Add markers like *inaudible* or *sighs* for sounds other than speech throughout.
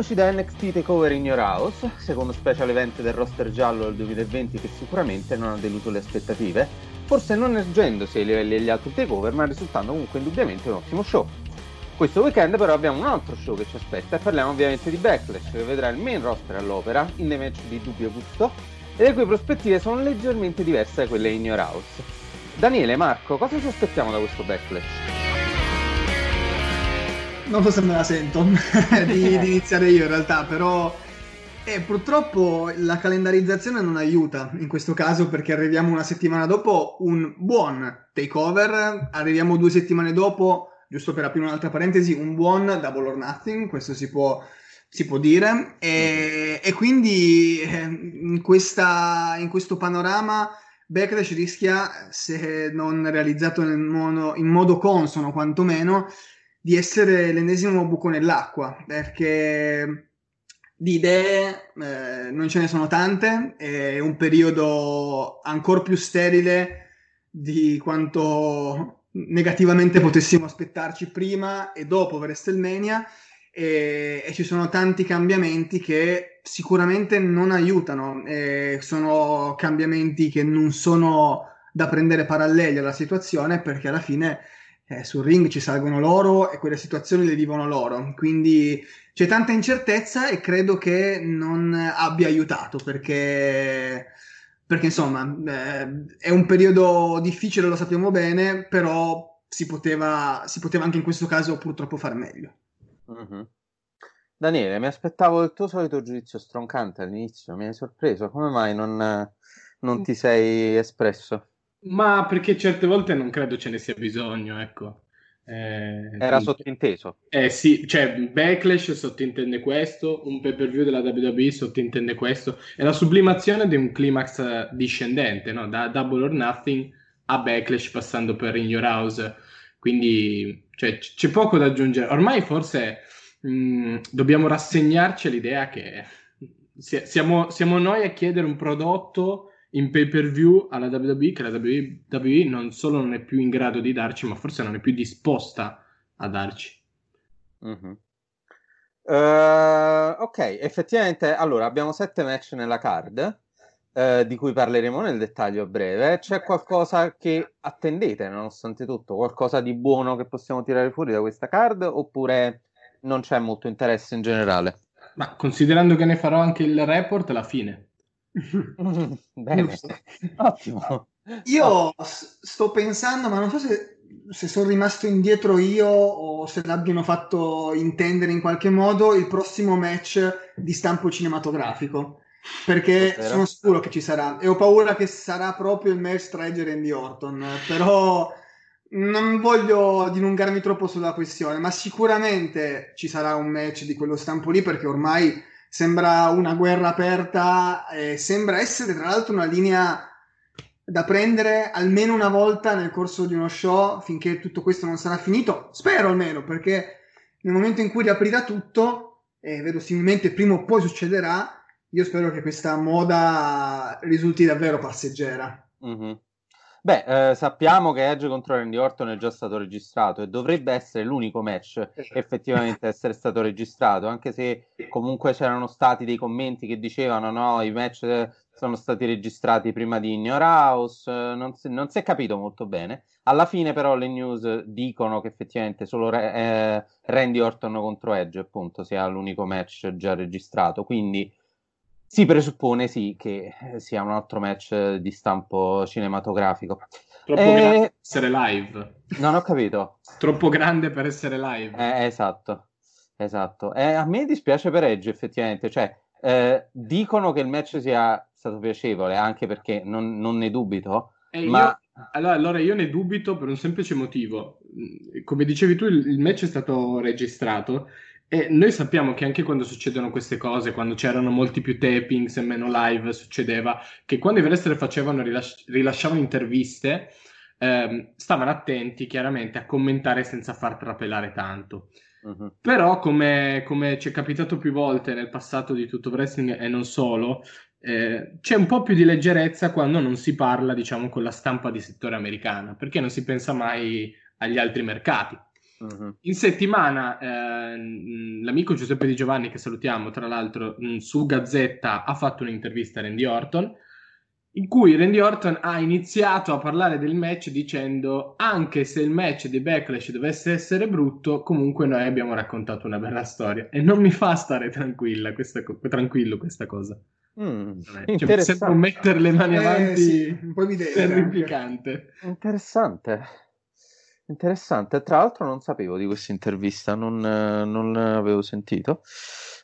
Reduci da NXT Takeover in Your House, secondo special event del roster giallo del 2020 che sicuramente non ha deluso le aspettative, forse non ergendosi ai livelli degli altri takeover, ma risultando comunque indubbiamente un ottimo show. Questo weekend però abbiamo un altro show che ci aspetta e parliamo ovviamente di Backlash, che vedrà il main roster all'opera, in dei match di dubbio gusto, e le cui prospettive sono leggermente diverse da quelle in Your House. Daniele, Marco, cosa ci aspettiamo da questo Backlash? Non so se me la sento *laughs* di, di, iniziare io in realtà, però eh, purtroppo la calendarizzazione non aiuta in questo caso perché arriviamo una settimana dopo un buon takeover, arriviamo due settimane dopo, giusto per aprire un'altra parentesi, un buon double or nothing, questo si può, si può dire, e, e quindi eh, in, questa, in questo panorama... Backlash rischia, se non realizzato modo, in modo consono quantomeno, di essere l'ennesimo buco nell'acqua, perché di idee eh, non ce ne sono tante, è un periodo ancora più sterile di quanto negativamente potessimo aspettarci prima e dopo WrestleMania e, e ci sono tanti cambiamenti che sicuramente non aiutano, e sono cambiamenti che non sono da prendere paralleli alla situazione perché alla fine eh, sul ring ci salgono loro e quelle situazioni le vivono loro. Quindi c'è tanta incertezza e credo che non abbia aiutato perché, perché insomma eh, è un periodo difficile, lo sappiamo bene, però si poteva, si poteva anche in questo caso purtroppo far meglio. Mm-hmm. Daniele, mi aspettavo il tuo solito giudizio stroncante all'inizio, mi hai sorpreso, come mai non, non ti sei espresso? Ma perché certe volte non credo ce ne sia bisogno, ecco. Eh, Era sottinteso. Eh sì, cioè Backlash sottintende questo, un pay per view della WWE sottintende questo, è la sublimazione di un climax discendente, no? da Double or Nothing a Backlash passando per In Your House, quindi cioè, c- c'è poco da aggiungere. Ormai forse mh, dobbiamo rassegnarci all'idea che siamo, siamo noi a chiedere un prodotto in pay per view alla WWE che la WWE non solo non è più in grado di darci, ma forse non è più disposta a darci. Mm-hmm. Uh, ok, effettivamente, allora abbiamo sette match nella card. Uh, di cui parleremo nel dettaglio a breve. C'è qualcosa che attendete, nonostante tutto? Qualcosa di buono che possiamo tirare fuori da questa card? Oppure non c'è molto interesse in generale? Ma considerando che ne farò anche il report, alla fine. Bene, ottimo. Io sto pensando, ma non so se, se, sono rimasto indietro io o se l'abbiano fatto intendere in qualche modo il prossimo match di stampo cinematografico. Perché sono sicuro che ci sarà e ho paura che sarà proprio il match tra Edge e Randy Orton. Però non voglio dilungarmi troppo sulla questione, ma sicuramente ci sarà un match di quello stampo lì perché ormai sembra una guerra aperta, eh, sembra essere tra l'altro una linea da prendere almeno una volta nel corso di uno show finché tutto questo non sarà finito. Spero almeno perché nel momento in cui riaprirà tutto, e verosimilmente prima o poi succederà, io spero che questa moda risulti davvero passeggera. Mm-hmm. Beh, eh, sappiamo che Edge contro Randy Orton è già stato registrato e dovrebbe essere l'unico match esatto. effettivamente essere stato registrato, anche se comunque c'erano stati dei commenti che dicevano no, i match sono stati registrati prima di In Your House, non si, non si è capito molto bene. Alla fine però le news dicono che effettivamente solo eh, Randy Orton contro Edge appunto sia l'unico match già registrato, quindi si presuppone sì che eh, sia un altro match di stampo cinematografico. Troppo eh... grande per essere live. Non ho capito. Troppo grande per essere live. Eh, esatto, esatto. Eh, a me dispiace per Edge effettivamente, cioè eh, dicono che il match sia stato piacevole, anche perché non, non ne dubito, eh, ma... Io... Allora, allora, io ne dubito per un semplice motivo. Come dicevi tu, il, il match è stato registrato e noi sappiamo che anche quando succedono queste cose, quando c'erano molti più tapings e meno live, succedeva che quando i wrestler facevano, rilasci- rilasciavano interviste, ehm, stavano attenti chiaramente a commentare senza far trapelare tanto. Uh-huh. Però, come, come, ci è capitato più volte nel passato di tutto wrestling e non solo, eh, c'è un po' più di leggerezza quando non si parla, diciamo, con la stampa di settore americana, perché non si pensa mai agli altri mercati. Uh-huh. In settimana eh, l'amico Giuseppe Di Giovanni, che salutiamo tra l'altro, mh, su Gazzetta ha fatto un'intervista a Randy Orton, in cui Randy Orton ha iniziato a parlare del match dicendo anche se il match di Backlash dovesse essere brutto, comunque noi abbiamo raccontato una bella storia e non mi fa stare tranquilla questa, tranquillo questa cosa. Mm, cioè, sembra mettere le mani avanti eh, sì, un po' terrificante. Interessante. Interessante, tra l'altro non sapevo di questa intervista, non, non avevo sentito.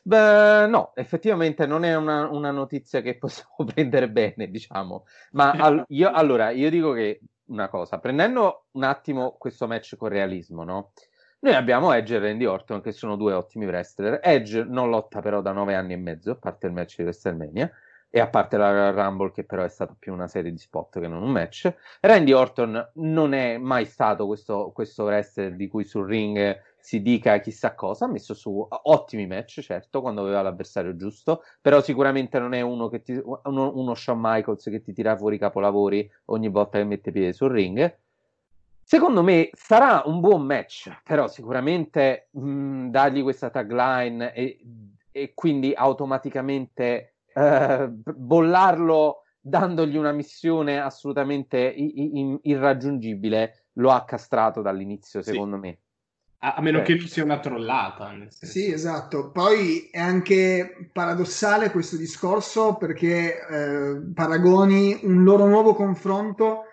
Beh, no, effettivamente non è una, una, notizia che possiamo *laughs* prendere bene, diciamo. Ma al, io, allora, io dico che una cosa, prendendo un attimo questo match con realismo, no? Noi abbiamo Edge e Randy Orton, che sono due ottimi wrestler. Edge non lotta però da nove anni e mezzo, a parte il match di WrestleMania e a parte la Rumble che però è stata più una serie di spot che non un match, Randy Orton non è mai stato questo, questo wrestler di cui sul ring si dica chissà cosa, ha messo su ottimi match, certo, quando aveva l'avversario giusto, però sicuramente non è uno, che ti, uno, uno Shawn Michaels che ti tira fuori i capolavori ogni volta che mette piede sul ring. Secondo me sarà un buon match, però sicuramente mh, dargli questa tagline e, e quindi automaticamente eh, bollarlo dandogli una missione assolutamente i- i- irraggiungibile lo ha castrato dall'inizio, secondo sì. me. A, a meno che non sia una trollata. Sì, esatto. Poi è anche paradossale questo discorso perché eh, paragoni un loro nuovo confronto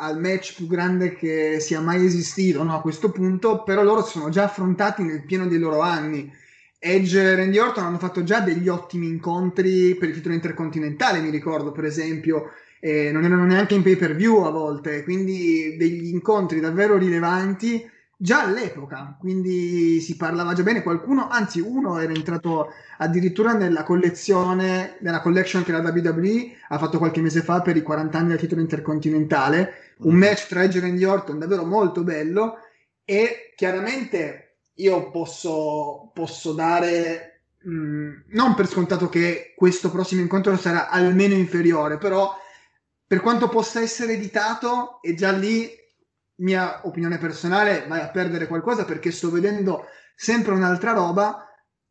al match più grande che sia mai esistito no? a questo punto, però loro sono già affrontati nel pieno dei loro anni Edge e Randy Orton hanno fatto già degli ottimi incontri per il titolo intercontinentale, mi ricordo per esempio, eh, non erano neanche in pay per view a volte, quindi degli incontri davvero rilevanti già all'epoca, quindi si parlava già bene, qualcuno, anzi uno era entrato addirittura nella collezione, nella collection che la WWE ha fatto qualche mese fa per i 40 anni del titolo intercontinentale, un mm. match tra Edge e Randy Orton davvero molto bello e chiaramente io posso, posso dare, mh, mm, non per scontato che questo prossimo incontro sarà almeno inferiore, però per quanto possa essere editato, è già lì mia opinione personale, vai a perdere qualcosa perché sto vedendo sempre un'altra roba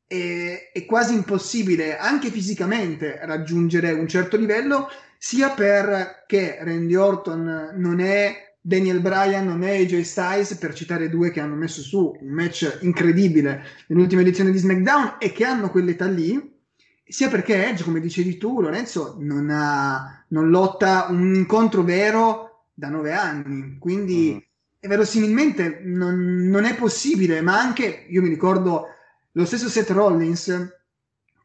e è quasi impossibile anche fisicamente raggiungere un certo livello sia perché Randy Orton non è Daniel Bryan è AJ Styles, per citare due che hanno messo su un match incredibile nell'ultima edizione di SmackDown e che hanno quell'età lì, sia perché Edge, come dicevi tu, Lorenzo, non, ha, non lotta un incontro vero da nove anni, quindi mm. verosimilmente non, non, è possibile, ma anche, io mi ricordo lo stesso Seth Rollins,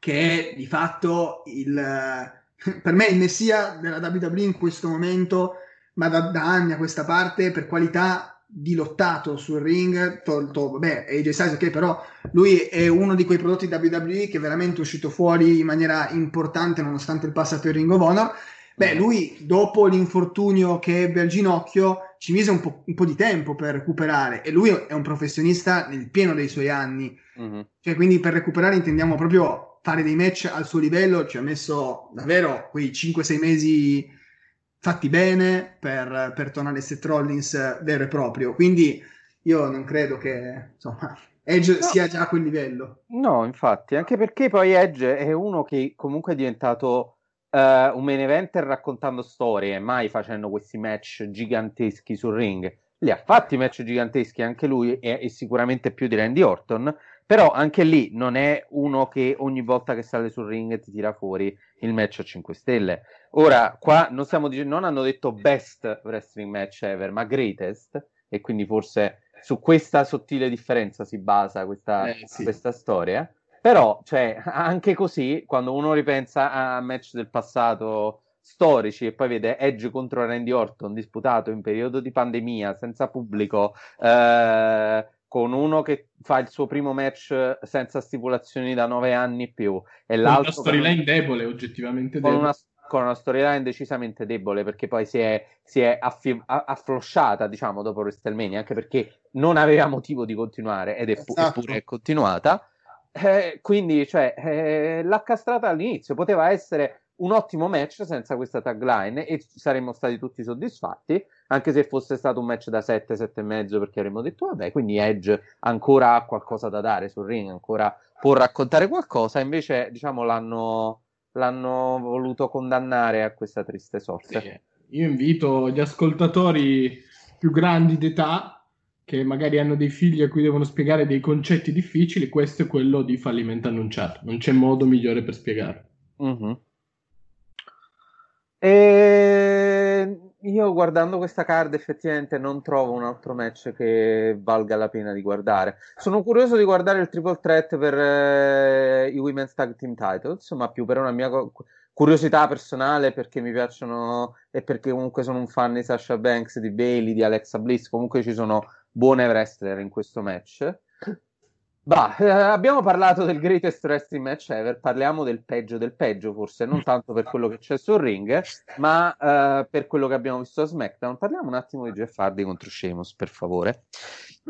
che è di fatto il, *laughs* per me il messia della WWE in questo momento, ma da, da, anni a questa parte per qualità di lottato sul ring, tolto, vabbè, AJ Styles, ok, però lui è uno di quei prodotti WWE che è veramente uscito fuori in maniera importante nonostante il passato in Ring of Honor, Beh, lui dopo l'infortunio che ebbe al ginocchio ci mise un po', un po', di tempo per recuperare e lui è un professionista nel pieno dei suoi anni. Mm-hmm. Cioè, quindi per recuperare intendiamo proprio fare dei match al suo livello, ci ha messo davvero quei 5-6 mesi fatti bene per, per tornare Seth Rollins vero e proprio. Quindi io non credo che insomma, Edge no. sia già a quel livello. No, infatti, anche perché poi Edge è uno che comunque è diventato uh, un main eventer raccontando storie, mai facendo questi match giganteschi sul ring. Li ha fatti match giganteschi anche lui e, e, sicuramente più di Randy Orton, però anche lì non è uno che ogni volta che sale sul ring ti tira fuori il match a 5 stelle. Ora, qua non, stiamo dicendo, non hanno detto best wrestling match ever, ma greatest, e quindi forse su questa sottile differenza si basa questa, eh, sì. questa storia. Però, cioè, anche così, quando uno ripensa a match del passato storici e poi vede Edge contro Randy Orton disputato in periodo di pandemia, senza pubblico, eh, con uno che fa il suo primo match senza stipulazioni da nove anni e più, e con l'altro... Una storyline debole, oggettivamente con debole. Una, con una storyline decisamente debole, perché poi si è, si è affi- afflosciata, diciamo, dopo WrestleMania, anche perché non aveva motivo di continuare, ed è fu- esatto. eppure è continuata. Eh, quindi, cioè, eh, l'ha castrata all'inizio. Poteva essere un ottimo match senza questa tagline e saremmo stati tutti soddisfatti, anche se fosse stato un match da 7, 7 e mezzo, perché avremmo detto, vabbè, quindi Edge ancora ha qualcosa da dare sul ring, ancora può raccontare qualcosa. Invece, diciamo, l'hanno, l'hanno voluto condannare a questa triste sorte. Sì. Io invito gli ascoltatori più grandi d'età che magari hanno dei figli a cui devono spiegare dei concetti difficili, questo è quello di fallimento annunciato. Non c'è modo migliore per spiegarlo. Mm-hmm. E io guardando questa card effettivamente non trovo un altro match che valga la pena di guardare. Sono curioso di guardare il triple threat per eh, i Women's Tag Team Titles, ma più per una mia curiosità personale perché mi piacciono e perché comunque sono un fan di Sasha Banks, di Bailey, di Alexa Bliss. Comunque ci sono buone wrestler in questo match. Bah, eh, abbiamo parlato del greatest wrestling match ever, parliamo del peggio del peggio, forse non tanto per quello che c'è sul ring, ma eh, per quello che abbiamo visto a SmackDown. Parliamo un attimo di Jeff Hardy contro Sheamus, per favore,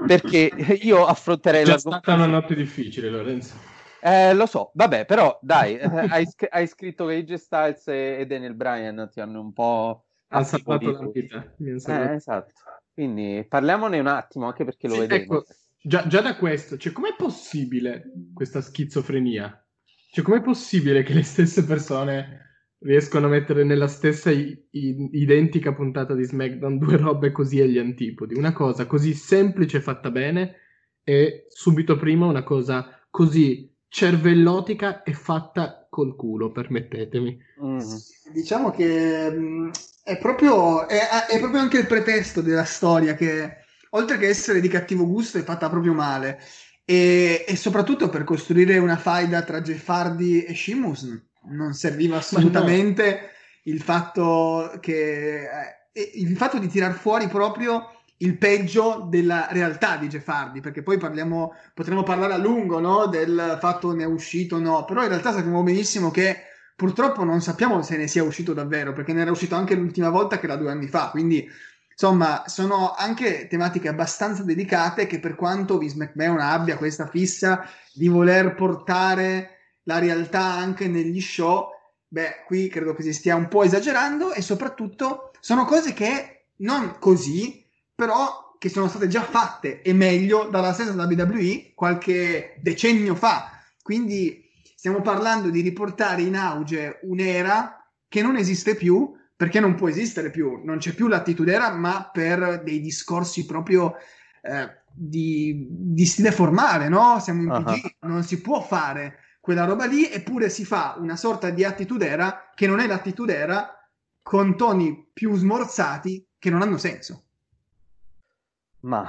perché *laughs* io affronterei la... È stata una notte difficile, Lorenzo. Eh, lo so, vabbè, però dai, *laughs* hai, hai, scritto che AJ Styles e, e Daniel Bryan ti hanno un po'... Hanno salvato la vita. Eh, esatto. Quindi parliamone un attimo, anche perché lo sì, vedremo. Ecco, già, già, da questo, cioè, com'è possibile questa schizofrenia? Cioè, com'è possibile che le stesse persone riescono a mettere nella stessa i- i- identica puntata di SmackDown due robe così agli antipodi? Una cosa così semplice fatta bene e subito prima una cosa così cervellotica e fatta col culo, permettetemi. Mm. Diciamo che mh, mm, è, proprio, è, è proprio anche il pretesto della storia che, oltre che essere di cattivo gusto, è fatta proprio male. E, e soprattutto per costruire una faida tra Jeff Hardy e Shimus non serviva assolutamente no. il fatto che eh, il fatto di tirar fuori proprio il peggio della realtà di Jeff Hardy, perché poi parliamo, potremmo parlare a lungo no? del fatto ne è uscito o no, però in realtà sappiamo benissimo che purtroppo non sappiamo se ne sia uscito davvero, perché ne era uscito anche l'ultima volta che era due anni fa, quindi insomma sono anche tematiche abbastanza delicate che per quanto Vince McMahon abbia questa fissa di voler portare la realtà anche negli show, beh qui credo che si stia un po' esagerando e soprattutto sono cose che non così però che sono state già fatte e meglio dalla stessa WWE qualche decennio fa. Quindi stiamo parlando di riportare in auge un'era che non esiste più perché non può esistere più, non c'è più l'attitudera, ma per dei discorsi proprio eh, di, di, stile formale, no? Siamo in PG, uh-huh. non si può fare quella roba lì, eppure si fa una sorta di attitudera che non è l'attitudera con toni più smorzati che non hanno senso. Ma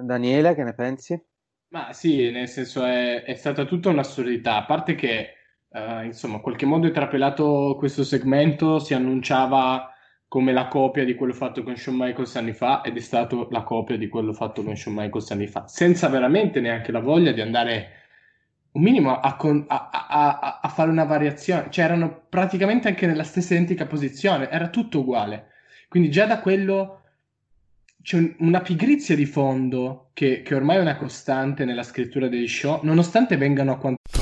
Daniele, che ne pensi? Ma sì, nel senso è, è stata tutta un'assurdità, a parte che uh, insomma, in qualche modo è trapelato questo segmento, si annunciava come la copia di quello fatto con Shawn Michaels anni fa ed è stato la copia di quello fatto con Shawn Michaels anni fa, senza veramente neanche la voglia di andare un minimo a, con- a, a, a, fare una variazione, cioè erano praticamente anche nella stessa identica posizione, era tutto uguale. Quindi già da quello c'è una pigrizia di fondo che, che, ormai è una costante nella scrittura dei show, nonostante vengano a quanto.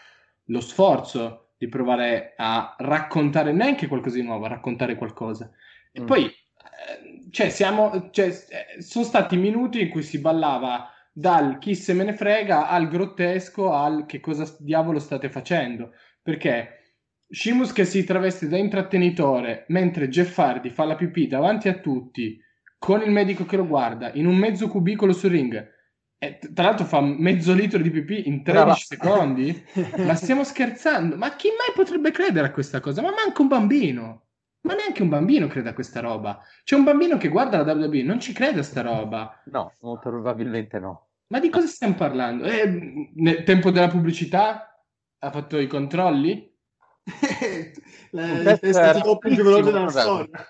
lo sforzo di provare a raccontare neanche qualcosa di nuovo, a raccontare qualcosa. E mm. poi, eh, cioè, siamo, cioè, eh, sono stati minuti in cui si ballava dal chi se me ne frega al grottesco al che cosa diavolo state facendo. Perché Shimus che si traveste da intrattenitore mentre Jeff Hardy fa la pipì davanti a tutti con il medico che lo guarda in un mezzo cubicolo sul ring e tra l'altro fa mezzo litro di pipì in 13 Brava. secondi. *laughs* Ma stiamo scherzando? Ma chi mai potrebbe credere a questa cosa? Ma manca un bambino. Ma neanche un bambino crede a questa roba. C'è un bambino che guarda la WWE, non ci crede a sta roba. No, molto probabilmente no. Ma di cosa stiamo parlando? Eh, nel tempo della pubblicità ha fatto i controlli? *laughs* la, testa più veloce della storia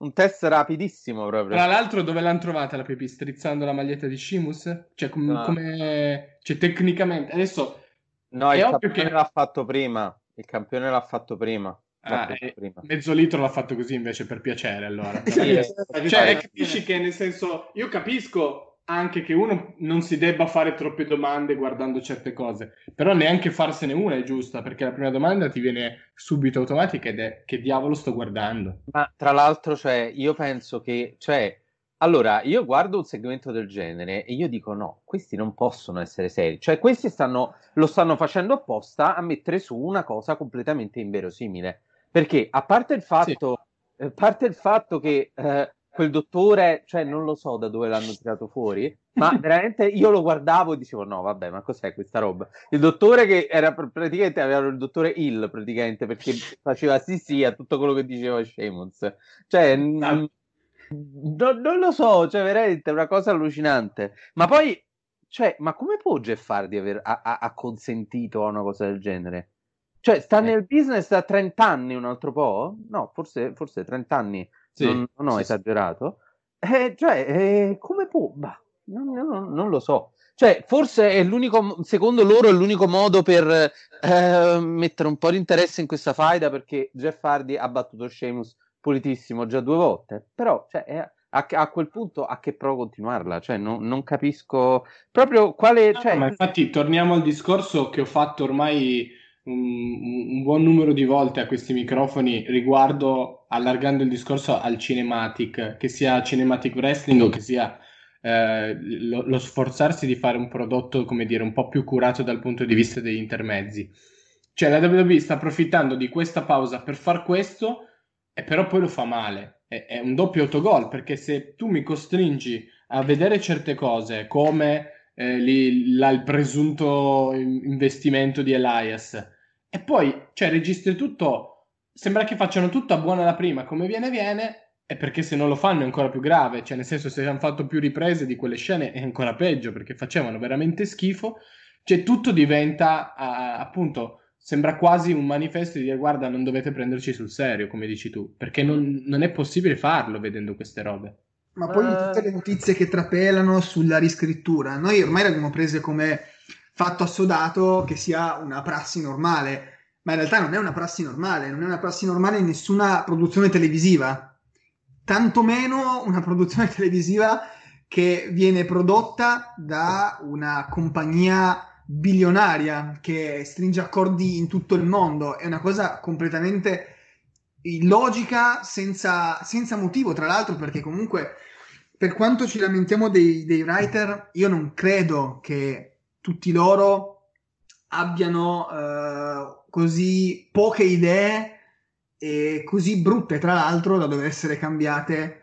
un test rapidissimo proprio. Tra l'altro, dove l'hanno trovata la Pepi? Strizzando la maglietta di Shimus? Cioè, com- no. come. Cioè, tecnicamente. Adesso. No, il campione che... l'ha fatto prima. Il campione l'ha fatto prima. Ah, prima. Mezzo litro l'ha fatto così invece per piacere, allora. sì, cioè, capisci che nel senso. Io capisco anche che uno non si debba fare troppe domande guardando certe cose, però neanche farsene una è giusta, perché la prima domanda ti viene subito automatica ed è che diavolo sto guardando. Ma tra l'altro, cioè, io penso che, cioè, allora, io guardo un segmento del genere e io dico no, questi non possono essere seri, cioè questi stanno, lo stanno facendo apposta a mettere su una cosa completamente inverosimile, perché a parte il fatto, sì. a parte il fatto che... Eh, quel dottore, cioè non lo so da dove l'hanno tirato fuori, ma *laughs* veramente io lo guardavo e dicevo no vabbè ma cos'è questa roba? Il dottore che era praticamente, aveva il dottore Hill praticamente perché *laughs* faceva sì sì a tutto quello che diceva Sheamus, cioè ah. no, non lo so, cioè veramente è una cosa allucinante, ma poi, cioè, ma come può Jeff Hardy aver ha, ha consentito a una cosa del genere? Cioè, sta eh. nel business da 30 anni un altro po'? No, forse, forse 30 anni sì, non, non, ho sì, esagerato. Eh, cioè, eh, come può? Bah, non, non, non, lo so. Cioè, forse è l'unico, secondo loro è l'unico modo per eh, mettere un po' di interesse in questa faida perché Jeff Hardy ha battuto Sheamus pulitissimo già due volte, però cioè, è, a, a, quel punto a che provo continuarla? Cioè, non, non capisco proprio quale... Cioè... No, ma infatti torniamo al discorso che ho fatto ormai un, un, buon numero di volte a questi microfoni riguardo, allargando il discorso al cinematic, che sia cinematic wrestling o che sia eh, lo, lo, sforzarsi di fare un prodotto, come dire, un po' più curato dal punto di vista degli intermezzi. Cioè la WWE sta approfittando di questa pausa per far questo e però poi lo fa male. È, è un doppio autogol perché se tu mi costringi a vedere certe cose come eh, lì, là, il presunto investimento di Elias. E poi, cioè, registri tutto, sembra che facciano tutto a buona la prima, come viene viene, e perché se non lo fanno è ancora più grave, cioè nel senso se hanno fatto più riprese di quelle scene è ancora peggio, perché facevano veramente schifo, cioè tutto diventa, uh, appunto, sembra quasi un manifesto di dire guarda non dovete prenderci sul serio, come dici tu, perché non, non è possibile farlo vedendo queste robe. Ma poi uh... tutte le notizie che trapelano sulla riscrittura, noi ormai le abbiamo prese come fatto assodato che sia una prassi normale, ma in realtà non è una prassi normale, non è una prassi normale in nessuna produzione televisiva, tantomeno una produzione *laughs* televisiva che viene prodotta da una compagnia bilionaria che stringe accordi in tutto il mondo. È una cosa completamente illogica, senza, senza motivo, tra l'altro, perché comunque, per quanto ci lamentiamo dei, dei writer, io non credo che tutti loro abbiano uh, così poche idee e così brutte, tra l'altro, da dover essere cambiate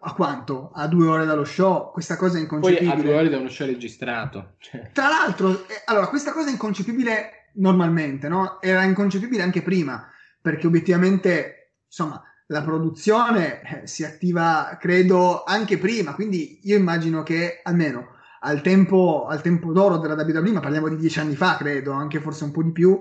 a quanto? A due ore dallo show? Questa cosa è inconcepibile. Poi a due ore da uno show registrato. Cioè. Tra l'altro, eh, allora, questa cosa è inconcepibile normalmente, no? Era inconcepibile anche prima, perché obiettivamente, insomma, la produzione eh, si attiva, credo, anche prima, quindi io immagino che almeno al tempo, al tempo d'oro della WWE, ma parliamo di dieci anni fa, credo, anche forse un po' di più,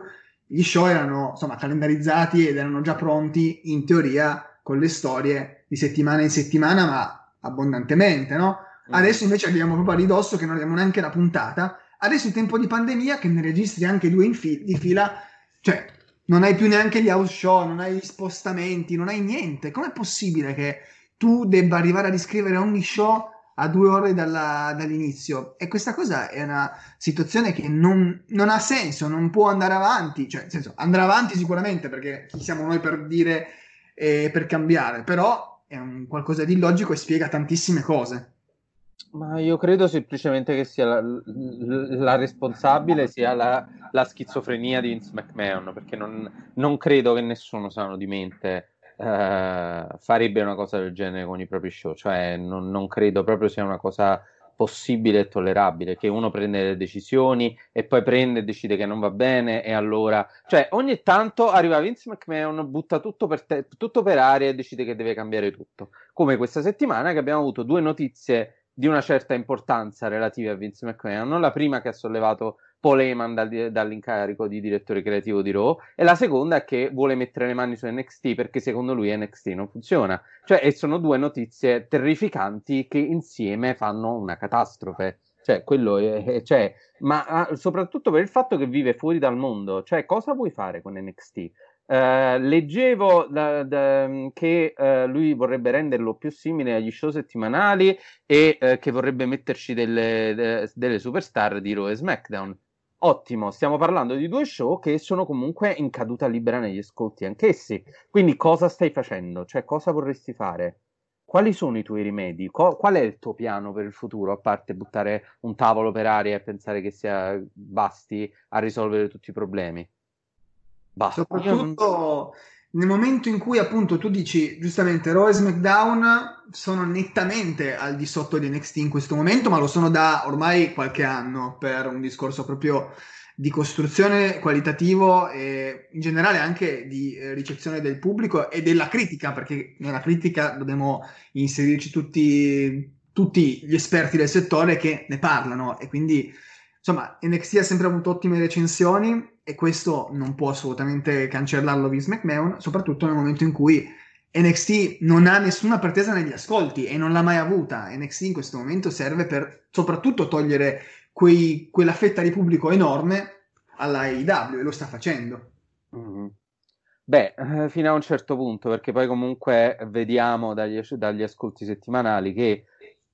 gli show erano, insomma, calendarizzati ed erano già pronti, in teoria, con le storie di settimana in settimana, ma abbondantemente, no? Mm. Adesso invece arriviamo proprio a ridosso che non abbiamo neanche la puntata. Adesso in tempo di pandemia, che ne registri anche due in fi- di fila, cioè non hai più neanche gli house show, non hai gli spostamenti, non hai niente. Com'è possibile che tu debba arrivare a riscrivere ogni show a due ore dalla, dall'inizio? E questa cosa è una situazione che non, non, ha senso, non può andare avanti. Cioè, nel senso, andrà avanti sicuramente perché chi siamo noi per dire eh, per cambiare, però è un qualcosa di illogico e spiega tantissime cose. Ma io credo semplicemente che sia la, la responsabile sia la, la, schizofrenia di Vince McMahon, perché non, non credo che nessuno sano di mente eh, farebbe una cosa del genere con i propri show, cioè non, non credo proprio sia una cosa possibile e tollerabile, che uno prende le decisioni e poi prende e decide che non va bene e allora... Cioè, ogni tanto arriva Vince McMahon, butta tutto per, te, tutto per aria e decide che deve cambiare tutto. Come questa settimana che abbiamo avuto due notizie di una certa importanza relative a Vince McMahon. La prima che ha sollevato Paul Heyman dal, dall'incarico di direttore creativo di Raw e la seconda è che vuole mettere le mani su NXT perché secondo lui NXT non funziona. Cioè, e sono due notizie terrificanti che insieme fanno una catastrofe. Cioè, quello è, cioè, ma ah, soprattutto per il fatto che vive fuori dal mondo. Cioè, cosa vuoi fare con NXT? Uh, leggevo da, da, che uh, lui vorrebbe renderlo più simile agli show settimanali e uh, che vorrebbe metterci delle, de, delle superstar di Raw e SmackDown. Ottimo, stiamo parlando di due show che sono comunque in caduta libera negli ascolti anch'essi. Quindi cosa stai facendo? Cioè, cosa vorresti fare? Quali sono i tuoi rimedi? Co- qual è il tuo piano per il futuro, a parte buttare un tavolo per aria e pensare che sia basti a risolvere tutti i problemi? Basta. Soprattutto nel momento in cui appunto tu dici giustamente Raw e SmackDown sono nettamente al di sotto di NXT in questo momento, ma lo sono da ormai qualche anno per un discorso proprio di costruzione qualitativo e in generale anche di eh, ricezione del pubblico e della critica, perché nella critica dobbiamo inserirci tutti, tutti gli esperti del settore che ne parlano. E quindi insomma NXT ha sempre avuto ottime recensioni e questo non può assolutamente cancellarlo Vince McMahon, soprattutto nel momento in cui NXT non ha nessuna pretesa negli ascolti e non l'ha mai avuta. NXT in questo momento serve per soprattutto togliere quei, quella fetta di pubblico enorme alla AEW e lo sta facendo. Mm-hmm. Beh, eh, fino a un certo punto, perché poi comunque vediamo dagli, dagli ascolti settimanali che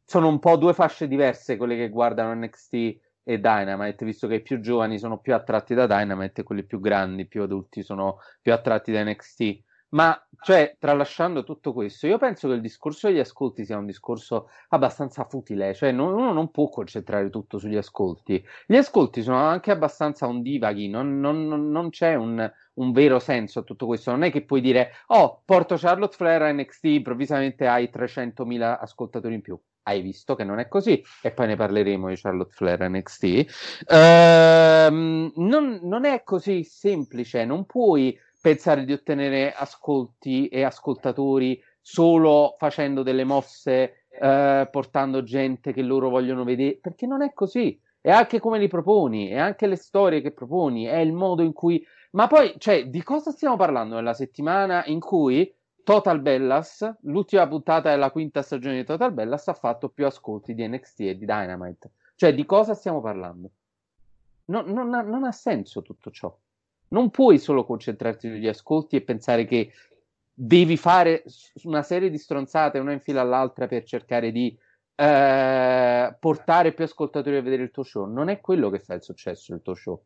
sono un po' due fasce diverse quelle che guardano NXT e Dynamite, visto che i più giovani sono più attratti da Dynamite e quelli più grandi, più adulti sono più attratti da NXT. Ma, cioè, tralasciando tutto questo, io penso che il discorso degli ascolti sia un discorso abbastanza futile, cioè non, uno non può concentrare tutto sugli ascolti. Gli ascolti sono anche abbastanza ondivaghi, non, non, non c'è un, un, vero senso a tutto questo. Non è che puoi dire, oh, porto Charlotte Flair a NXT, improvvisamente hai 300.000 ascoltatori in più hai visto che non è così e poi ne parleremo di Charlotte Flair NXT ehm, non, non, è così semplice non puoi pensare di ottenere ascolti e ascoltatori solo facendo delle mosse eh, portando gente che loro vogliono vedere perché non è così. È anche come li proponi è anche le storie che proponi è il modo in cui ma poi cioè di cosa stiamo parlando nella settimana in cui Total Bellas, l'ultima puntata della quinta stagione di Total Bellas, ha fatto più ascolti di NXT e di Dynamite. Cioè, di cosa stiamo parlando? No, non, ha, non ha senso tutto ciò. Non puoi solo concentrarti sugli ascolti e pensare che devi fare una serie di stronzate una in fila all'altra per cercare di eh, portare più ascoltatori a vedere il tuo show. Non è quello che fa il successo del tuo show.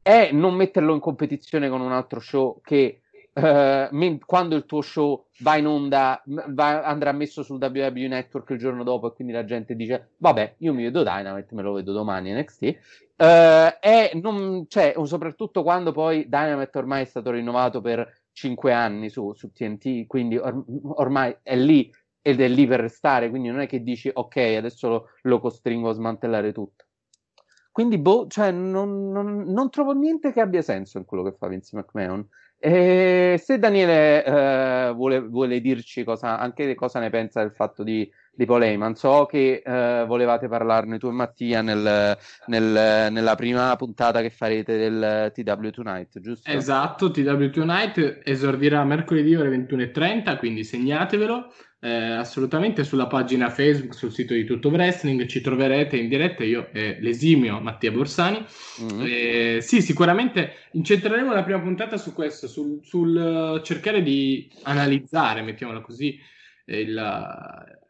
È non metterlo in competizione con un altro show che uh, quando il tuo show va in onda va, andrà messo sul WWE Network il giorno dopo e quindi la gente dice vabbè io mi vedo Dynamite me lo vedo domani NXT eh, e non, cioè, soprattutto quando poi Dynamite ormai è stato rinnovato per 5 anni su, su TNT quindi or- ormai è lì ed è lì per restare quindi non è che dici ok adesso lo, lo costringo a smantellare tutto quindi boh, cioè, non, non, non trovo niente che abbia senso in quello che fa Vince McMahon e se Daniele eh, vuole, vuole, dirci cosa, anche cosa ne pensa del fatto di, di Paul Heyman, so che eh, volevate parlarne tu e Mattia nel, nel, nella prima puntata che farete del TW Tonight, giusto? Esatto, TW Tonight esordirà mercoledì ore 21.30, quindi segnatevelo eh, assolutamente sulla pagina Facebook, sul sito di Tutto Wrestling, ci troverete in diretta io e l'esimio Mattia Borsani. Mm-hmm. Eh, sì, sicuramente incentreremo la prima puntata su questo, sul, sul uh, cercare di analizzare, mettiamola così, il,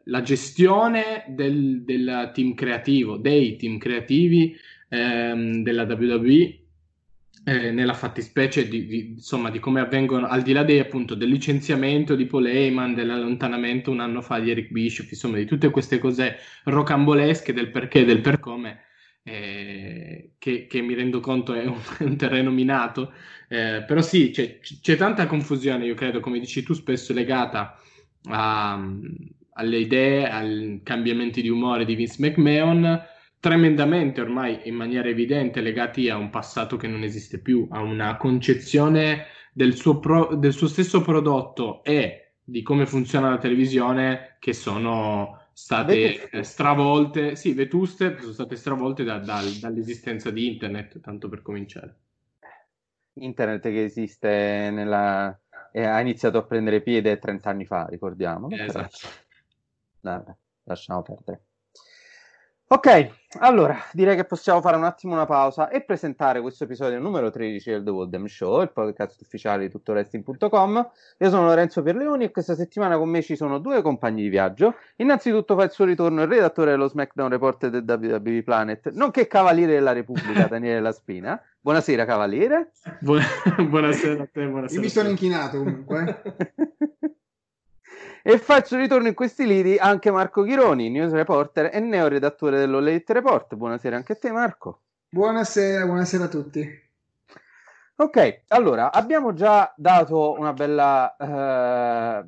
la gestione del, del, team creativo, dei team creativi ehm, della WWE eh, nella fattispecie di, di, insomma, di come avvengono, al di là dei, appunto, del licenziamento di Paul Heyman, dell'allontanamento un anno fa di Eric Bishop, insomma, di tutte queste cose rocambolesche del perché e del per come, eh, che, che, mi rendo conto è un, *laughs* è un terreno minato, eh, però sì, c'è, c'è, tanta confusione, io credo, come dici tu, spesso legata a, alle idee, ai cambiamenti di umore di Vince McMahon, tremendamente ormai in maniera evidente legati a un passato che non esiste più, a una concezione del suo, pro- del suo stesso prodotto e di come funziona la televisione che sono state vetuste. stravolte, sì, vetuste, sono state stravolte da, da, dall'esistenza di internet, tanto per cominciare. Internet che esiste nella... Eh, ha iniziato a prendere piede 30 anni fa, ricordiamo. esatto. Però... lasciamo perdere. Ok, allora direi che possiamo fare un attimo una pausa e presentare questo episodio numero 13 del The Woldham Show, il podcast ufficiale di tuttoresting.com. Io sono Lorenzo Pierleoni e questa settimana con me ci sono due compagni di viaggio. Innanzitutto fa il suo ritorno il redattore dello SmackDown Report del WWE Planet, nonché Cavaliere della Repubblica, *laughs* Daniele La Spina. Buonasera Cavaliere. *laughs* buonasera a te, buonasera. Io mi sono inchinato comunque. *laughs* E faccio ritorno in questi lidi anche Marco Chironi, news reporter e neoredattore dell'Olete Report. Buonasera anche a te, Marco. Buonasera, buonasera a tutti. Ok, allora abbiamo già dato una bella eh,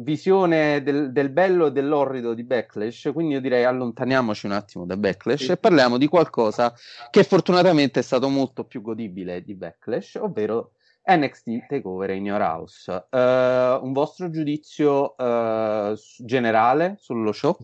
visione del, del, bello e dell'orrido di Backlash, quindi io direi allontaniamoci un attimo da Backlash sì. e parliamo di qualcosa che fortunatamente è stato molto più godibile di Backlash, ovvero NXT Takeover in Your House. Uh, un vostro giudizio uh, generale sullo show?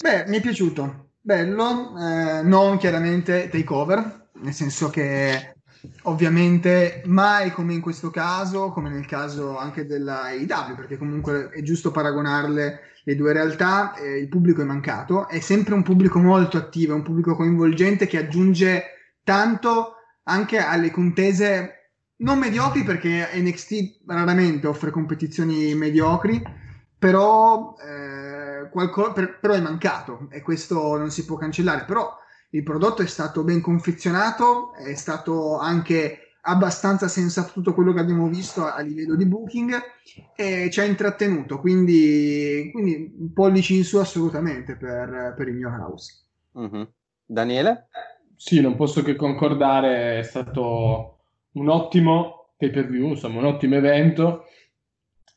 Beh, mi è piaciuto. Bello, eh, non chiaramente takeover, nel senso che ovviamente mai come in questo caso, come nel caso anche della AEW, perché comunque è giusto paragonarle le due realtà, eh, il pubblico è mancato, è sempre un pubblico molto attivo, un pubblico coinvolgente che aggiunge tanto anche alle contese non mediocri perché NXT raramente offre competizioni mediocri, però, eh, qualco- per- però è mancato e questo non si può cancellare. Però il prodotto è stato ben confezionato, è stato anche abbastanza sensato tutto quello che abbiamo visto a, a livello di booking e ci ha intrattenuto, quindi, quindi pollici in su assolutamente per, per il mio house. Mm-hmm. Daniele? Sì, non posso che concordare, è stato un ottimo pay per view, insomma un ottimo evento,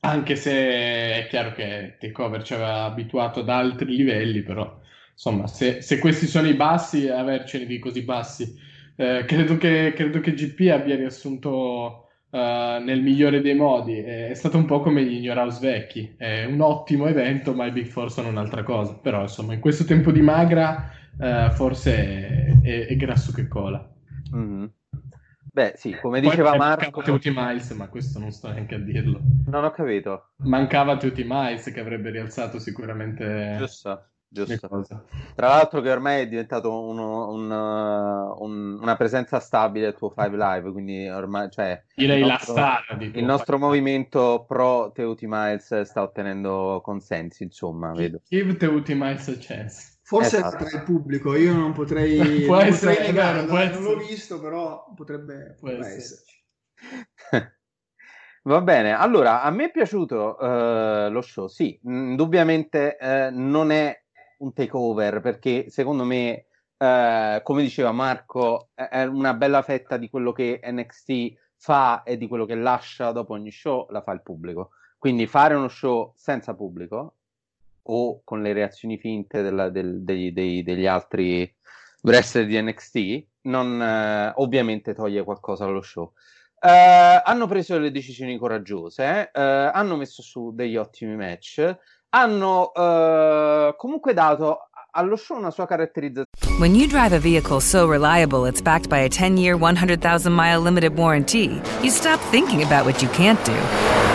anche se è chiaro che Takeover ci aveva abituato ad altri livelli, però insomma se, se questi sono i bassi, avercene di così bassi, eh, credo, che, credo che GP abbia riassunto Uh, nel migliore dei modi. È stato un po' come gli Ignoraus vecchi. È un ottimo evento, ma i Big Four sono un'altra cosa. Però, insomma, in questo tempo di magra, uh, forse è, è, è, grasso che cola. Mm-hmm. Beh, sì, come diceva Poi Marco... Mancava Tutti Miles, ma questo non sto neanche a dirlo. Non ho capito. Mancava Tutti Miles che avrebbe rialzato sicuramente... Giusto. giusto? Tra l'altro che ormai è diventato uno, un, un, una presenza stabile del tuo Five Live, quindi ormai, cioè, direi il nostro, la star il nostro movimento pro Teuti Miles sta ottenendo consensi, insomma, vedo. Give Teuti Miles a chance. Forse esatto. tra il pubblico, io non potrei, *laughs* può non essere, potrei negare, vero, può non l'ho visto, però potrebbe, può potrebbe esserci. esserci. *laughs* Va bene, allora a me è piaciuto uh, lo show, sì, indubbiamente uh, non è un takeover perché secondo me, uh, come diceva Marco, è una bella fetta di quello che NXT fa e di quello che lascia dopo ogni show la fa il pubblico. Quindi fare uno show senza pubblico o con le reazioni finte della, del, dei, dei, degli altri wrestler di NXT non ovviamente toglie qualcosa allo show. Uh, hanno preso delle decisioni coraggiose, uh, hanno messo su degli ottimi match, hanno uh, comunque dato allo show una sua caratterizzazione. When you drive a vehicle so reliable it's backed by a 10-year, 100,000-mile limited warranty, you stop thinking about what you can't do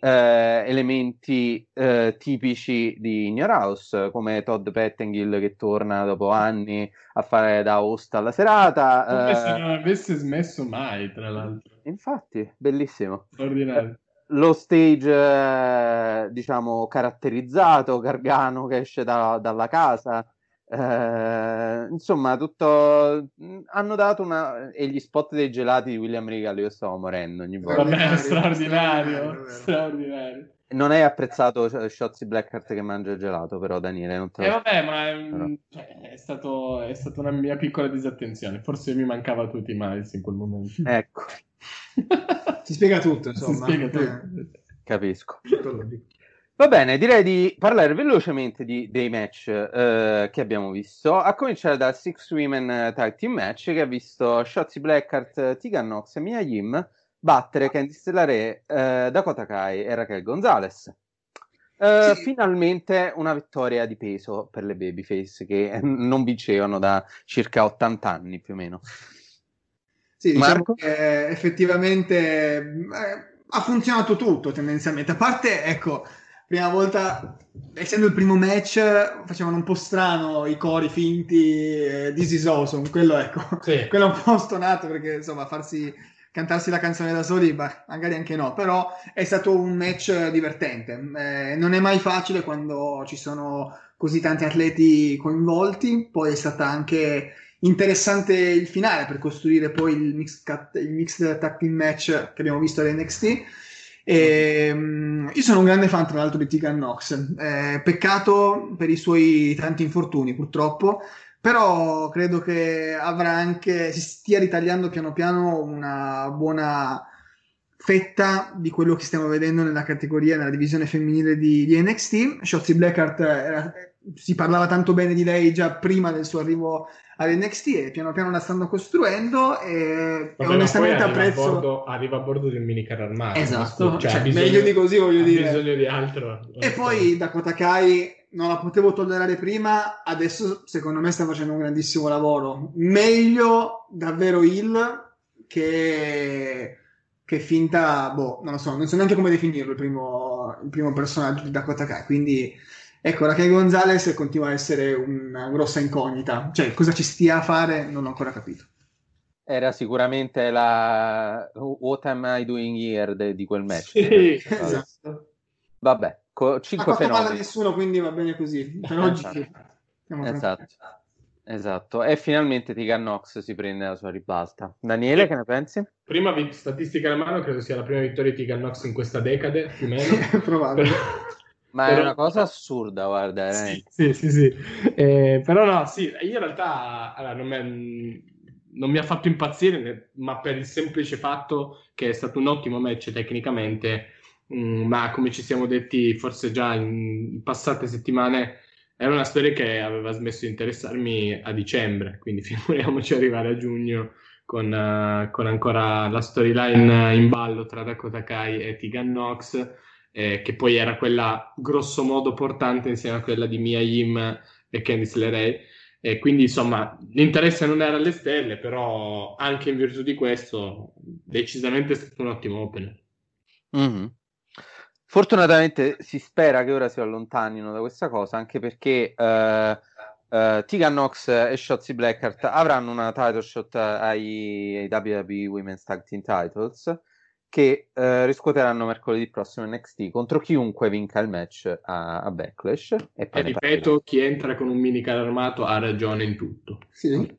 eh, elementi eh, tipici di In Your House, come Todd Pettengill che torna dopo anni a fare da host alla serata. Come eh, se non avesse smesso mai, tra l'altro. Infatti, bellissimo. Straordinario. Lo stage, eh, diciamo, caratterizzato, Gargano che esce da, dalla casa. Eh, insomma, tutto hanno dato una e gli spot dei gelati di William Regal. Io stavo morendo ogni volta. Vabbè, Straordinario, straordinario. Straordinario. Non hai apprezzato Shotzi Blackheart che mangia il gelato, però, Daniele. Non te lo... Eh, vabbè, ma è, Però. cioè, è, stato, è stata una mia piccola disattenzione. Forse mi mancava tutti i Miles in quel momento. Ecco, Si spiega tutto, *laughs* Si insomma. spiega Eh, tutto. capisco. tutto. Va bene, direi di parlare velocemente di- dei match eh, che abbiamo visto, a cominciare dal Six Women eh, Tag Team Match che ha visto Shotzi Blackheart, Tegan Nox e Mia Yim battere Candice LeRae, eh, Dakota Kai e Raquel Gonzalez. Eh, Sì. Finalmente una vittoria di peso per le babyface che *laughs* non vincevano da circa 80 anni più o meno. Sì, diciamo Marco? che effettivamente eh, ha funzionato tutto tendenzialmente. A parte, ecco, prima volta, essendo il primo match, facevano un po' strano i cori finti eh, This is awesome. Quello, ecco, Sì. *laughs* quello un po' stonato perché, insomma, farsi cantarsi la canzone da soli, beh, magari anche no, però è stato un match divertente. Eh, non è mai facile quando ci sono così tanti atleti coinvolti, poi è stata anche interessante il finale per costruire poi il mixed, cut- il mixed tag team match che abbiamo visto all'NXT. E, mm, io sono un grande fan, tra l'altro, di Tegan Knox. Eh, peccato per i suoi tanti infortuni, purtroppo. Però credo che avrà anche, si stia ritagliando piano piano una buona fetta di quello che stiamo vedendo nella categoria, nella divisione femminile di, di NXT. Shotzi Blackheart era- si parlava tanto bene di lei già prima del suo arrivo all'NXT e piano piano la stanno costruendo e, Vabbè, onestamente arriva apprezzo... A bordo, arriva a bordo di un mini carro armato. Esatto, Cioè, cioè, bisogno- meglio di così voglio dire. bisogno di altro. E poi Dakota Kai non la potevo tollerare prima, adesso secondo me sta facendo un grandissimo lavoro. Meglio davvero il che, che finta, boh, non lo so, non so neanche come definirlo il primo, il primo personaggio di Dakota Kai. Quindi ecco, Raquel Gonzalez continua a essere una grossa incognita. Cioè, cosa ci stia a fare non ho ancora capito. Era sicuramente la What am I doing here de- di quel match. Sì, Vabbè. Esatto. Vabbè, co- Ha cinque fatto male a fenomeni. nessuno, quindi va bene così. Per oggi Esatto. siamo Esatto. Esatto, e finalmente Tegan Nox si prende la sua ribalta. Daniele, che ne pensi? Prima statistica alla mano, credo sia la prima vittoria di Tegan Nox in questa decade, più o meno. *laughs* Probabile. *laughs* Ma è Però- una cosa assurda, guarda, Sì, sì, sì, sì. Eh, però no, sì, io in realtà allora, non, mi, non mi ha fatto impazzire, ma per il semplice fatto che è stato un ottimo match tecnicamente, mm, ma come ci siamo detti forse già in passate settimane, era una storia che aveva smesso di interessarmi a dicembre, quindi *laughs* figuriamoci arrivare a giugno con, eh, con ancora la storyline in ballo tra Dakota Kai e Tegan Nox eh, che poi era quella grosso modo portante insieme a quella di Mia Yim e Candice LeRae. E quindi insomma l'interesse non era alle stelle, però anche in virtù di questo decisamente è stato un ottimo opener. Mhm. Fortunatamente si spera che ora si allontanino da questa cosa, anche perché eh, eh, Tegan Nox e Shotzi Blackheart avranno una title shot ai, ai WWE Women's Tag Team Titles che eh, riscuoteranno mercoledì prossimo NXT contro chiunque vinca il match a, a Backlash. E E ripeto, chi entra con un mini carro armato ha ragione in tutto. Sì.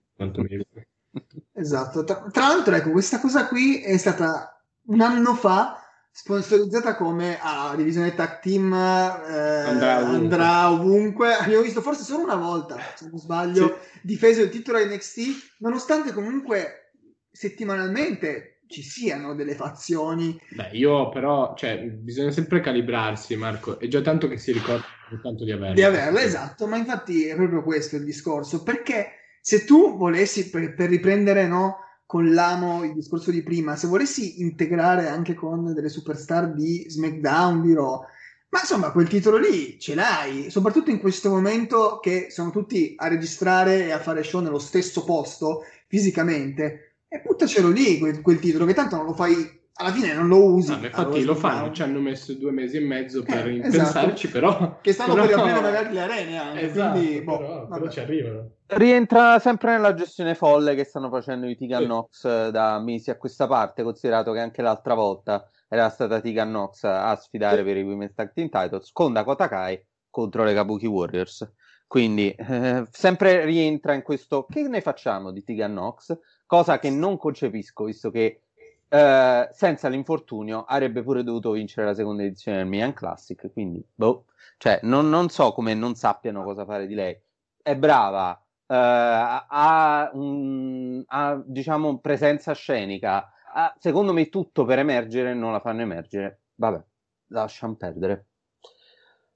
Esatto, tra, tra l'altro ecco, questa cosa qui è stata un anno fa sponsorizzata come a divisione tag team eh, Andrà ovunque. andrà ovunque. Abbiamo visto forse solo una volta, se non sbaglio, difeso il titolo NXT, nonostante comunque settimanalmente ci siano delle fazioni. Beh, io però, cioè, bisogna sempre calibrarsi, Marco. È già tanto che si ricorda tanto di averlo. Di averla, esatto, ma infatti è proprio questo il discorso, perché se tu volessi, per, per riprendere no, con l'amo il discorso di prima, se volessi integrare anche con delle superstar di SmackDown, di Raw, ma insomma quel titolo lì ce l'hai, soprattutto in questo momento che sono tutti a registrare e a fare show nello stesso posto fisicamente, e buttacelo lì quel, quel titolo, che tanto non lo fai, alla fine non lo usi. No, ma infatti Allora, lo fanno, ci hanno messo due mesi e mezzo per Eh, pensarci, esatto. però... Che stanno però- per riaprire magari le arene anche, Esatto, quindi boh, però, però ci arrivano. Rientra sempre nella gestione folle che stanno facendo i Tegan Sì. Nox eh, da mesi a questa parte, considerato che anche l'altra volta era stata Tegan Nox a sfidare per i Women's Tag Team Titles con Dakota Kai contro le Kabuki Warriors. Quindi eh, *laughs* sempre rientra in questo che ne facciamo di Tegan Nox, cosa che non concepisco, visto che eh, senza l'infortunio avrebbe pure dovuto vincere la seconda edizione del Milan Classic, quindi boh, cioè non, non so come non sappiano cosa fare di lei. È brava, eh, ha, un- ha, diciamo presenza scenica, ha, secondo me tutto per emergere non la fanno emergere. Vabbè, lasciamo perdere.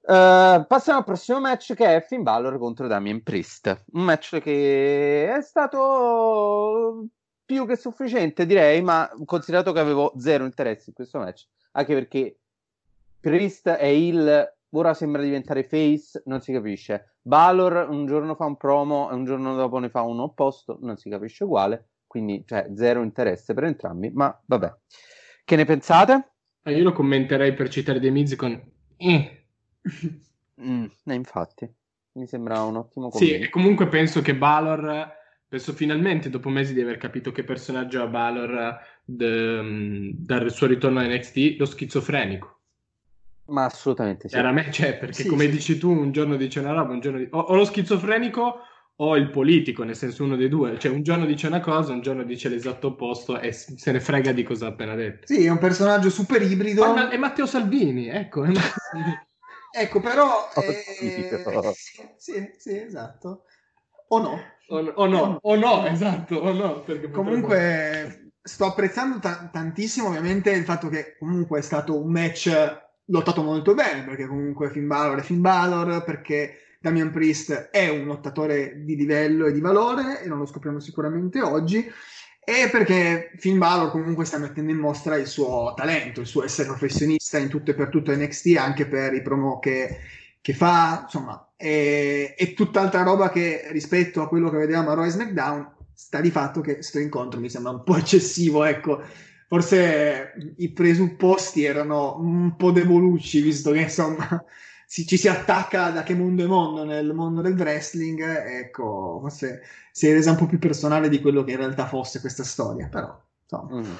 Eh, passiamo al prossimo match che è Finn Balor contro Damien Priest. Un match che è stato più che sufficiente, direi, ma considerato che avevo zero interesse in questo match, anche perché Priest è il ora sembra diventare face, non si capisce. Balor un giorno fa un promo e un giorno dopo ne fa uno opposto, non si capisce uguale, quindi cioè, zero interesse per entrambi, ma vabbè. Che ne pensate? Eh, Io lo commenterei per citare dei Miz con... "Eh". Mm, eh, infatti, mi sembra un ottimo Sì, commento. e comunque penso che Balor, penso finalmente dopo mesi di aver capito che personaggio ha Balor d- dal suo ritorno a NXT, lo schizofrenico. Ma assolutamente sì. Chiaramente, cioè, perché Sì, come sì. dici tu, un giorno dice una roba, un giorno di- o, o lo schizofrenico o il politico, nel senso uno dei due. Cioè, un giorno dice una cosa, un giorno dice l'esatto opposto e se ne frega di cosa ha appena detto. Sì, è un personaggio super ibrido. Ma- è Matteo Salvini, ecco. è Matteo Salvini. Ecco, però... Eh, *laughs* sì, sì, sì, esatto. O no. o, no- o no, o no, esatto, o no. Perché potrebbe- Comunque sto apprezzando ta- tantissimo ovviamente il fatto che comunque è stato un match lottato molto bene, perché comunque Finn Balor è Finn Balor, perché Damian Priest è un lottatore di livello e di valore, e non lo scopriamo sicuramente oggi, e perché Finn Balor comunque sta mettendo in mostra il suo talento, il suo essere professionista in tutto e per tutto NXT, anche per i promo che, che fa, insomma, è, è tutt'altra roba che rispetto a quello che vedevamo a e SmackDown, sta di fatto che sto incontro mi sembra un po' eccessivo, ecco. Forse i presupposti erano un po' devolucci, visto che insomma si- ci si attacca da che mondo è mondo nel mondo del wrestling, ecco, forse si è resa un po' più personale di quello che in realtà fosse questa storia, però insomma. Mm.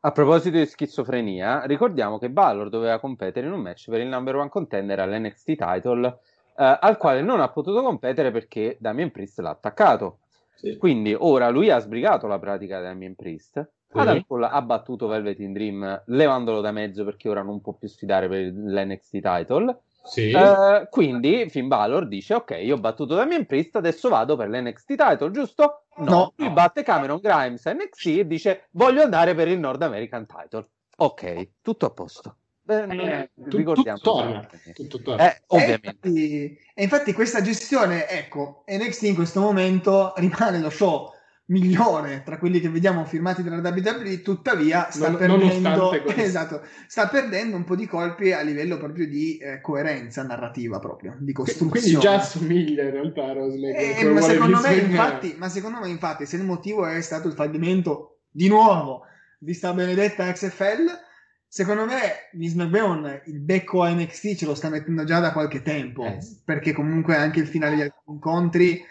A proposito di schizofrenia, ricordiamo che Balor doveva competere in un match per il number one contender all'NXT title eh, al quale non ha potuto competere perché Damien Priest l'ha attaccato. Sì. Quindi ora lui ha sbrigato la pratica di Damien Priest. Sì. Adam Cole ha battuto Velvet in Dream levandolo da mezzo perché ora non può più sfidare per l'NXT title. Sì. Eh, quindi Finn Balor dice: Ok, io ho battuto Damien Priest, adesso vado per l'NXT title, giusto? No, No. lui batte Cameron Grimes NXT e dice: Voglio andare per il North American title. Ok, tutto a posto. Eh, Eh, ricordiamo. tutto torna, tutto torna. Eh, ovviamente. E infatti, e infatti questa gestione, ecco, NXT in questo momento rimane lo show migliore tra quelli che vediamo firmati dalla WWE, tuttavia sta Non- perdendo, *laughs* esatto, sta perdendo un po' di colpi a livello proprio di eh, coerenza narrativa proprio, di costruzione. Quindi già assomiglia in realtà a McGregor, Eh, ma, secondo me, infatti, ma secondo me, infatti, se il motivo è stato il fallimento di nuovo di sta benedetta XFL, secondo me Vince McMahon il becco a NXT ce lo sta mettendo già da qualche tempo, Eh. perché comunque anche il finale degli incontri.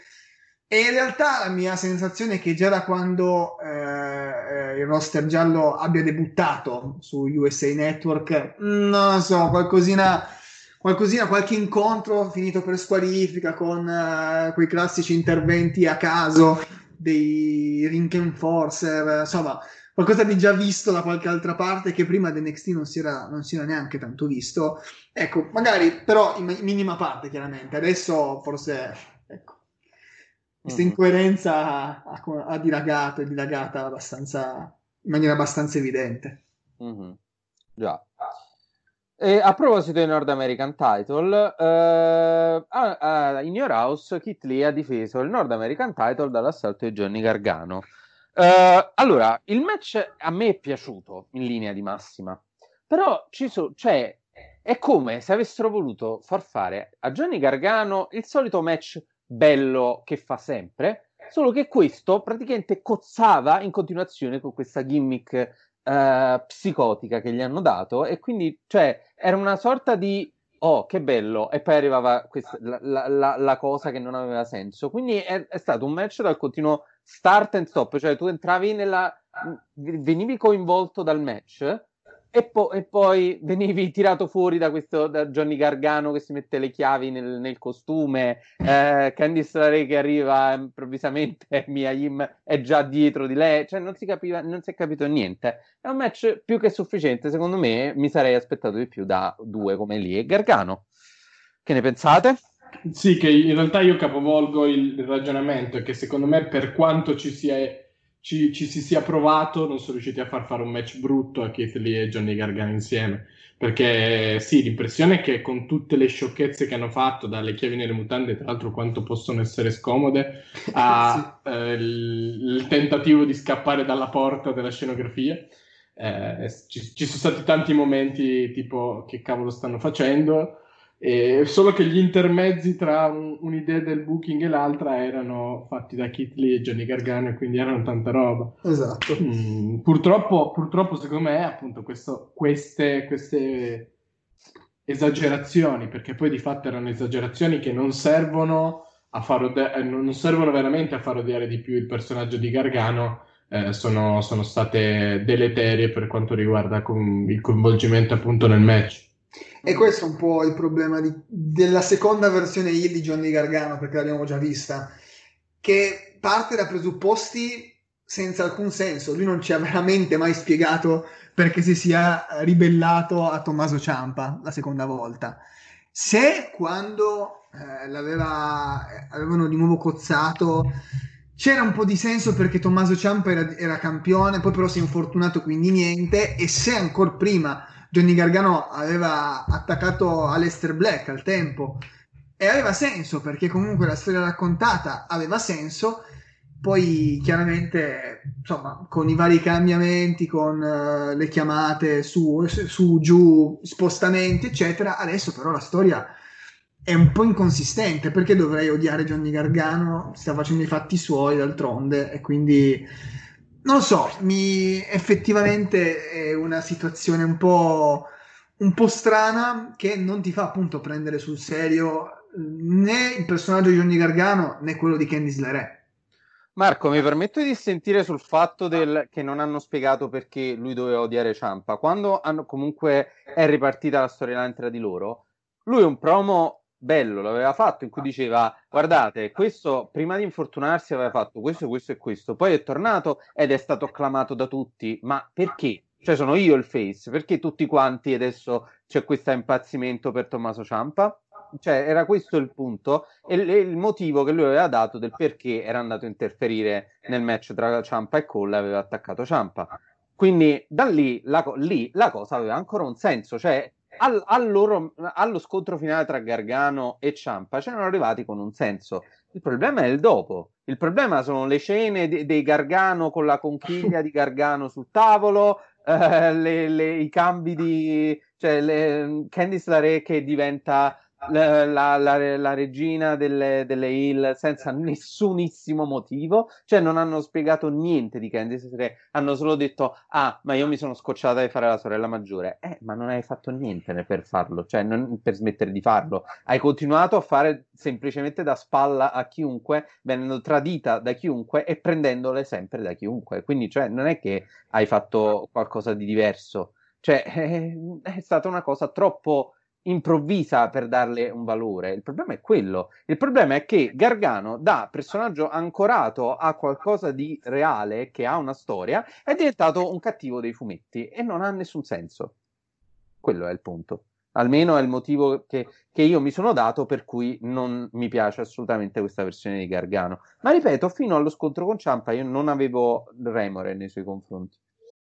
E in realtà la mia sensazione è che già da quando eh, eh, il roster giallo abbia debuttato su USA Network, mm, non so, qualcosina qualcosina, qualche incontro finito per squalifica con eh, quei classici interventi a caso dei ring enforcer, insomma, qualcosa di già visto da qualche altra parte che prima di NXT non si era, non si era neanche tanto visto. Ecco, magari però in minima parte, chiaramente. Adesso forse, ecco, questa Mhm. incoerenza ha, ha- dilagato e dilagata abbastanza, in maniera abbastanza evidente. Mhm. Già. E a proposito di North American Title, eh, a- a- in Your House Kit Lee ha difeso il North American Title dall'assalto di Johnny Gargano. Eh, allora, il match a me è piaciuto in linea di massima, però ci so- cioè, è come se avessero voluto far fare a Johnny Gargano il solito match bello che fa sempre, solo che questo praticamente cozzava in continuazione con questa gimmick eh, psicotica che gli hanno dato e quindi cioè era una sorta di oh che bello e poi arrivava questa, la- la- la cosa che non aveva senso. Quindi è, è stato un match dal continuo start and stop cioè tu entravi nella venivi coinvolto dal match e, po- e poi venivi tirato fuori da questo da Johnny Gargano che si mette le chiavi nel, nel costume, eh, Candice LeRae che arriva improvvisamente, *laughs* Mia Yim è già dietro di lei, cioè non si capiva, non si è capito niente. È un match più che sufficiente, secondo me mi sarei aspettato di più da due come lì e Gargano. Che ne pensate? Sì, che in realtà io capovolgo il ragionamento, che secondo me per quanto ci sia ci, ci si sia provato, non sono riusciti a far fare un match brutto a Keith Lee e Johnny Gargano insieme. Perché sì, l'impressione è che con tutte le sciocchezze che hanno fatto, dalle chiavi nelle mutande, tra l'altro quanto possono essere scomode, *laughs* a eh, il, il tentativo di scappare dalla porta della scenografia, eh, ci, ci sono stati tanti momenti tipo che cavolo stanno facendo. E solo che gli intermezzi tra un- un'idea del booking e l'altra erano fatti da Kit Lee e Johnny Gargano e quindi erano tanta roba. Esatto. Mm, purtroppo, purtroppo, secondo me, appunto, questo- queste, queste esagerazioni, perché poi di fatto erano esagerazioni che non servono a far ode- eh, non servono veramente a far odiare di più il personaggio di Gargano, eh, sono, sono state deleterie per quanto riguarda con- il coinvolgimento appunto nel match. E questo è un po' il problema di- della seconda versione heel di Johnny Gargano, perché l'abbiamo già vista, che parte da presupposti senza alcun senso. Lui non ci ha veramente mai spiegato perché si sia ribellato a Tommaso Ciampa la seconda volta. Se quando eh, l'aveva, eh, di nuovo cozzato c'era un po' di senso perché Tommaso Ciampa era, era campione, poi però si è infortunato, quindi niente, e se ancora prima Johnny Gargano aveva attaccato Aleister Black al tempo e aveva senso perché comunque la storia raccontata aveva senso. Poi chiaramente insomma con i vari cambiamenti con eh, le chiamate su, su giù spostamenti eccetera adesso però la storia è un po' inconsistente. Perché dovrei odiare Johnny Gargano? Sta facendo i fatti suoi d'altronde e quindi non so, mi, effettivamente è una situazione un po', un po' strana che non ti fa appunto prendere sul serio né il personaggio di Johnny Gargano né quello di Candice LeRae. Marco, mi permetto di dissentire sul fatto del, che non hanno spiegato perché lui doveva odiare Ciampa. Quando hanno, comunque è ripartita la storyline tra di loro, lui un promo bello l'aveva fatto in cui diceva guardate questo prima di infortunarsi aveva fatto questo questo e questo poi è tornato ed è stato acclamato da tutti ma perché? cioè sono io il face perché tutti quanti adesso c'è questo impazzimento per Tommaso Ciampa? cioè era questo il punto e l- il motivo che lui aveva dato del perché era andato a interferire nel match tra Ciampa e Cole aveva attaccato Ciampa quindi da lì la, lì la cosa aveva ancora un senso cioè al, al loro, allo scontro finale tra Gargano e Ciampa c'erano arrivati con un senso. Il problema è il dopo. Il problema sono le scene de- dei Gargano con la conchiglia di Gargano sul tavolo, *laughs* eh, le, le, i cambi di cioè le, Candice LaRe che diventa la, la, la, la, regina delle, delle Hill senza nessunissimo motivo, cioè non hanno spiegato niente di Candice Ray, hanno solo detto ah ma io mi sono scocciata di fare la sorella maggiore, eh ma non hai fatto niente per farlo, cioè non per smettere di farlo, hai continuato a fare semplicemente da spalla a chiunque, venendo tradita da chiunque e prendendole sempre da chiunque, quindi cioè non è che hai fatto qualcosa di diverso, cioè è, *laughs* è stata una cosa troppo improvvisa per darle un valore. Il problema è quello. Il problema è che Gargano, da personaggio ancorato a qualcosa di reale, che ha una storia, è diventato un cattivo dei fumetti e non ha nessun senso. Quello è il punto. Almeno è il motivo che, che io mi sono dato per cui non mi piace assolutamente questa versione di Gargano. Ma ripeto, fino allo scontro con Ciampa io non avevo remore nei suoi confronti.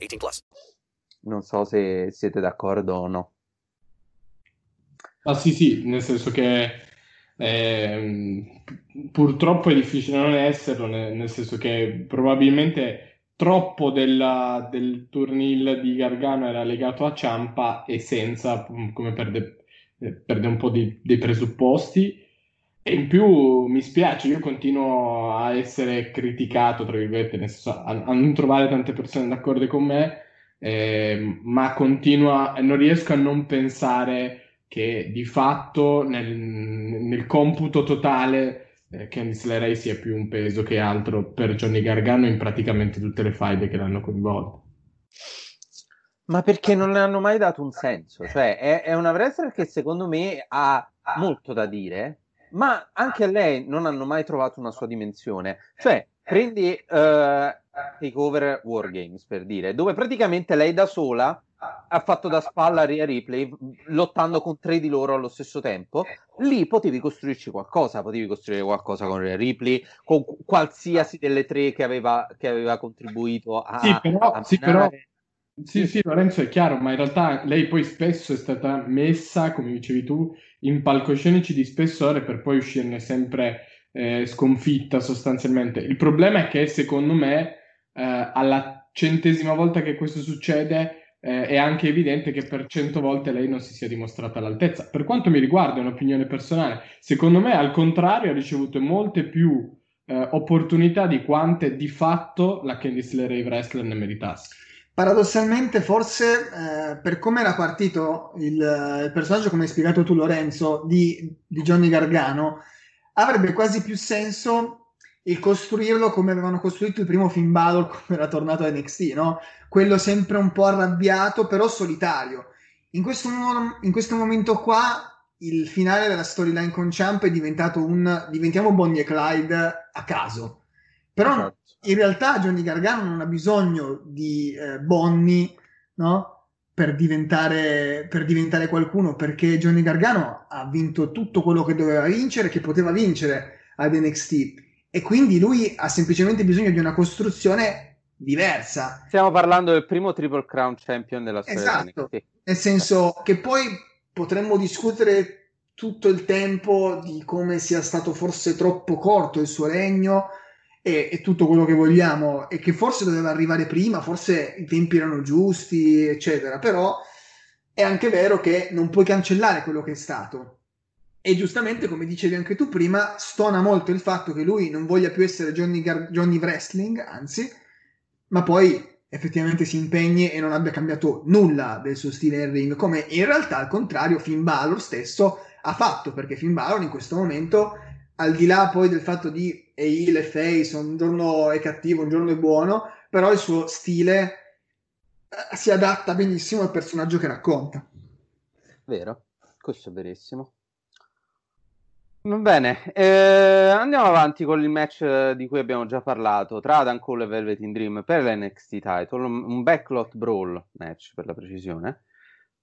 18 plus. Non so se siete d'accordo o no. Ah sì sì, nel senso che eh, purtroppo è difficile non esserlo, nel, nel senso che probabilmente troppo della, del turnil di Gargano era legato a Ciampa e senza, come perde, perde un po' di, dei presupposti. E in più mi spiace, io continuo a essere criticato, tra virgolette, a, a non trovare tante persone d'accordo con me, eh, ma continua, non riesco a non pensare che di fatto nel, nel computo totale eh, Candice LeRae sia più un peso che altro per Johnny Gargano in praticamente tutte le faide che l'hanno coinvolto. Ma perché non le hanno mai dato un senso? Cioè, è, è una wrestler che secondo me ha molto da dire, ma anche a lei non hanno mai trovato una sua dimensione. Cioè, prendi uh, Takeover Wargames per dire, dove praticamente lei da sola ha fatto da spalla a Rhea Ripley lottando con tre di loro allo stesso tempo lì potevi costruirci qualcosa potevi costruire qualcosa con Rhea Ripley con qualsiasi delle tre che aveva, che aveva contribuito a, sì però, a sì, però sì, sì, Lorenzo è chiaro, ma in realtà lei poi spesso è stata messa, come dicevi tu, in palcoscenici di spessore per poi uscirne sempre eh, sconfitta sostanzialmente. Il problema è che secondo me eh, alla centesima volta che questo succede eh, è anche evidente che per cento volte lei non si sia dimostrata all'altezza. Per quanto mi riguarda, è un'opinione personale. Secondo me, al contrario, ha ricevuto molte più eh, opportunità di quante di fatto la Candice LeRae wrestler ne meritasse. Paradossalmente, forse eh, per come era partito il, il, personaggio, come hai spiegato tu, Lorenzo, di, di Johnny Gargano, avrebbe quasi più senso il costruirlo come avevano costruito il primo Finn Balor quando era tornato a NXT, no? Quello sempre un po' arrabbiato, però solitario. In questo, in questo momento qua, il finale della storyline con Champ è diventato un diventiamo Bonnie e Clyde a caso. Però esatto. in realtà Johnny Gargano non ha bisogno di eh, Bonnie, no? per diventare, per diventare qualcuno perché Johnny Gargano ha vinto tutto quello che doveva vincere, che poteva vincere ad NXT e quindi lui ha semplicemente bisogno di una costruzione diversa. Stiamo parlando del primo Triple Crown Champion della storia Esatto, NXT. nel senso che poi potremmo discutere tutto il tempo di come sia stato forse troppo corto il suo regno e, e tutto quello che vogliamo e che forse doveva arrivare prima, forse i tempi erano giusti, eccetera, però è anche vero che non puoi cancellare quello che è stato. E giustamente, come dicevi anche tu prima, stona molto il fatto che lui non voglia più essere Johnny, Gar- Johnny Wrestling, anzi, ma poi effettivamente si impegni e non abbia cambiato nulla del suo stile in ring, come in realtà al contrario Finn Balor stesso ha fatto, perché Finn Balor in questo momento, al di là poi del fatto di e heel e face, un giorno è cattivo, un giorno è buono, però il suo stile eh, si adatta benissimo al personaggio che racconta. Vero, questo è verissimo. Va bene, eh, andiamo avanti con il match eh, di cui abbiamo già parlato tra Adam Cole e Velvet in Dream per l'NXT title, un backlot brawl match per la precisione.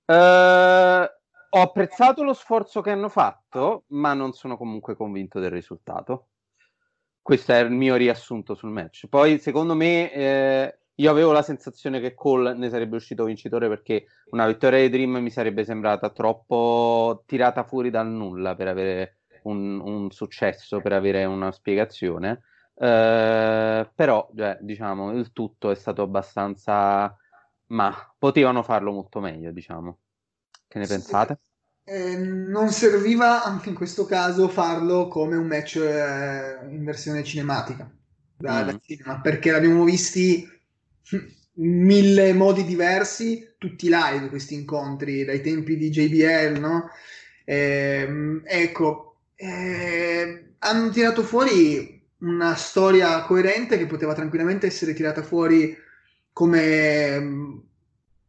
Eh, ho apprezzato lo sforzo che hanno fatto, ma non sono comunque convinto del risultato. Questo è il mio riassunto sul match. Poi, secondo me, eh, io avevo la sensazione che Cole ne sarebbe uscito vincitore perché una vittoria di Dream mi sarebbe sembrata troppo tirata fuori dal nulla per avere un, un successo, per avere una spiegazione. Eh, però, cioè, diciamo, il tutto è stato abbastanza... Ma potevano farlo molto meglio, diciamo. Che ne Sì, pensate? Eh, non serviva anche in questo caso farlo come un match eh, in versione cinematica da, da Mm. cinema, perché l'abbiamo visti in mille modi diversi, tutti live questi incontri, dai tempi di JBL, no? Ehm, ecco, eh, hanno tirato fuori una storia coerente che poteva tranquillamente essere tirata fuori come,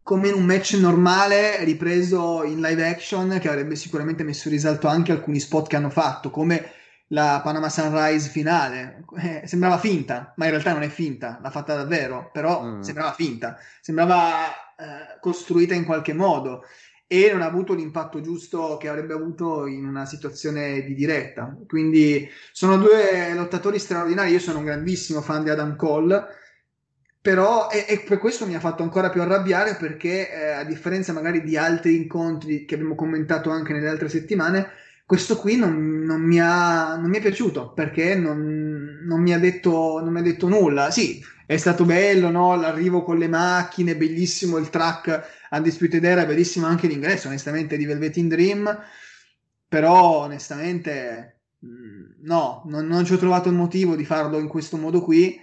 come in un match normale ripreso in live action che avrebbe sicuramente messo in risalto anche alcuni spot che hanno fatto, come la Panama Sunrise finale. Eh, sembrava finta, ma in realtà non è finta, l'ha fatta davvero, però Mm. sembrava finta, sembrava eh, costruita in qualche modo e non ha avuto l'impatto giusto che avrebbe avuto in una situazione di diretta. Quindi sono due lottatori straordinari. Io sono un grandissimo fan di Adam Cole, però e, e per questo mi ha fatto ancora più arrabbiare perché, eh, a differenza magari di altri incontri che abbiamo commentato anche nelle altre settimane, questo qui non, non mi ha, non mi è piaciuto perché non, non mi ha detto, mi ha detto nulla. Sì, è stato bello, no? L'arrivo con le macchine, bellissimo il track Undisputed Era, bellissimo anche l'ingresso, onestamente, di Velvet in Dream, però onestamente mh, no, non ci ho trovato il motivo di farlo in questo modo qui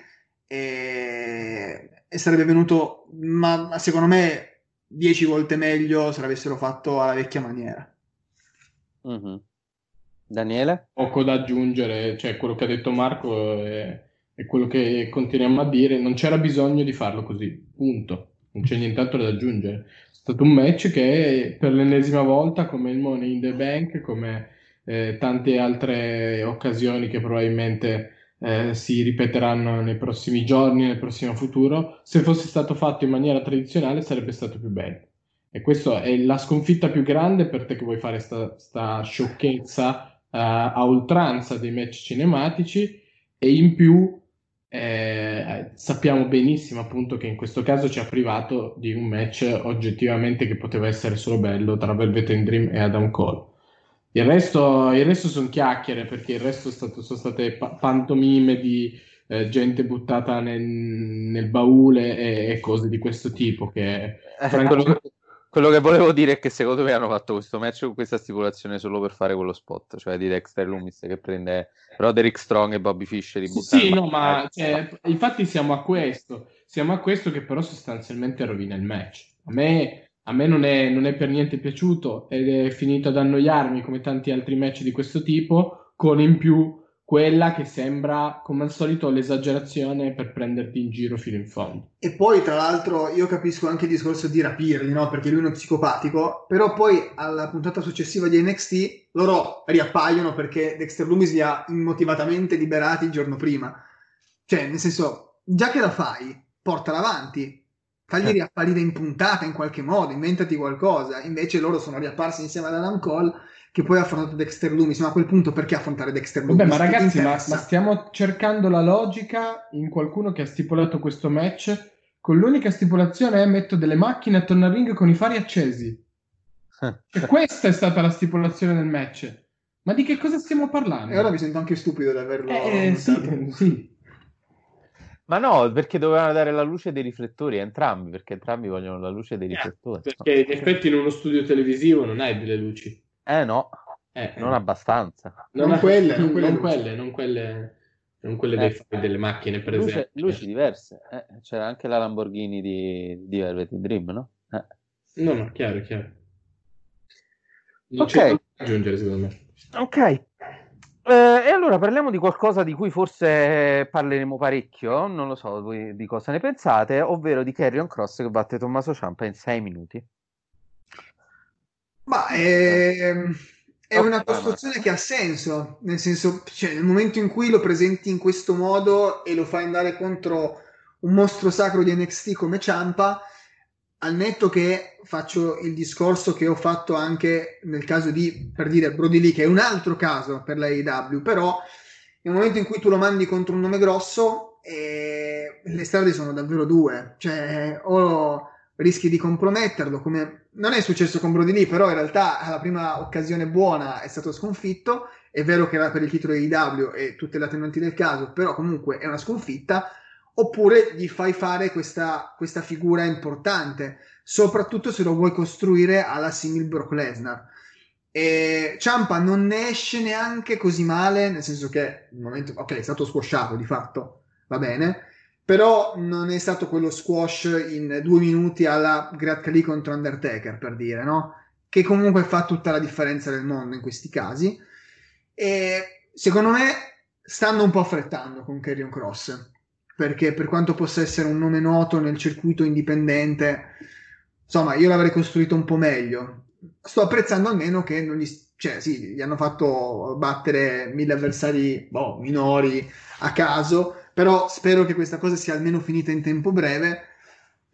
e, e sarebbe venuto, ma, ma secondo me, dieci volte meglio se l'avessero fatto alla vecchia maniera. Mhm. Daniele? Poco da aggiungere, cioè quello che ha detto Marco è, è quello che continuiamo a dire, non c'era bisogno di farlo così, punto, non c'è nient'altro da aggiungere. È stato un match che per l'ennesima volta, come il Money in the Bank, come eh, tante altre occasioni che probabilmente eh, si ripeteranno nei prossimi giorni, nel prossimo futuro, se fosse stato fatto in maniera tradizionale sarebbe stato più bello. E questa è la sconfitta più grande per te che vuoi fare sta, sta sciocchezza eh, a oltranza dei match cinematici e in più eh, sappiamo benissimo appunto che in questo caso ci ha privato di un match oggettivamente che poteva essere solo bello tra Velvet and Dream e Adam Cole. Il resto, il resto sono chiacchiere perché il resto è stato- sono state pa- pantomime di eh, gente buttata nel, nel baule e, e cose di questo tipo che Eh, quello, che, quello che volevo dire è che secondo me hanno fatto questo match con questa stipulazione solo per fare quello spot, cioè di Dexter Loomis che prende Roderick Strong e Bobby Fischer di Sì, no, ma cioè, infatti siamo a questo, siamo a questo che però sostanzialmente rovina il match. A me, a me non è, non è per niente piaciuto ed è finito ad annoiarmi come tanti altri match di questo tipo, con in più quella che sembra, come al solito, l'esagerazione per prenderti in giro fino in fondo. E poi, tra l'altro, io capisco anche il discorso di rapirli, no? Perché lui è uno psicopatico, però poi alla puntata successiva di NXT loro riappaiono perché Dexter Loomis li ha immotivatamente liberati il giorno prima. Cioè, nel senso, già che la fai, portala avanti. Fagli riapparire in puntata in qualche modo, inventati qualcosa. Invece loro sono riapparsi insieme ad Adam Cole che poi ha affrontato Dexter Loomis. Ma a quel punto perché affrontare Dexter Loomis? Vabbè, ma ragazzi, ma, ma stiamo cercando la logica in qualcuno che ha stipulato questo match con l'unica stipulazione è metto delle macchine attorno al ring con i fari accesi. *laughs* Cioè, questa è stata la stipulazione del match. Ma di che cosa stiamo parlando? E ora mi sento anche stupido di averlo Eh, notato. sì, sì. Ma no, perché dovevano dare la luce dei riflettori a entrambi, perché entrambi vogliono la luce dei riflettori. Perché in effetti in uno studio televisivo non hai delle luci. Eh no, Eh, non abbastanza. Non, Non quelle, non non quelle quelle, luci. non quelle, non quelle Eh. dei fari delle macchine, per Luce- esempio. luci diverse. Eh, c'era anche la Lamborghini di, di Velvet Dream, no? Eh. No, no, chiaro, chiaro. Non Ok. aggiungere, secondo me. Ok. Eh, e allora parliamo di qualcosa di cui forse parleremo parecchio, non lo so voi di cosa ne pensate, ovvero di Carrion Cross che batte Tommaso Ciampa in 6 minuti. Ma è, è una costruzione che ha senso, nel senso, cioè, nel momento in cui lo presenti in questo modo e lo fai andare contro un mostro sacro di NXT come Ciampa, al netto che faccio il discorso che ho fatto anche nel caso di, per dire, Brody Lee, che è un altro caso per la AEW, però nel momento in cui tu lo mandi contro un nome grosso, eh, le strade sono davvero due, cioè o rischi di comprometterlo, come non è successo con Brody Lee, però in realtà alla prima occasione buona è stato sconfitto, è vero che era per il titolo AEW e tutte le attenuanti del caso, però comunque è una sconfitta, oppure gli fai fare questa, questa figura importante, soprattutto se lo vuoi costruire alla simil Brock Lesnar. E Ciampa non ne esce neanche così male, nel senso che il momento, ok, è stato squasciato di fatto, va bene, però non è stato quello squash in due minuti alla Great Khali contro Undertaker, per dire, no? Che comunque fa tutta la differenza del mondo in questi casi. E secondo me stanno un po' affrettando con Carrion Cross, perché per quanto possa essere un nome noto nel circuito indipendente, insomma, io l'avrei costruito un po' meglio. Sto apprezzando almeno che non gli, cioè, sì, gli hanno fatto battere mille avversari boh, minori a caso, però spero che questa cosa sia almeno finita in tempo breve.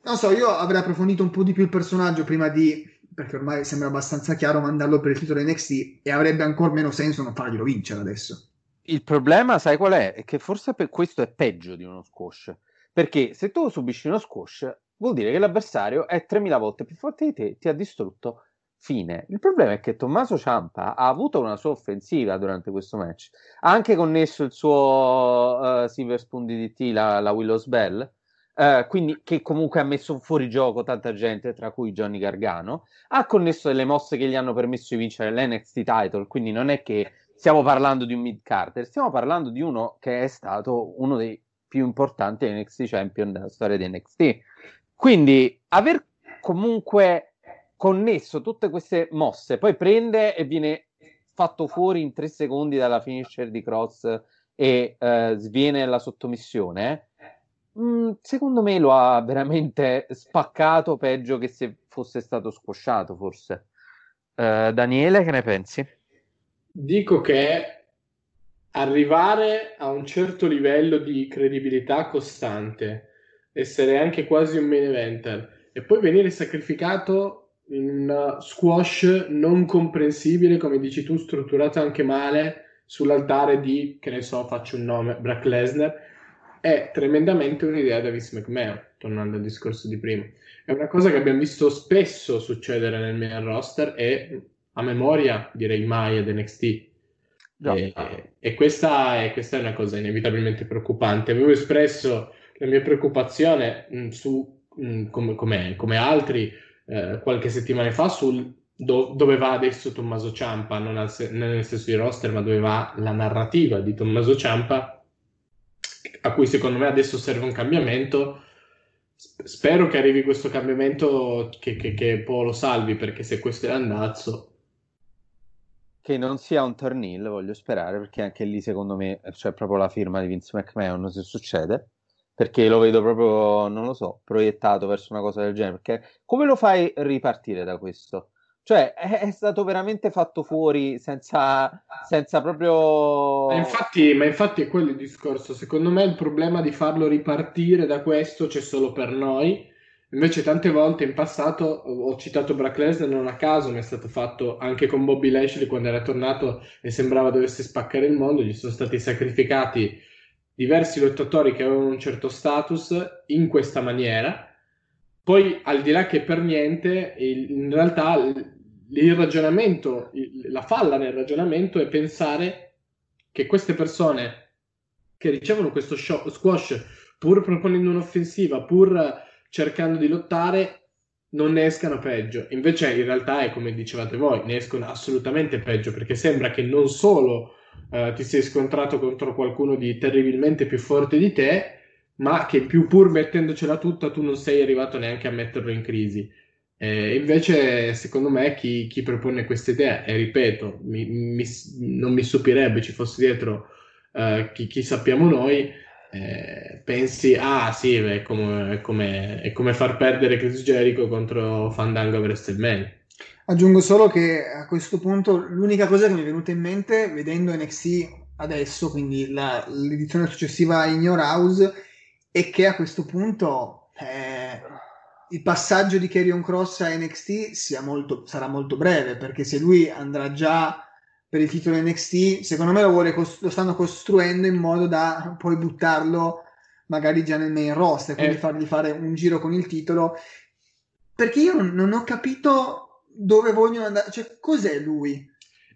Non so, io avrei approfondito un po' di più il personaggio prima di, perché ormai sembra abbastanza chiaro, mandarlo per il titolo NXT e avrebbe ancora meno senso non farglielo vincere adesso. Il problema, sai qual è? È che forse per questo è peggio di uno squash. Perché se tu subisci uno squash, vuol dire che l'avversario è 3000 volte più forte di te, ti ha distrutto, fine. Il problema è che Tommaso Ciampa ha avuto una sua offensiva durante questo match. Ha anche connesso il suo uh, Silver Spoon DDT, la, la Willow's Bell, uh, quindi che comunque ha messo fuori gioco tanta gente, tra cui Johnny Gargano. Ha connesso delle mosse che gli hanno permesso di vincere l'NXT title, quindi non è che stiamo parlando di un mid-carter, stiamo parlando di uno che è stato uno dei più importanti NXT champion della storia di NXT. Quindi aver comunque connesso tutte queste mosse, poi prende e viene fatto fuori in tre secondi dalla finisher di Cross e uh, sviene la sottomissione, mh, secondo me lo ha veramente spaccato peggio che se fosse stato squasciato forse. Uh, Daniele, che ne pensi? Dico che arrivare a un certo livello di credibilità costante, essere anche quasi un main eventer e poi venire sacrificato in un squash non comprensibile, come dici tu, strutturato anche male sull'altare di, che ne so, faccio un nome, Brock Lesnar, è tremendamente un'idea da Vince McMahon, tornando al discorso di prima. È una cosa che abbiamo visto spesso succedere nel main roster e a memoria direi mai ad NXT. No. E, e questa, è, questa, è, una cosa inevitabilmente preoccupante. Avevo espresso la mia preoccupazione mh, su mh, come, come, come, altri eh, qualche settimana fa sul do, dove va adesso Tommaso Ciampa, non, al, non nel senso di roster, ma dove va la narrativa di Tommaso Ciampa, a cui secondo me adesso serve un cambiamento. Spero che arrivi questo cambiamento che, che, che poi lo salvi, perché se questo è l'andazzo, che non sia un turn heel, voglio sperare, perché anche lì secondo me c'è proprio la firma di Vince McMahon se succede, perché lo vedo proprio, non lo so, proiettato verso una cosa del genere, perché come lo fai ripartire da questo? Cioè, è, è stato veramente fatto fuori senza, senza proprio... Ma infatti, ma infatti è quello il discorso, secondo me il problema di farlo ripartire da questo c'è solo per noi, Invece tante volte in passato ho citato Brock Lesnar non a caso, ma è stato fatto anche con Bobby Lashley quando era tornato e sembrava dovesse spaccare il mondo, gli sono stati sacrificati diversi lottatori che avevano un certo status in questa maniera. Poi al di là che per niente, in realtà il ragionamento, la falla nel ragionamento è pensare che queste persone che ricevono questo squash pur proponendo un'offensiva, pur cercando di lottare non ne escano peggio. Invece in realtà è come dicevate voi, ne escono assolutamente peggio perché sembra che non solo uh, ti sei scontrato contro qualcuno di terribilmente più forte di te, ma che più pur mettendocela tutta tu non sei arrivato neanche a metterlo in crisi. Eh, invece, secondo me, chi, chi, propone questa idea, e ripeto, mi, mi, non mi stupirebbe ci fosse dietro uh, chi, chi sappiamo noi, eh, pensi, ah sì, è come, è, come, è come, far perdere Chris Jericho contro Fandango a WrestleMania. Aggiungo solo che a questo punto l'unica cosa che mi è venuta in mente vedendo NXT adesso, quindi la, l'edizione successiva in Your House, è che a questo punto eh, il passaggio di Carrion Cross a NXT molto, sarà molto breve perché se lui andrà già per il titolo NXT, secondo me lo, vuole, lo stanno costruendo in modo da poi buttarlo magari già nel main roster, quindi eh. fargli fare un giro con il titolo. Perché io non, ho capito dove vogliono andare, cioè cos'è lui?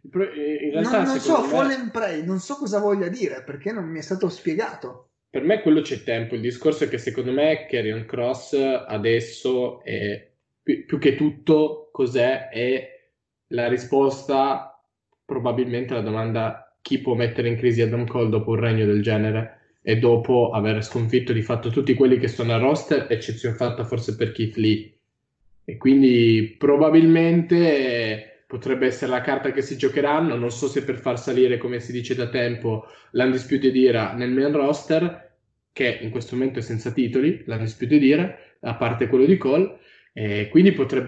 In realtà, non, non so, me... Fallen Prey, non so cosa voglia dire perché non mi è stato spiegato. Per me quello c'è tempo, il discorso è che secondo me Carrion Cross adesso è più, più che tutto cos'è? È la risposta probabilmente la domanda chi può mettere in crisi Adam Cole dopo un regno del genere e dopo aver sconfitto di fatto tutti quelli che sono a roster, eccezione fatta forse per Keith Lee. E quindi probabilmente potrebbe essere la carta che si giocheranno, non so se per far salire, come si dice da tempo, l'Undisputed Era nel main roster, che in questo momento è senza titoli, l'Undisputed Era, a parte quello di Cole, e quindi potrebbe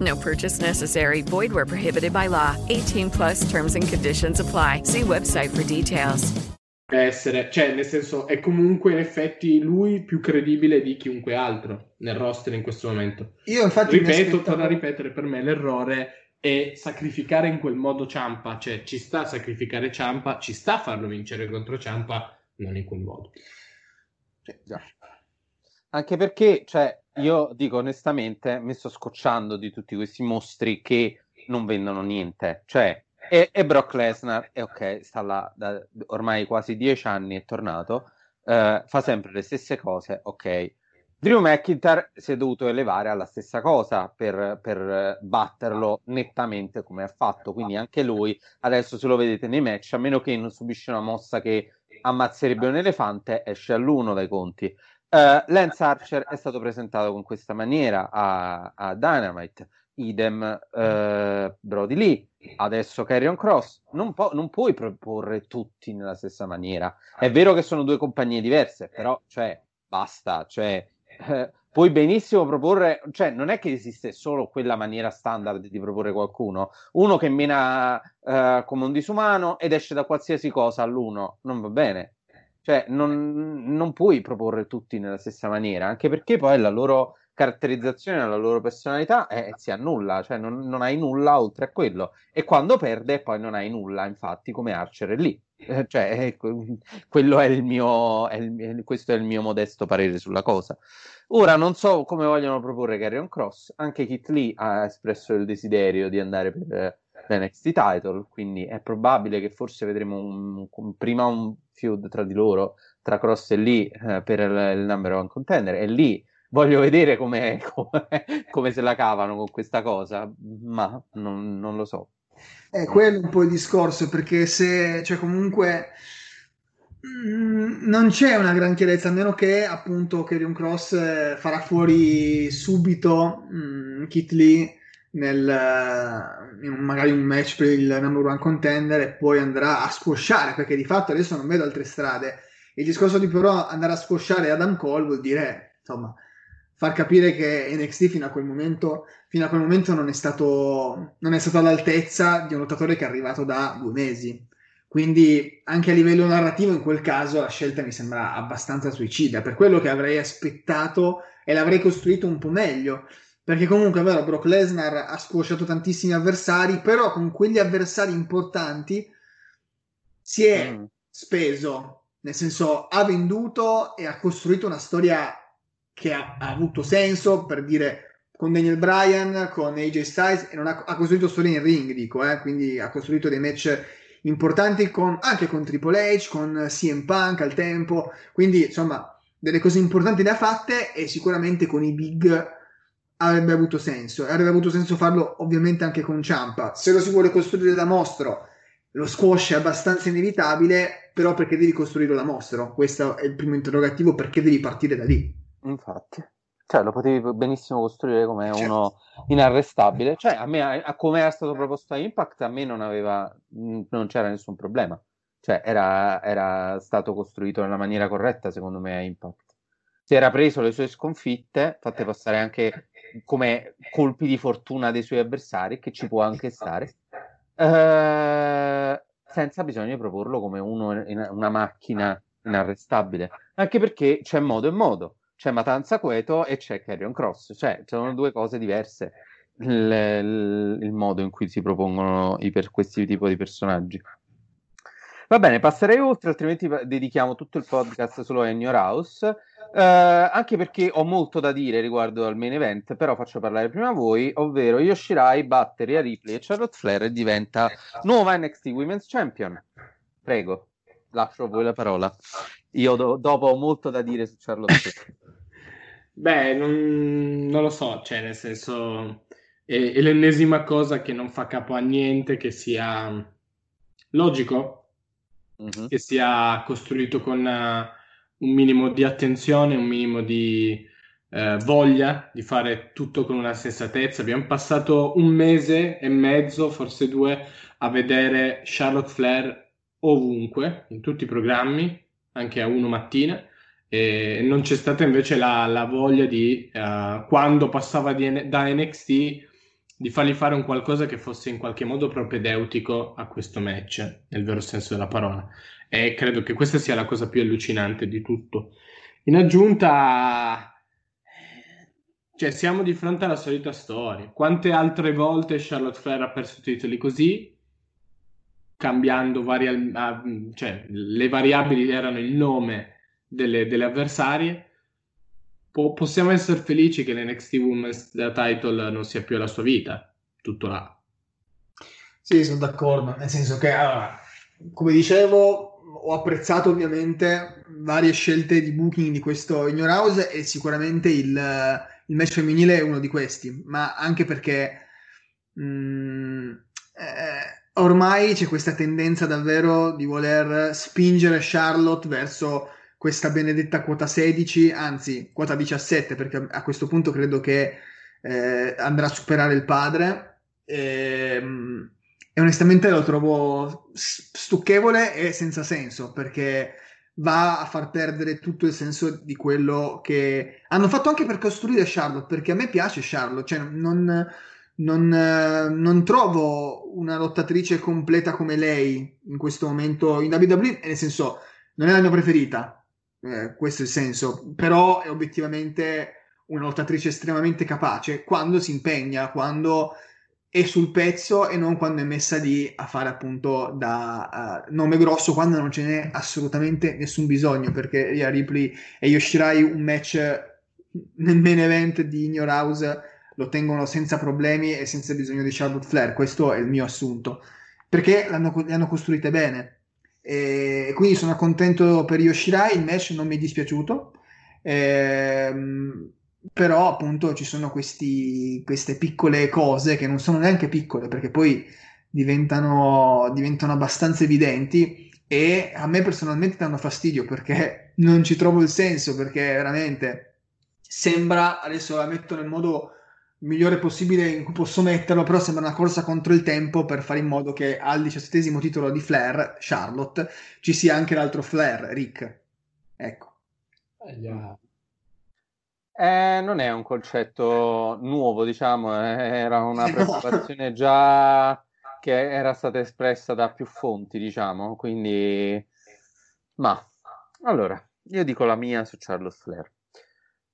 No purchase necessary. Void where prohibited by law. 18 plus terms and conditions apply. See website for details. Essere, cioè, nel senso, è comunque in effetti lui più credibile di chiunque altro nel roster in questo momento. Io infatti ripeto, aspettavo... torno a ripetere, per me l'errore è sacrificare in quel modo Ciampa, cioè ci sta a sacrificare Ciampa, ci sta a farlo vincere contro Ciampa, non in quel modo. Cioè, già. Anche perché, cioè, io dico onestamente, mi sto scocciando di tutti questi mostri che non vendono niente. Cioè, e, e Brock Lesnar, e ok, sta là da ormai quasi dieci anni, è tornato, eh, fa sempre le stesse cose, ok. Drew McIntyre si è dovuto elevare alla stessa cosa per, per batterlo nettamente come ha fatto, quindi anche lui adesso se lo vedete nei match, a meno che non subisce una mossa che ammazzerebbe un elefante, esce all'uno dai conti. Uh, Lance Archer è stato presentato con questa maniera a, a Dynamite, idem uh, Brody Lee, adesso Carrion Cross. Non, po- non, puoi proporre tutti nella stessa maniera. È vero che sono due compagnie diverse, però cioè, basta. Cioè, eh, puoi benissimo proporre, cioè non è che esiste solo quella maniera standard di proporre qualcuno. Uno che mena uh, come un disumano ed esce da qualsiasi cosa all'uno, non va bene cioè, non, non, puoi proporre tutti nella stessa maniera, anche perché poi la loro caratterizzazione, la loro personalità eh, si annulla, cioè non, non, hai nulla oltre a quello. E quando perde, poi non hai nulla, infatti, come Archer è lì. Eh, cioè, quello è il mio, è il, questo è il mio modesto parere sulla cosa. Ora non so come vogliono proporre Carrion Cross, anche Kit Lee ha espresso il desiderio di andare per l'NXT title, quindi è probabile che forse vedremo un, un, prima un feud tra di loro, tra Cross e Lee eh, per il, il number one contender, e lì voglio vedere *laughs* come, se la cavano con questa cosa, ma non, non lo so. È quello un po' il discorso, perché se, cioè comunque mm, non c'è una gran chiarezza, a meno che appunto Kerion Cross eh, farà fuori subito mm, Kit Lee nel, eh, magari un match per il number one contender e poi andrà a squasciare, perché di fatto adesso non vedo altre strade. Il discorso di però andare a squasciare Adam Cole vuol dire, insomma, far capire che NXT fino a quel momento, fino a quel momento non, è stato, non è stato all'altezza di un lottatore che è arrivato da due mesi. Quindi anche a livello narrativo in quel caso la scelta mi sembra abbastanza suicida, per quello che avrei aspettato e l'avrei costruito un po' meglio, perché comunque è vero, Brock Lesnar ha squosciato tantissimi avversari, però con quegli avversari importanti si è mm. speso, nel senso ha venduto e ha costruito una storia che ha, ha, avuto senso per dire con Daniel Bryan, con AJ Styles e non ha, ha costruito storie in ring, dico, eh, quindi ha costruito dei match importanti con, anche con Triple H, con CM Punk al tempo, quindi insomma delle cose importanti ha fatte e sicuramente con i big avrebbe avuto senso e avrebbe avuto senso farlo ovviamente anche con Ciampa. Se lo si vuole costruire da mostro, lo squash è abbastanza inevitabile, però perché devi costruirlo da mostro? Questo è il primo interrogativo, perché devi partire da lì? Infatti, cioè lo potevi benissimo costruire come certo. uno inarrestabile. Cioè, a me, a, come era stato proposto a Impact, a me non aveva, non c'era nessun problema. Cioè, era, era stato costruito nella maniera corretta, secondo me, a Impact. Si era preso le sue sconfitte, fatte passare anche come colpi di fortuna dei suoi avversari, che ci può anche stare, *laughs* eh, senza bisogno di proporlo come uno, una macchina inarrestabile. Anche perché c'è modo e modo. C'è Matanza Cueto e c'è Carrion Cross, cioè sono due cose diverse. Il, il, il modo in cui si propongono i, per questi tipi di personaggi. Va bene, passerei oltre, altrimenti dedichiamo tutto il podcast solo a New House. Eh, anche perché ho molto da dire riguardo al main event, però faccio parlare prima voi, ovvero Yoshirai batte Rhea Ripley e Charlotte Flair e diventa nuova NXT Women's Champion. Prego, lascio a voi la parola. Io do- dopo ho molto da dire su Charlotte Flair. *laughs* Beh, non, non, lo so, cioè nel senso è, è, l'ennesima cosa che non fa capo a niente, che sia logico, uh-huh. che sia costruito con uh, un minimo di attenzione, un minimo di uh, voglia di fare tutto con una sensatezza. Abbiamo passato un mese e mezzo, forse due, a vedere Charlotte Flair ovunque, in tutti i programmi, anche a uno mattina e non c'è stata invece la, la voglia di, uh, quando passava di, da NXT, di fargli fare un qualcosa che fosse in qualche modo propedeutico a questo match, nel vero senso della parola. E credo che questa sia la cosa più allucinante di tutto. In aggiunta, cioè, siamo di fronte alla solita storia. Quante altre volte Charlotte Flair ha perso titoli così? Cambiando vari, cioè, le variabili erano il nome delle, delle avversarie. Po- possiamo essere felici che l'NXT Women's Title non sia più la sua vita, tutto là. Sì, sono d'accordo, nel senso che, allora, come dicevo, ho apprezzato ovviamente varie scelte di booking di questo In Your House e sicuramente il, il match femminile è uno di questi, ma anche perché mh, mm, eh, ormai c'è questa tendenza davvero di voler spingere Charlotte verso questa benedetta quota 16, anzi quota 17, perché a questo punto credo che eh, andrà a superare il padre. E, ehm, e onestamente lo trovo stucchevole e senza senso, perché va a far perdere tutto il senso di quello che hanno fatto anche per costruire Charlotte, perché a me piace Charlotte, cioè non, non, non, trovo una lottatrice completa come lei in questo momento in WWE, nel senso non è la mia preferita, eh, questo è il senso, però è obiettivamente una lottatrice estremamente capace quando si impegna, quando è sul pezzo e non quando è messa lì a fare appunto da uh, nome grosso quando non ce n'è assolutamente nessun bisogno perché Rhea Ripley e Yoshirai un match nel main event di Your House lo tengono senza problemi e senza bisogno di Charlotte Flair. Questo è il mio assunto. Perché le hanno costruite bene. E quindi sono contento per Yoshirai. Il match non mi è dispiaciuto. Ehm, però appunto ci sono questi, queste piccole cose che non sono neanche piccole perché poi diventano, diventano abbastanza evidenti e a me personalmente danno fastidio perché *laughs* non ci trovo il senso perché veramente sembra adesso la metto nel modo migliore possibile in cui posso metterlo però sembra una corsa contro il tempo per fare in modo che al diciassettesimo titolo di Flair Charlotte ci sia anche l'altro Flair Rick ecco Eh, già. Eh, non è un concetto nuovo, diciamo, eh, era una *laughs* preoccupazione già che era stata espressa da più fonti, diciamo, quindi... Ma, allora, io dico la mia su Charlotte Flair.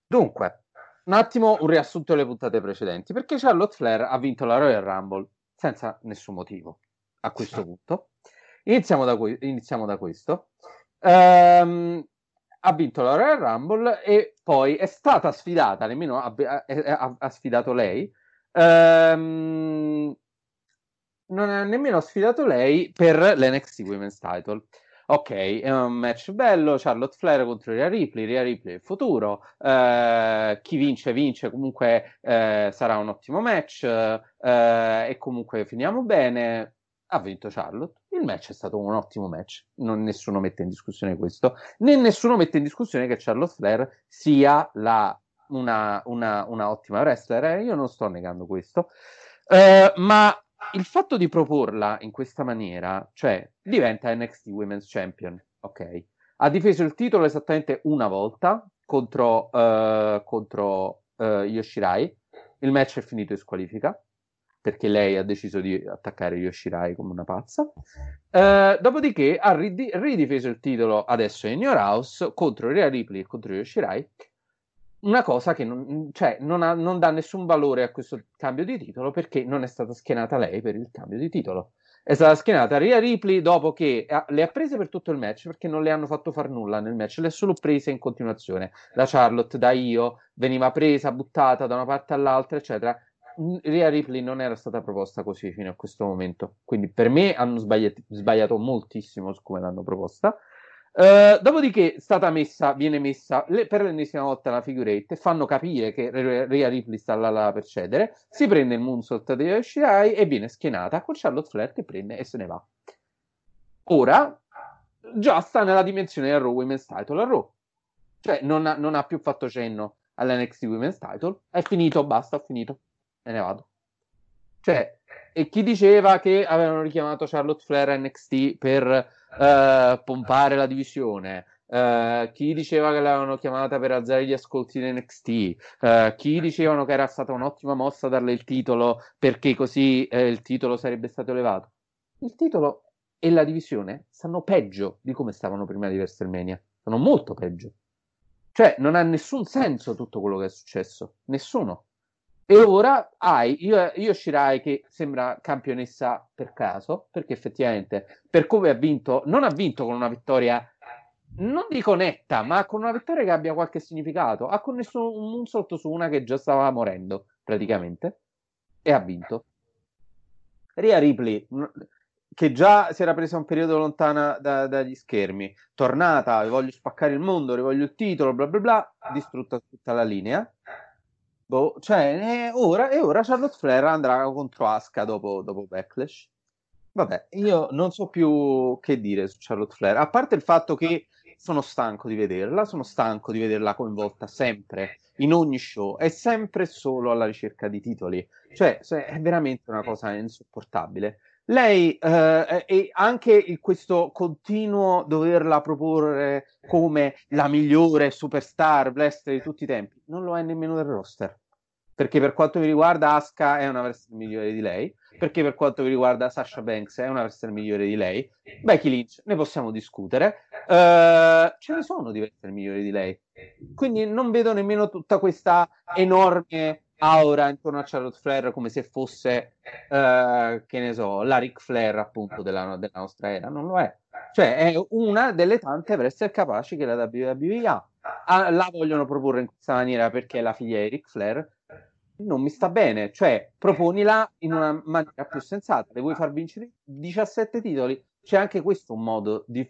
Dunque, un attimo un riassunto delle puntate precedenti, perché Charlotte Flair ha vinto la Royal Rumble senza nessun motivo, a questo punto. Iniziamo da, que- iniziamo da questo. Ehm, ha vinto la Royal Rumble e poi è stata sfidata, nemmeno ha, ha- ha- sfidato lei. Ehm, non ha nemmeno sfidato lei per l'NXT Women's Title. Ok, è un match bello, Charlotte Flair contro Rhea Ripley, Rhea Ripley è il futuro, eh, chi vince vince, comunque eh, sarà un ottimo match eh, e comunque finiamo bene. Ha vinto Charlotte, il match è stato un ottimo match, non, nessuno mette in discussione questo, né nessuno mette in discussione che Charlotte Flair sia la, una, una, una ottima wrestler, eh, io non sto negando questo, Eh, ma il fatto di proporla in questa maniera, cioè diventa NXT Women's Champion, ok? Ha difeso il titolo esattamente una volta contro, eh, contro eh, Yoshirai. Il match è finito in squalifica perché lei ha deciso di attaccare Yoshirai come una pazza. Eh, dopodiché ha ridi- ridifeso il titolo adesso in Your House contro Rhea Ripley e contro Yoshirai. Una cosa che non, cioè, non, ha- non dà nessun valore a questo cambio di titolo perché non è stata schienata lei per il cambio di titolo. È stata schienata Rhea Ripley dopo che ha- le ha prese per tutto il match perché non le hanno fatto far nulla nel match, le ha solo prese in continuazione. La Charlotte da io veniva presa, buttata da una parte all'altra, eccetera. Rhea Ripley non era stata proposta così fino a questo momento, quindi per me hanno sbagliati- sbagliato moltissimo su come l'hanno proposta. Eh, dopodiché messa, viene messa le- per l'ennesima volta la figure e fanno capire che Rhea Ripley sta là, là per cedere. Si prende il moonsault di Yoshirai e viene schienata con Charlotte Flair che prende e se ne va. Ora già sta nella dimensione del Raw Women's Title Raw. Cioè non ha, non ha più fatto cenno all'NXT Women's Title. È finito, basta, ho finito. Me ne vado. Cioè, e chi diceva che avevano richiamato Charlotte Flair NXT per eh, pompare la divisione? eh, chi diceva che l'avevano chiamata per alzare gli ascolti in NXT? eh, chi dicevano che era stata un'ottima mossa darle il titolo perché così eh, il titolo sarebbe stato elevato? Il titolo e la divisione stanno peggio di come stavano prima di WrestleMania. Sono molto peggio. Cioè, non ha nessun senso tutto quello che è successo. Nessuno. E ora hai io, io Shirai che sembra campionessa per caso, perché effettivamente per come ha vinto, non ha vinto con una vittoria, non dico netta, ma con una vittoria che abbia qualche significato. Ha connesso un moonsault su una che già stava morendo, praticamente, e ha vinto. Rhea Ripley, che già si era presa un periodo lontana da- dagli schermi, tornata, voglio spaccare il mondo, rivoglio il titolo, bla bla bla, distrutta tutta la linea. Boh, cioè, ora, e ora Charlotte Flair andrà contro Asuka dopo, dopo Backlash. Vabbè, io non so più che dire su Charlotte Flair, a parte il fatto che sono stanco di vederla, sono stanco di vederla coinvolta sempre in ogni show, è sempre solo alla ricerca di titoli, cioè è veramente una cosa insopportabile. Lei eh, e anche il- questo continuo doverla proporre come la migliore superstar wrestler di tutti i tempi, non lo è nemmeno del roster. Perché per quanto mi riguarda Asuka è una wrestler migliore di lei, perché per quanto mi riguarda Sasha Banks è una wrestler migliore di lei, Becky Lynch ne possiamo discutere, Eh, ce ne sono di wrestler migliori di lei. Quindi non vedo nemmeno tutta questa enorme aura intorno a Charlotte Flair come se fosse, eh, che ne so, la Ric Flair appunto della, della nostra era. Non lo è. Cioè è una delle tante wrestler capaci che la WWE ha. Ah, la vogliono proporre in questa maniera perché è la figlia di Ric Flair. non mi sta bene, cioè proponila in una maniera più sensata, le vuoi far vincere 17 titoli? C'è anche questo un modo di...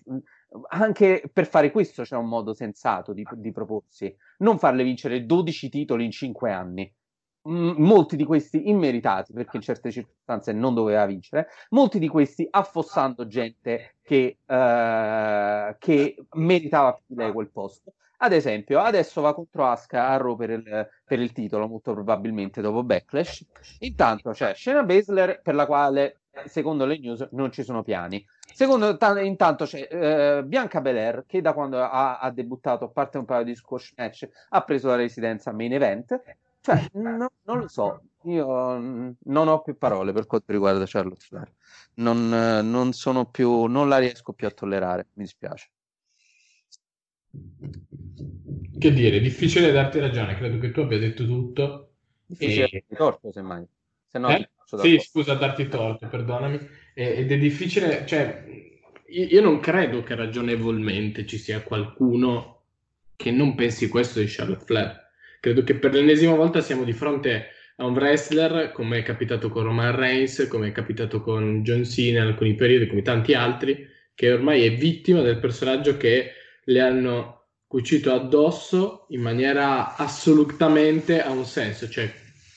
Anche per fare questo c'è un modo sensato di, di proporsi, non farle vincere 12 titoli in 5 anni. M- molti di questi immeritati, perché in certe circostanze non doveva vincere, molti di questi affossando gente che, uh, che meritava più di lei quel posto. Ad esempio, adesso va contro Asuka a Raw per il, per il titolo, molto probabilmente dopo Backlash. Intanto c'è Shayna Baszler, per la quale, secondo le news, non ci sono piani. Secondo, t- intanto c'è eh, Bianca Belair, che da quando ha, ha, debuttato, a parte un paio di squash match, ha preso la residenza main event. Cioè, *laughs* no, non lo so, io non ho più parole per quanto riguarda Charlotte Flair. Non, non sono più, non la riesco più a tollerare, mi dispiace. Che dire, difficile darti ragione, credo che tu abbia detto tutto. Difficile e... darti torto, semmai. Se no, eh? Sì, scusa, darti torto, perdonami. ed è difficile, cioè, io non credo che ragionevolmente ci sia qualcuno che non pensi questo di Charlotte Flair. Credo che per l'ennesima volta siamo di fronte a un wrestler, come è capitato con Roman Reigns, come è capitato con John Cena in alcuni periodi, come tanti altri, che ormai è vittima del personaggio che le hanno cucito addosso in maniera assolutamente ha un senso, cioè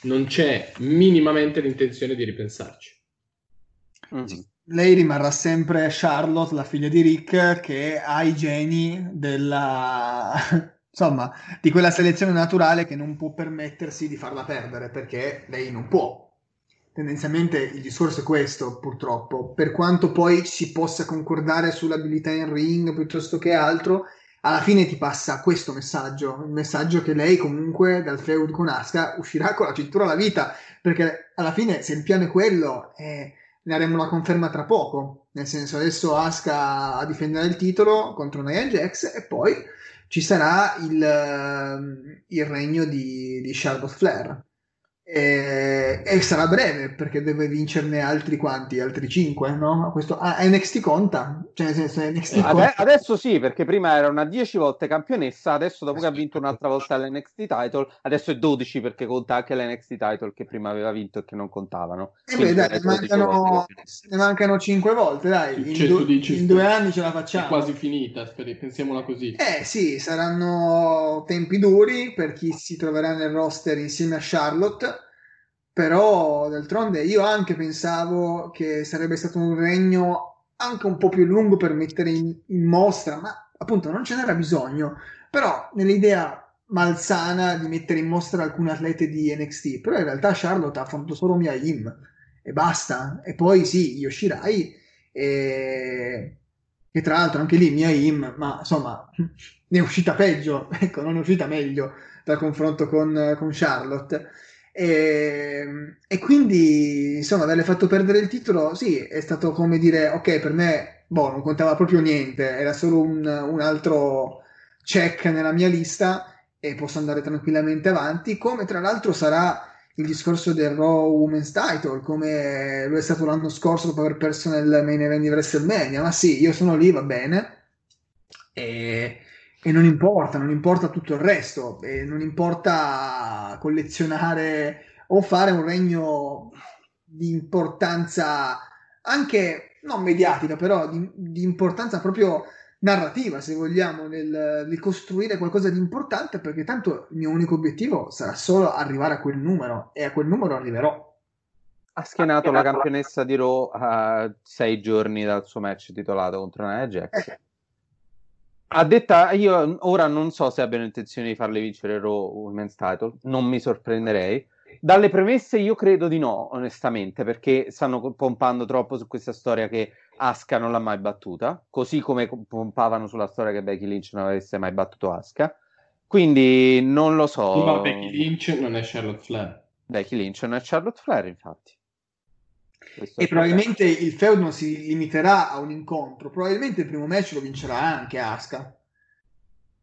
non c'è minimamente l'intenzione di ripensarci. Mm. Lei rimarrà sempre Charlotte, la figlia di Rick, che ha i geni della... insomma, di quella selezione naturale che non può permettersi di farla perdere, perché lei non può. Tendenzialmente il discorso è questo, purtroppo. Per quanto poi si possa concordare sull'abilità in ring piuttosto che altro, alla fine ti passa questo messaggio, il messaggio che lei comunque dal feud con Asuka uscirà con la cintura alla vita, perché alla fine se il piano è quello, eh, ne avremo la conferma tra poco, nel senso adesso Asuka a difendere il titolo contro Nia Jax e poi ci sarà il, il regno di, di Charlotte Flair. E, e, sarà breve perché deve vincerne altri quanti? Altri 5, no? Questo, ah, NXT conta? Cioè, nel senso, NXT conta. Ade- adesso sì, perché prima era una 10 volte campionessa, adesso dopo che ha vinto un'altra volta l'NXT title, adesso è 12 perché conta anche l'NXT title che prima aveva vinto e che non contavano. E beh, dai, ne mancano, ne mancano 5 volte, dai, in, du- in due anni ce la facciamo. È quasi finita, speri, pensiamola così. Eh sì, saranno tempi duri per chi si troverà nel roster insieme a Charlotte però d'altronde io anche pensavo che sarebbe stato un regno anche un po' più lungo per mettere in, in mostra, ma appunto non ce n'era bisogno, però nell'idea malsana di mettere in mostra alcune atlete di NXT, però in realtà Charlotte ha fatto solo Mia Im e basta, e poi sì, Yoshirai e... e tra l'altro anche lì Mia Im, ma insomma *laughs* ne è uscita peggio, *laughs* ecco, non è uscita meglio dal confronto con, con Charlotte. E, e, quindi, insomma, averle fatto perdere il titolo, sì, è stato come dire, ok, per me, boh, non contava proprio niente, era solo un, un altro check nella mia lista e posso andare tranquillamente avanti, come tra l'altro sarà il discorso del Raw Women's Title, come lo è stato l'anno scorso dopo aver perso nel main event di WrestleMania, ma sì, io sono lì, va bene. E e non importa, non importa tutto il resto, e non importa collezionare o fare un regno di importanza anche non mediatica, però di, di importanza proprio narrativa, se vogliamo, nel, nel, costruire qualcosa di importante, perché tanto il mio unico obiettivo sarà solo arrivare a quel numero e a quel numero arriverò. Ha schienato la campionessa di Raw a sei giorni dal suo match titolato contro Nia Jax. Eh a detta, io ora non so se abbiano intenzione di farle vincere il Raw Women's Title, non mi sorprenderei. Dalle premesse io credo di no, onestamente, perché stanno pompando troppo su questa storia che Asuka non l'ha mai battuta, così come pompavano sulla storia che Becky Lynch non avesse mai battuto Asuka. Quindi non lo so. Ma Becky Lynch non è Charlotte Flair. Becky Lynch non è Charlotte Flair, infatti. Questo e probabilmente il feud non si limiterà a un incontro, probabilmente il primo match lo vincerà anche Asuka.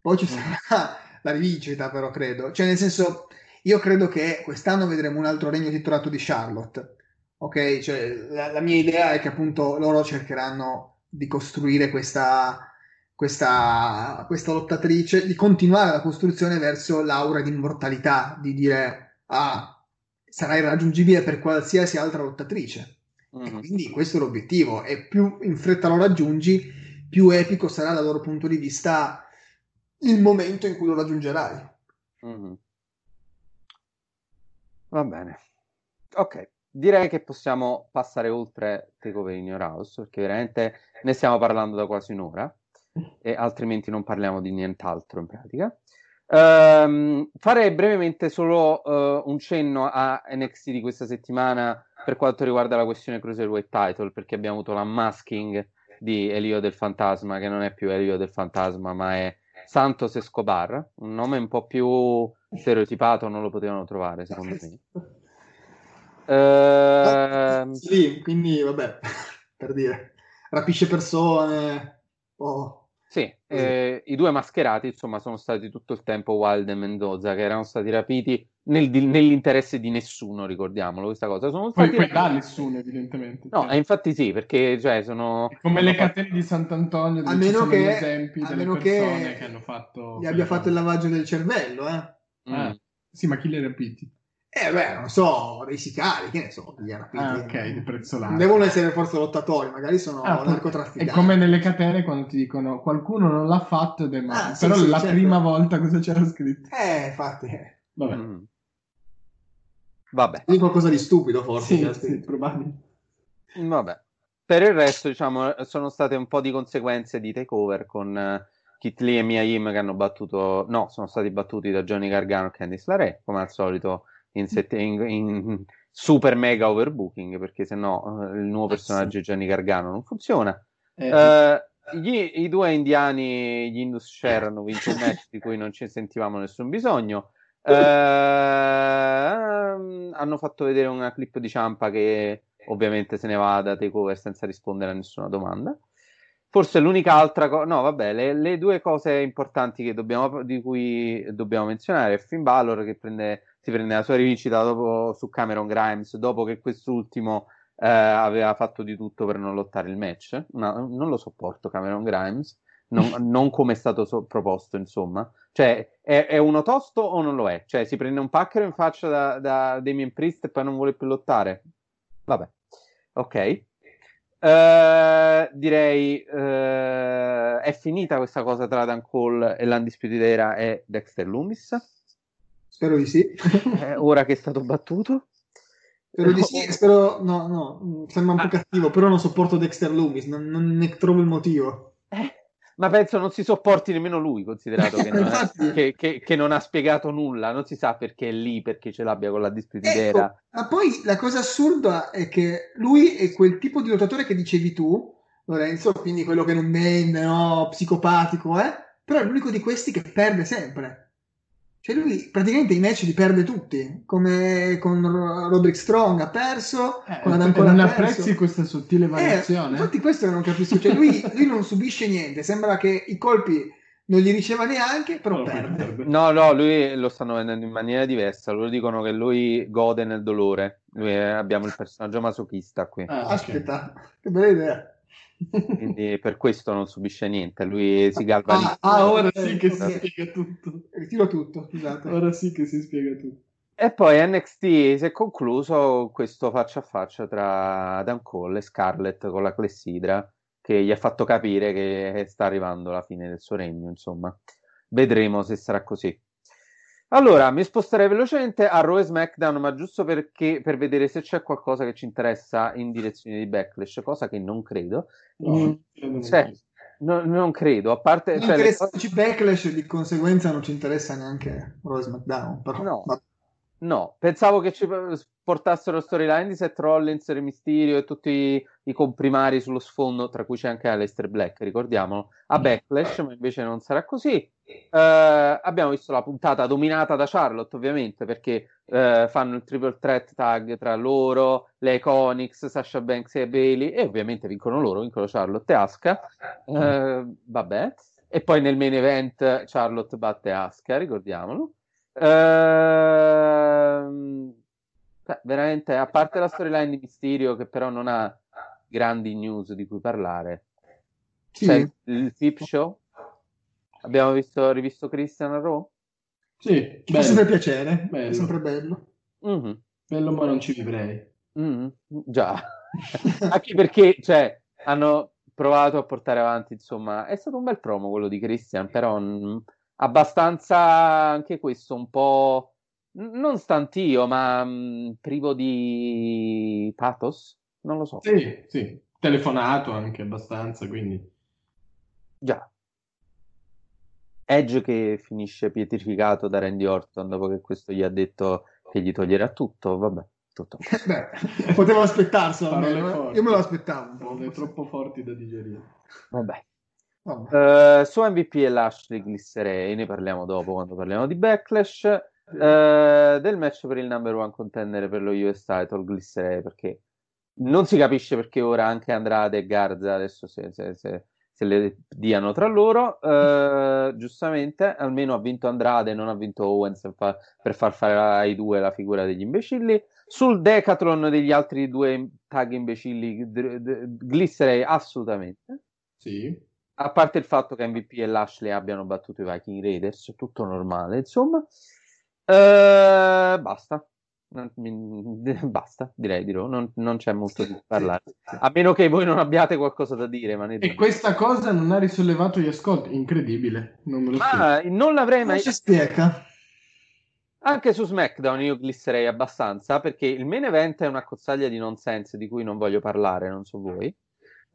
Poi ci sarà la rivincita, però credo. Cioè, nel senso, io credo che quest'anno vedremo un altro regno titolato di Charlotte. Ok, cioè, la, la mia idea è che appunto loro cercheranno di costruire questa, questa, questa lottatrice, di continuare la costruzione verso l'aura di immortalità, di dire, ah, sarà irraggiungibile per qualsiasi altra lottatrice. E Mhm. quindi questo è l'obiettivo. E più in fretta lo raggiungi, più epico sarà dal loro punto di vista il momento in cui lo raggiungerai. Mhm. Va bene. Ok, direi che possiamo passare oltre Takeover in Your House, perché veramente ne stiamo parlando da quasi un'ora, e altrimenti non parliamo di nient'altro in pratica. Ehm, farei brevemente solo eh, un cenno a NXT di questa settimana per quanto riguarda la questione Cruiserweight Title, perché abbiamo avuto l'unmasking di Elio del Fantasma, che non è più Elio del Fantasma, ma è Santos Escobar, un nome un po' più stereotipato, non lo potevano trovare, secondo me. Ehm, Sì, quindi vabbè, per dire, rapisce persone, oh, Sì, eh, i due mascherati, insomma, sono stati tutto il tempo Wild e Mendoza, che erano stati rapiti nel- di- nell'interesse di nessuno, ricordiamolo, questa cosa. Sono stati poi da nessuno, evidentemente. No, Cioè, e infatti sì, perché cioè, sono... come le catene di Sant'Antonio, dove A ci meno sono che- gli esempi a delle meno che persone che hanno fatto... gli abbia fatto il lavaggio del cervello, eh. Mm. Ah, sì, ma chi li ha rapiti? Eh beh, non so, dei sicari, che ne so, li ha rapiti. Ah, ok. Non devono essere forse lottatori, magari sono Ah, narcotrafficanti. È come nelle catene quando ti dicono qualcuno non l'ha fatto ed è ma- Ah, sì, però sì, la certo. prima volta cosa c'era scritto? Eh, infatti. Vabbè. Mm. Vabbè. Di qualcosa di stupido forse. Sì, sì, probabile. Vabbè. Per il resto, diciamo, sono state un po' di conseguenze di takeover con eh, Kit Lee e Mia Yim che hanno battuto, no, sono stati battuti da Johnny Gargano e Candice LeRae, come al solito in, sett- in- in super mega overbooking, perché sennò eh, il nuovo personaggio di Johnny Gargano non funziona. Eh, Eh, gli- I due indiani, gli Indus Share, hanno vinto un match di cui non ci sentivamo nessun bisogno. *laughs* Ehm, hanno fatto vedere una clip di Ciampa che ovviamente se ne va da takeover senza rispondere a nessuna domanda. Forse l'unica altra cosa, no, vabbè, le, le due cose importanti che dobbiamo, di cui dobbiamo menzionare è Finn Balor che prende, si prende la sua rivincita dopo, su Cameron Grimes dopo che quest'ultimo eh, aveva fatto di tutto per non lottare il match. No, non lo sopporto Cameron Grimes, non, *laughs* non come è stato so- proposto, insomma. Cioè, è, è uno tosto o non lo è? Cioè, si prende un pacchero in faccia da, da Damien Priest e poi non vuole più lottare? Vabbè, ok. Eh, direi eh, è finita questa cosa tra Dan Cole e l'Undisputed Era e Dexter Loomis. Spero di sì. Eh, ora che è stato battuto. Spero di sì, *laughs* spero... No, no, mm, sembra un po' Ah. cattivo, però non sopporto Dexter Loomis, non, non ne trovo il motivo. Ma penso non si sopporti nemmeno lui, considerato che *laughs* non, è- che- che- che non ha spiegato nulla, non si sa perché è lì, perché ce l'abbia con la Disputed Ecco, ma poi la cosa assurda è che lui è quel tipo di lottatore che dicevi tu, Lorenzo, quindi quello che non mente, no, psicopatico, eh? Però è l'unico di questi che perde sempre. Cioè lui praticamente i match li perde tutti, come con Ro- Roderick Strong ha perso, con Adam Eh, Cole non ha perso. apprezzi questa sottile Eh, variazione? infatti questo non capisco, cioè lui, lui non subisce niente, sembra che i colpi non li riceva neanche, però perde. No, no, lui lo stanno vendendo in maniera diversa. Loro dicono che lui gode nel dolore. Lui è- abbiamo il personaggio masochista qui. Ah, Aspetta, che bella idea. Quindi per questo non subisce niente. Lui si galvanizza. Ah, ah, Ora ok, sì che si spiega tutto. Ritiro tutto, scusate. Ora sì che si spiega tutto. E poi NXT si è concluso questo faccia a faccia tra Adam Cole e Scarlett con la clessidra che gli ha fatto capire che sta arrivando la fine del suo regno, insomma. Vedremo se sarà così. Allora, mi sposterei velocemente a Raw e SmackDown, ma giusto perché, per vedere se c'è qualcosa che ci interessa in direzione di Backlash, cosa che non credo. Mm, cioè, no- non credo, a parte... Non cioè, le Backlash di conseguenza non ci interessa neanche Raw e SmackDown, però No. vabbè. No, pensavo che ci portassero storyline di Seth Rollins, Re Mysterio e tutti i, comprimari sullo sfondo, tra cui c'è anche Aleister Black, ricordiamolo, a Backlash, ma invece non sarà così. Eh, abbiamo visto la puntata dominata da Charlotte, ovviamente, perché eh, fanno il triple threat tag tra loro, le Iconics, Sasha Banks e Bailey, e ovviamente vincono loro, vincono Charlotte e Asuka. Eh, vabbè. E poi nel main event Charlotte batte Asuka, ricordiamolo. Ehm, beh, veramente, a parte la storyline di Mysterio, che però non ha grandi news di cui parlare, Sì. c'è il, il Peep Show. Abbiamo visto, rivisto Christian a Raw? Sì, Fa sempre bello. piacere, è Bello. sempre bello. Mhm. Bello ma non ci vivrei. Mm, già, *laughs* anche perché cioè, hanno provato a portare avanti, insomma, è stato un bel promo quello di Christian, però mh, abbastanza anche questo un po' non stantio, ma mh, privo di pathos, non lo so. Sì, sì, telefonato anche abbastanza, quindi... Già. Edge che finisce pietrificato da Randy Orton dopo che questo gli ha detto che gli toglierà tutto, vabbè, tutto. *laughs* Beh, potevo aspettarselo, eh. io me lo aspettavo. Parole troppo forti da digerire. Vabbè. Eh, su MVP e Lashley glisserei, ne parliamo dopo quando parliamo di Backlash. Eh, del match per il number one contender per lo US title glisserei perché non si capisce perché ora anche Andrade e Garza adesso se, se- se- se le diano tra loro. Eh, giustamente, almeno ha vinto Andrade, non ha vinto Owens per, fa- per far fare ai due la figura degli imbecilli. Sul decathlon degli altri due tag imbecilli d- d- glisserei assolutamente. Sì. A parte il fatto che MVP e Lashley abbiano battuto i Viking Raiders, tutto normale, insomma. Eh, basta. Non- *laughs* Basta, direi dirò. Non, non c'è molto di parlare. A meno che voi non abbiate qualcosa da dire. Ma, ne- E questa cosa non ha risollevato gli ascolti, incredibile. Non me lo spiego. Ma non l'avrei Non mai. si spiega. Anche su SmackDown io glisserei abbastanza perché il main event è una cozzaglia di nonsense di cui non voglio parlare, non so voi.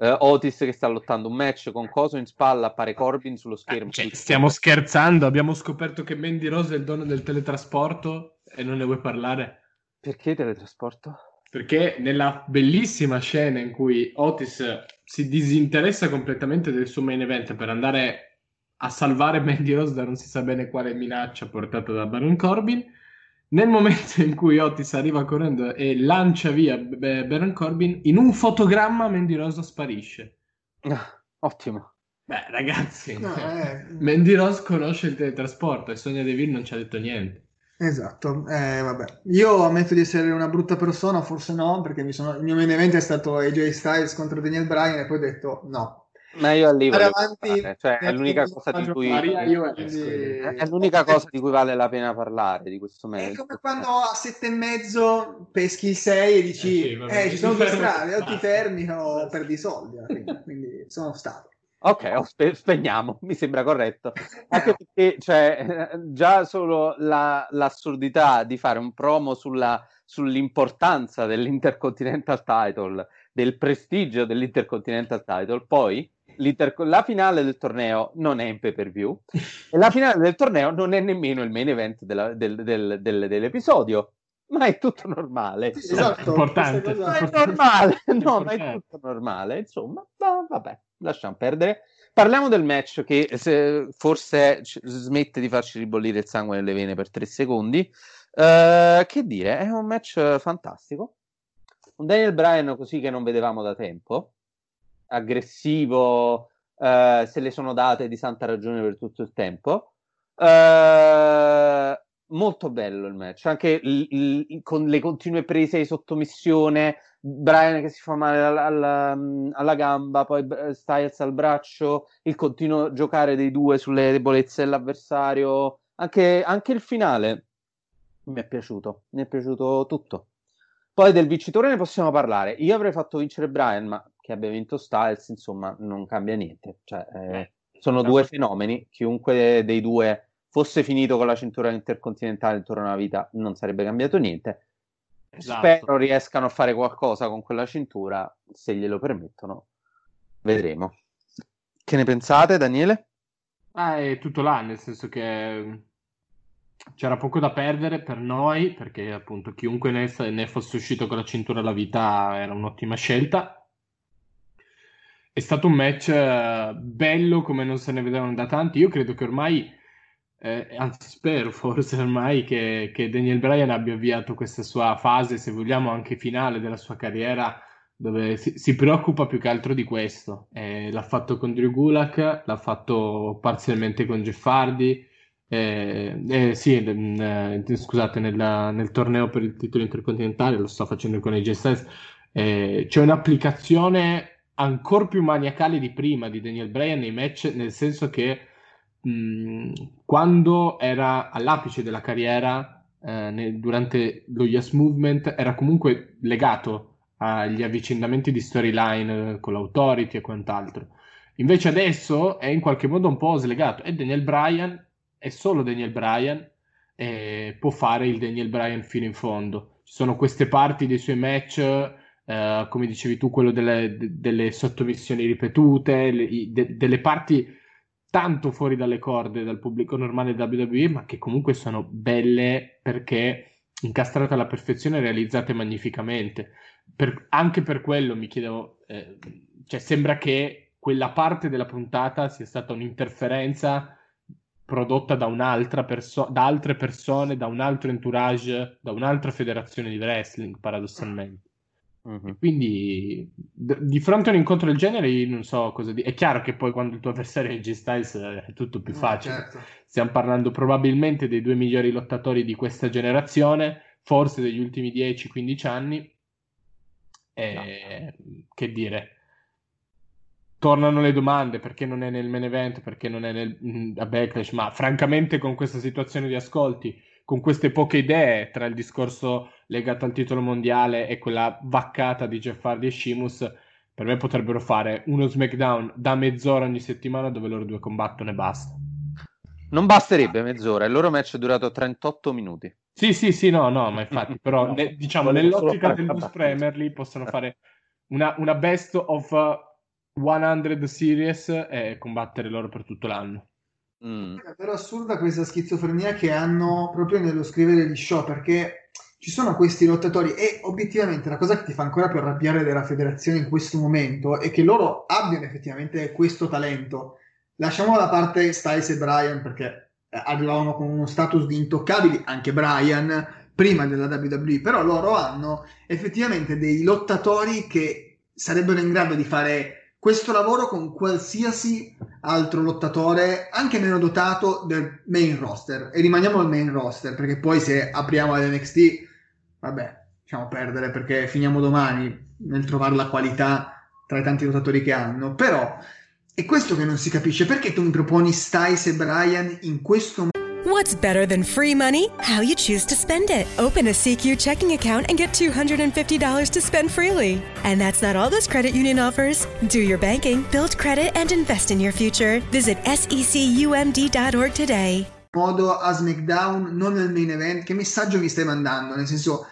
Eh, Otis che sta lottando un match con Coso in spalla, appare Corbin sullo schermo. Cioè, stiamo scherzando, abbiamo scoperto che Mandy Rose è il dono del teletrasporto e non ne vuoi parlare? Perché teletrasporto? Perché nella bellissima scena in cui Otis si disinteressa completamente del suo main event per andare a salvare Mandy Rose da non si sa bene quale minaccia portata da Baron Corbin, nel momento in cui Otis arriva correndo e lancia via B- Baron Corbin, in un fotogramma Mandy Rose sparisce. Ah, ottimo. Beh, ragazzi, No, eh, Mandy Rose conosce il teletrasporto e Sonia Deville non ci ha detto niente. Esatto, eh, vabbè. Io ammetto di essere una brutta persona, forse no, perché mi sono- il mio main event è stato AJ Styles contro Daniel Bryan e poi ho detto no. Ma io volevo avanti cioè, è l'unica cosa di cui Maria, io quindi- è l'unica *laughs* cosa di cui vale la pena parlare di questo È match. come quando a sette e mezzo peschi il 6 e dici Eh sì, vabbè, eh, ci sono due strade, o ti fermi o perdi soldi. *laughs* Quindi sono stato. Ok, oh, spe- spegniamo, mi sembra corretto. Anche perché cioè, *laughs* già solo la- l'assurdità di fare un promo sulla- sull'importanza dell'Intercontinental Title, del prestigio dell'Intercontinental Title, poi la finale del torneo non è in pay per view e la finale del torneo non è nemmeno il main event della- del- del- del- dell'episodio, ma è tutto normale. Sì, esatto, Importante. Ma è normale, no, ma è tutto normale, insomma, ma vabbè, lasciamo perdere. Parliamo del match che se- forse c- smette di farci ribollire il sangue nelle vene per tre secondi. Eh, che dire, è un match fantastico. Un Daniel Bryan così che non vedevamo da tempo, aggressivo, eh, se le sono date di santa ragione per tutto il tempo. Eh, molto bello il match, anche il- il- con le continue prese di sottomissione, Brian che si fa male alla, alla- alla gamba, poi Styles al braccio, il continuo giocare dei due sulle debolezze dell'avversario, anche, anche il finale mi è piaciuto, mi è piaciuto tutto. Poi del vincitore ne possiamo parlare. Io avrei fatto vincere Brian, ma che abbia vinto Styles, insomma, non cambia niente. Cioè, eh, sono due fenomeni. Chiunque dei due fosse finito con la cintura intercontinentale intorno alla vita, non sarebbe cambiato niente. Esatto. Spero riescano a fare qualcosa con quella cintura, se glielo permettono. Vedremo. Che ne pensate, Daniele? Ah, è tutto là, nel senso che c'era poco da perdere per noi, perché appunto chiunque ne, ne fosse uscito con la cintura alla vita era un'ottima scelta. È stato un match eh, bello come non se ne vedevano da tanti. Io credo che ormai, eh, anzi spero *laughs* forse ormai, che, che Daniel Bryan abbia avviato questa sua fase, se vogliamo anche finale della sua carriera, dove si, si preoccupa più che altro di questo. Eh, l'ha fatto con Drew Gulak, l'ha fatto parzialmente con Jeff Hardy. Eh, eh, sì, eh, scusate, nella- nel torneo per il titolo intercontinentale lo sto facendo con AJ Styles. Eh, c'è un'applicazione ancora più maniacale di prima di Daniel Bryan nei match, nel senso che mh, quando era all'apice della carriera eh, nel- durante lo Yes Movement era comunque legato agli avvicinamenti di storyline eh, con l'Authority e quant'altro. Invece adesso è in qualche modo un po' slegato. E Daniel Bryan è solo Daniel Bryan e può fare il Daniel Bryan fino in fondo. Ci sono queste parti dei suoi match, eh, come dicevi tu, quello delle, de- delle sottomissioni ripetute, le- de- delle parti tanto fuori dalle corde dal pubblico normale WWE, ma che comunque sono belle perché incastrate alla perfezione e realizzate magnificamente. Per- anche per quello mi chiedevo, eh, cioè sembra che quella parte della puntata sia stata un'interferenza prodotta da un'altra perso- da altre persone, da un altro entourage, da un'altra federazione di wrestling, paradossalmente. E quindi d- di fronte a un incontro del genere io non so cosa dire. È chiaro che poi quando il tuo avversario è G Styles eh, è tutto più Eh, facile. certo. Stiamo parlando probabilmente dei due migliori lottatori di questa generazione, forse degli ultimi 10-15 anni. E che dire, tornano le domande perché non è nel main event, perché non è nel, a Backlash, ma francamente con questa situazione di ascolti, con queste poche idee tra il discorso legato al titolo mondiale e quella vaccata di Jeff Hardy e Sheamus, per me potrebbero fare uno SmackDown da mezz'ora ogni settimana dove loro due combattono e basta. Non basterebbe mezz'ora, il loro match è durato 38 minuti. Sì, sì, sì, no, no, ma infatti, però *laughs* ne- diciamo nell'ottica del battuta. Premier possono fare una, una best of uh, 100 series e combattere loro per tutto l'anno. Mm. È davvero assurda questa schizofrenia che hanno proprio nello scrivere gli show perché ci sono questi lottatori e obiettivamente la cosa che ti fa ancora più arrabbiare della federazione in questo momento è che loro abbiano effettivamente questo talento. Lasciamo da parte Styles e Bryan perché eh, arrivavano con uno status di intoccabili, anche Bryan prima della WWE, però loro hanno effettivamente dei lottatori che sarebbero in grado di fare questo lavoro con qualsiasi altro lottatore, anche meno dotato del main roster. E rimaniamo al main roster, perché poi se apriamo all'NXT, vabbè, lasciamo perdere perché finiamo domani nel trovare la qualità tra i tanti lottatori che hanno. Però è questo che non si capisce, perché tu mi proponi Styles e Bryan in questo What's better than free money? How you choose to spend it. Open a CQ checking account and get $250 to spend freely. And that's not all this credit union offers. Do your banking, build credit, and invest in your future. Visit secumd.org today. modo a SmackDown, non nel main event. Che messaggio mi stai mandando? Nel senso,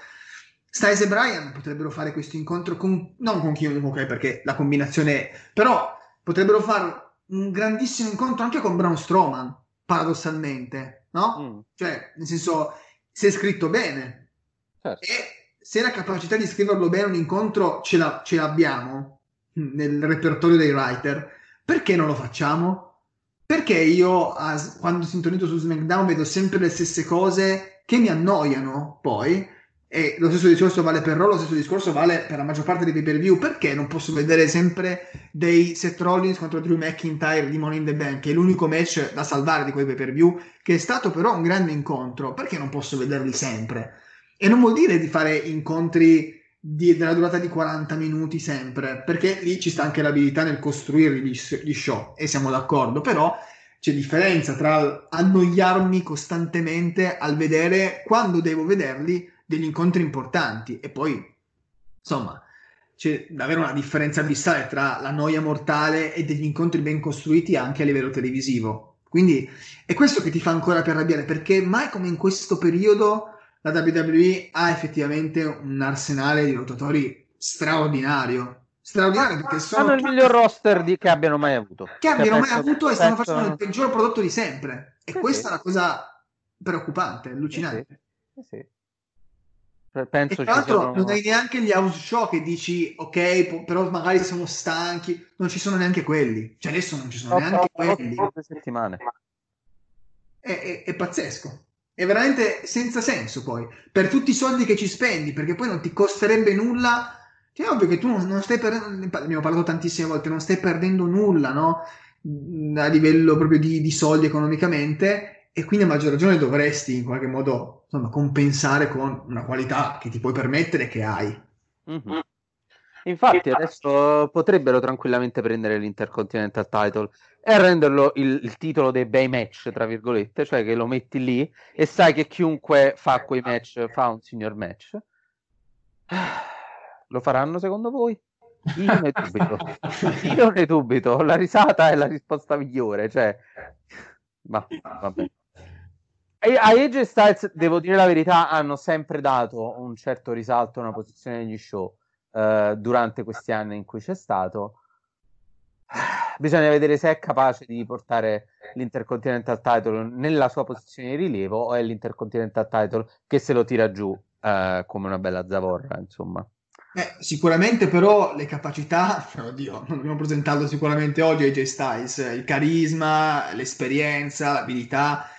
Styles e Bryan potrebbero fare questo incontro con, non con chiunque, perché la combinazione è, però potrebbero fare un grandissimo incontro anche con Braun Strowman, paradossalmente, no? Cioè, nel senso, se è scritto bene e se la capacità di scriverlo bene un incontro ce, la- ce l'abbiamo mm, nel repertorio dei writer, perché non lo facciamo? Perché io quando sintonizzo su SmackDown vedo sempre le stesse cose che mi annoiano poi e lo stesso discorso vale per Raw, lo stesso discorso vale per la maggior parte dei pay per view perché non posso vedere sempre dei Seth Rollins contro Drew McIntyre di Money in the Bank è l'unico match da salvare di quei pay per view che è stato però un grande incontro. Perché non posso vederli sempre? E non vuol dire di fare incontri di- della durata di 40 minuti sempre, perché lì ci sta anche l'abilità nel costruire gli, gli show, e siamo d'accordo, però c'è differenza tra annoiarmi costantemente al vedere quando devo vederli degli incontri importanti e poi, insomma, c'è davvero una differenza abissale tra la noia mortale e degli incontri ben costruiti anche a livello televisivo. Quindi è questo che ti fa ancora più arrabbiare, perché mai come in questo periodo la WWE ha effettivamente un arsenale di lottatori straordinario. Straordinario perché sono Hanno il miglior roster di- che abbiano mai avuto. che abbiano mai avuto e stanno facendo il peggior prodotto di sempre. E Sì, questa sì. è la cosa preoccupante, allucinante. Sì. Penso E tra l'altro siano- non hai neanche gli house show che dici ok, però magari sono stanchi, non ci sono neanche quelli. Cioè adesso non ci sono Ho- neanche ho- quelli. È, è- è pazzesco. È veramente senza senso poi. Per tutti i soldi che ci spendi, perché poi non ti costerebbe nulla. Cioè, è ovvio che tu non, non stai perdendo, ne abbiamo parlato tantissime volte, non stai perdendo nulla, no? Mm, A livello proprio di, di soldi economicamente, e quindi a maggior ragione dovresti in qualche modo insomma, compensare con una qualità che ti puoi permettere che hai. Mhm. Infatti, adesso potrebbero tranquillamente prendere l'Intercontinental Title e renderlo il, il titolo dei bei match, tra virgolette, cioè che lo metti lì e sai che chiunque fa quei match fa un signor match. Lo faranno secondo voi? Io ne dubito. *laughs* Io ne dubito. La risata è la risposta migliore. Cioè, ma vabbè. A AJ Styles, devo dire la verità, hanno sempre dato un certo risalto a una posizione negli show eh, durante questi anni in cui c'è stato. *sighs* Bisogna vedere se è capace di portare l'Intercontinental Title nella sua posizione di rilievo o è l'Intercontinental Title che se lo tira giù eh, come una bella zavorra, insomma. Eh, sicuramente però le capacità, *laughs* oddio, non dobbiamo presentarlo sicuramente oggi AJ Styles, il carisma, l'esperienza, l'abilità.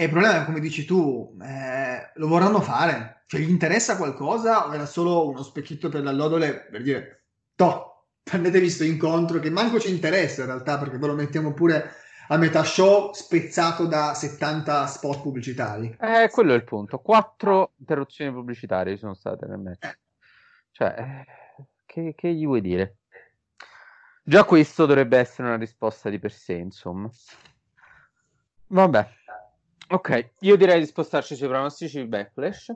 E il problema è, come dici tu, eh, lo vorranno fare. Cioè, gli interessa qualcosa o era solo uno specchietto per l'allodole per dire, toh, prendetevi sto incontro che manco ci interessa in realtà perché ve lo mettiamo pure a metà show spezzato da 70 spot pubblicitari. Eh, quello è il punto. Quattro interruzioni pubblicitarie sono state nel match. Cioè, eh, che, che gli vuoi dire? Già questo dovrebbe essere una risposta di per sé, insomma. Vabbè. Ok, io direi di spostarci sui pronostici Backlash.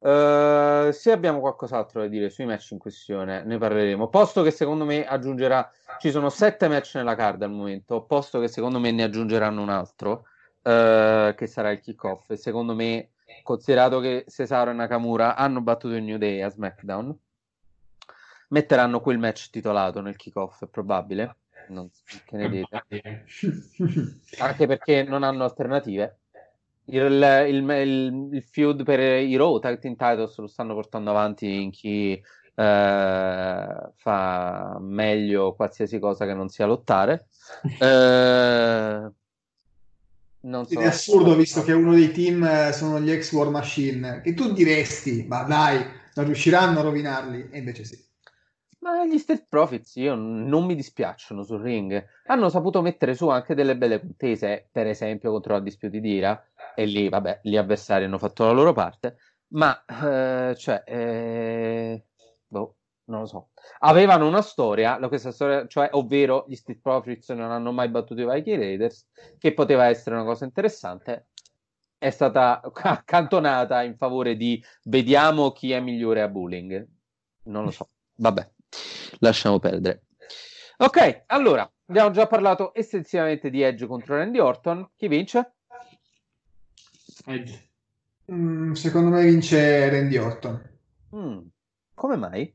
Uh, se abbiamo qualcos'altro da dire sui match in questione, ne parleremo. Posto che secondo me aggiungerà, ci sono sette match nella card al momento. Posto che secondo me ne aggiungeranno un altro, uh, che sarà il kickoff. E secondo me, considerato che Cesaro e Nakamura hanno battuto il New Day a SmackDown, metteranno quel match titolato nel kickoff. È probabile. Non so che ne dite. *laughs* Anche perché non hanno alternative. Il, il, il, il, feud per i Raw Tag Team Titles lo stanno portando avanti in chi eh, fa meglio qualsiasi cosa che non sia lottare. *laughs* Eh, non so. È assurdo visto che uno dei team eh, sono gli ex War Machine, che tu diresti, ma dai, non riusciranno a rovinarli, e invece sì. Ma gli State Profits io non mi dispiacciono sul ring. Hanno saputo mettere su anche delle belle contese, per esempio contro la Dispute di Ira, e lì, vabbè, gli avversari hanno fatto la loro parte, ma, eh, cioè, eh, boh, non lo so. Avevano una storia, questa storia, cioè, ovvero gli Street Profits non hanno mai battuto i Viking Raiders, che poteva essere una cosa interessante, è stata *laughs* accantonata in favore di vediamo chi è migliore a bullying. Non lo so, vabbè, lasciamo perdere. Ok, allora, abbiamo già parlato estensivamente di Edge contro Randy Orton. Chi vince? Edge. Mm, secondo me vince Randy Orton. Mm, come mai?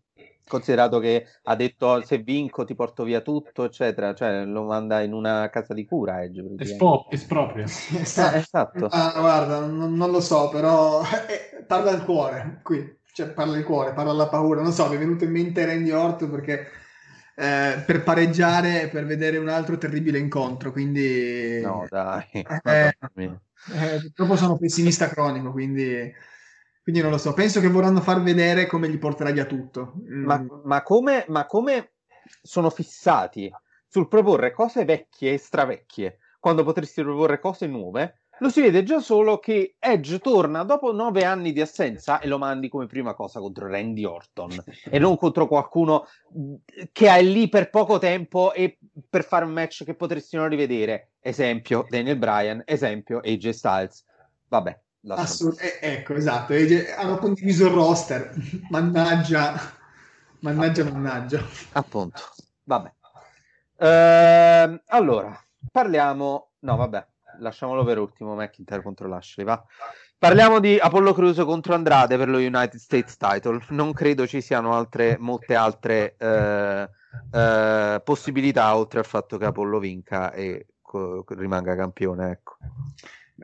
Considerato che ha detto se vinco ti porto via tutto, eccetera, cioè lo manda in una casa di cura. Edge, Espro- esproprio. *laughs* esatto. Ah, guarda, non, non, lo so, però *laughs* eh, parla il cuore qui. Cioè, parla il cuore, parla la paura. Non so, mi è venuto in mente Randy Orton perché eh, per pareggiare per vedere un altro terribile incontro. Quindi, no, dai, eh, eh, purtroppo sono pessimista cronico, quindi, quindi, non lo so. Penso che vorranno far vedere come gli porterà via tutto. Mm. Ma, ma, come, ma come sono fissati sul proporre cose vecchie e stravecchie quando potresti proporre cose nuove? Lo si vede già solo che Edge torna dopo nove anni di assenza e lo mandi come prima cosa contro Randy Orton *laughs* e non contro qualcuno che è lì per poco tempo e per fare un match che potresti non rivedere. Esempio Daniel Bryan, esempio AJ Styles. Vabbè. Assolut- eh, ecco, esatto. AJ, hanno condiviso il roster. *laughs* mannaggia, mannaggia, mannaggia. Appunto. Vabbè. Ehm, allora, parliamo... No, vabbè lasciamolo per ultimo, McIntyre contro Lashley, va. Parliamo di Apollo Crews contro Andrade per lo United States title. Non credo ci siano altre, molte altre eh, eh, possibilità oltre al fatto che Apollo vinca e co- rimanga campione. Ecco.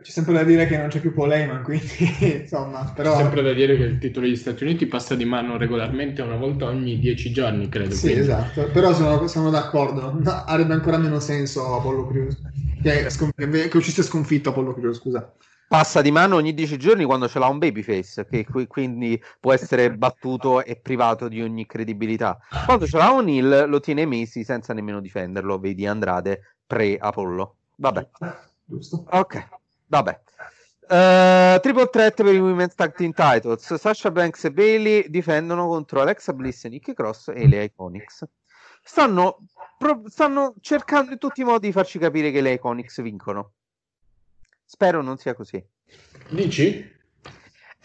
C'è sempre da dire che non c'è più Paul Heyman, quindi *laughs* insomma, però... C'è sempre da dire che il titolo degli Stati Uniti passa di mano regolarmente una volta ogni dieci giorni, credo. Sì, quindi... esatto, però sono, sono d'accordo, no, avrebbe ancora meno senso Apollo Crews, che, scon- che uscisse sconfitto Apollo Crews, scusa. Passa di mano ogni dieci giorni quando ce l'ha un babyface, che qui, quindi può essere battuto e privato di ogni credibilità. Quando ce l'ha un Hill lo tiene mesi senza nemmeno difenderlo, vedi Andrade pre-Apollo. Vabbè. Giusto. Ok. Vabbè. Uh, triple threat per i Women's Tag Team Titles. Sasha Banks e Bailey difendono contro Alexa Bliss, Nicky Cross e le Iconics. Stanno, pro- stanno cercando in tutti i modi di farci capire che le Iconics vincono. Spero non sia così. Dici?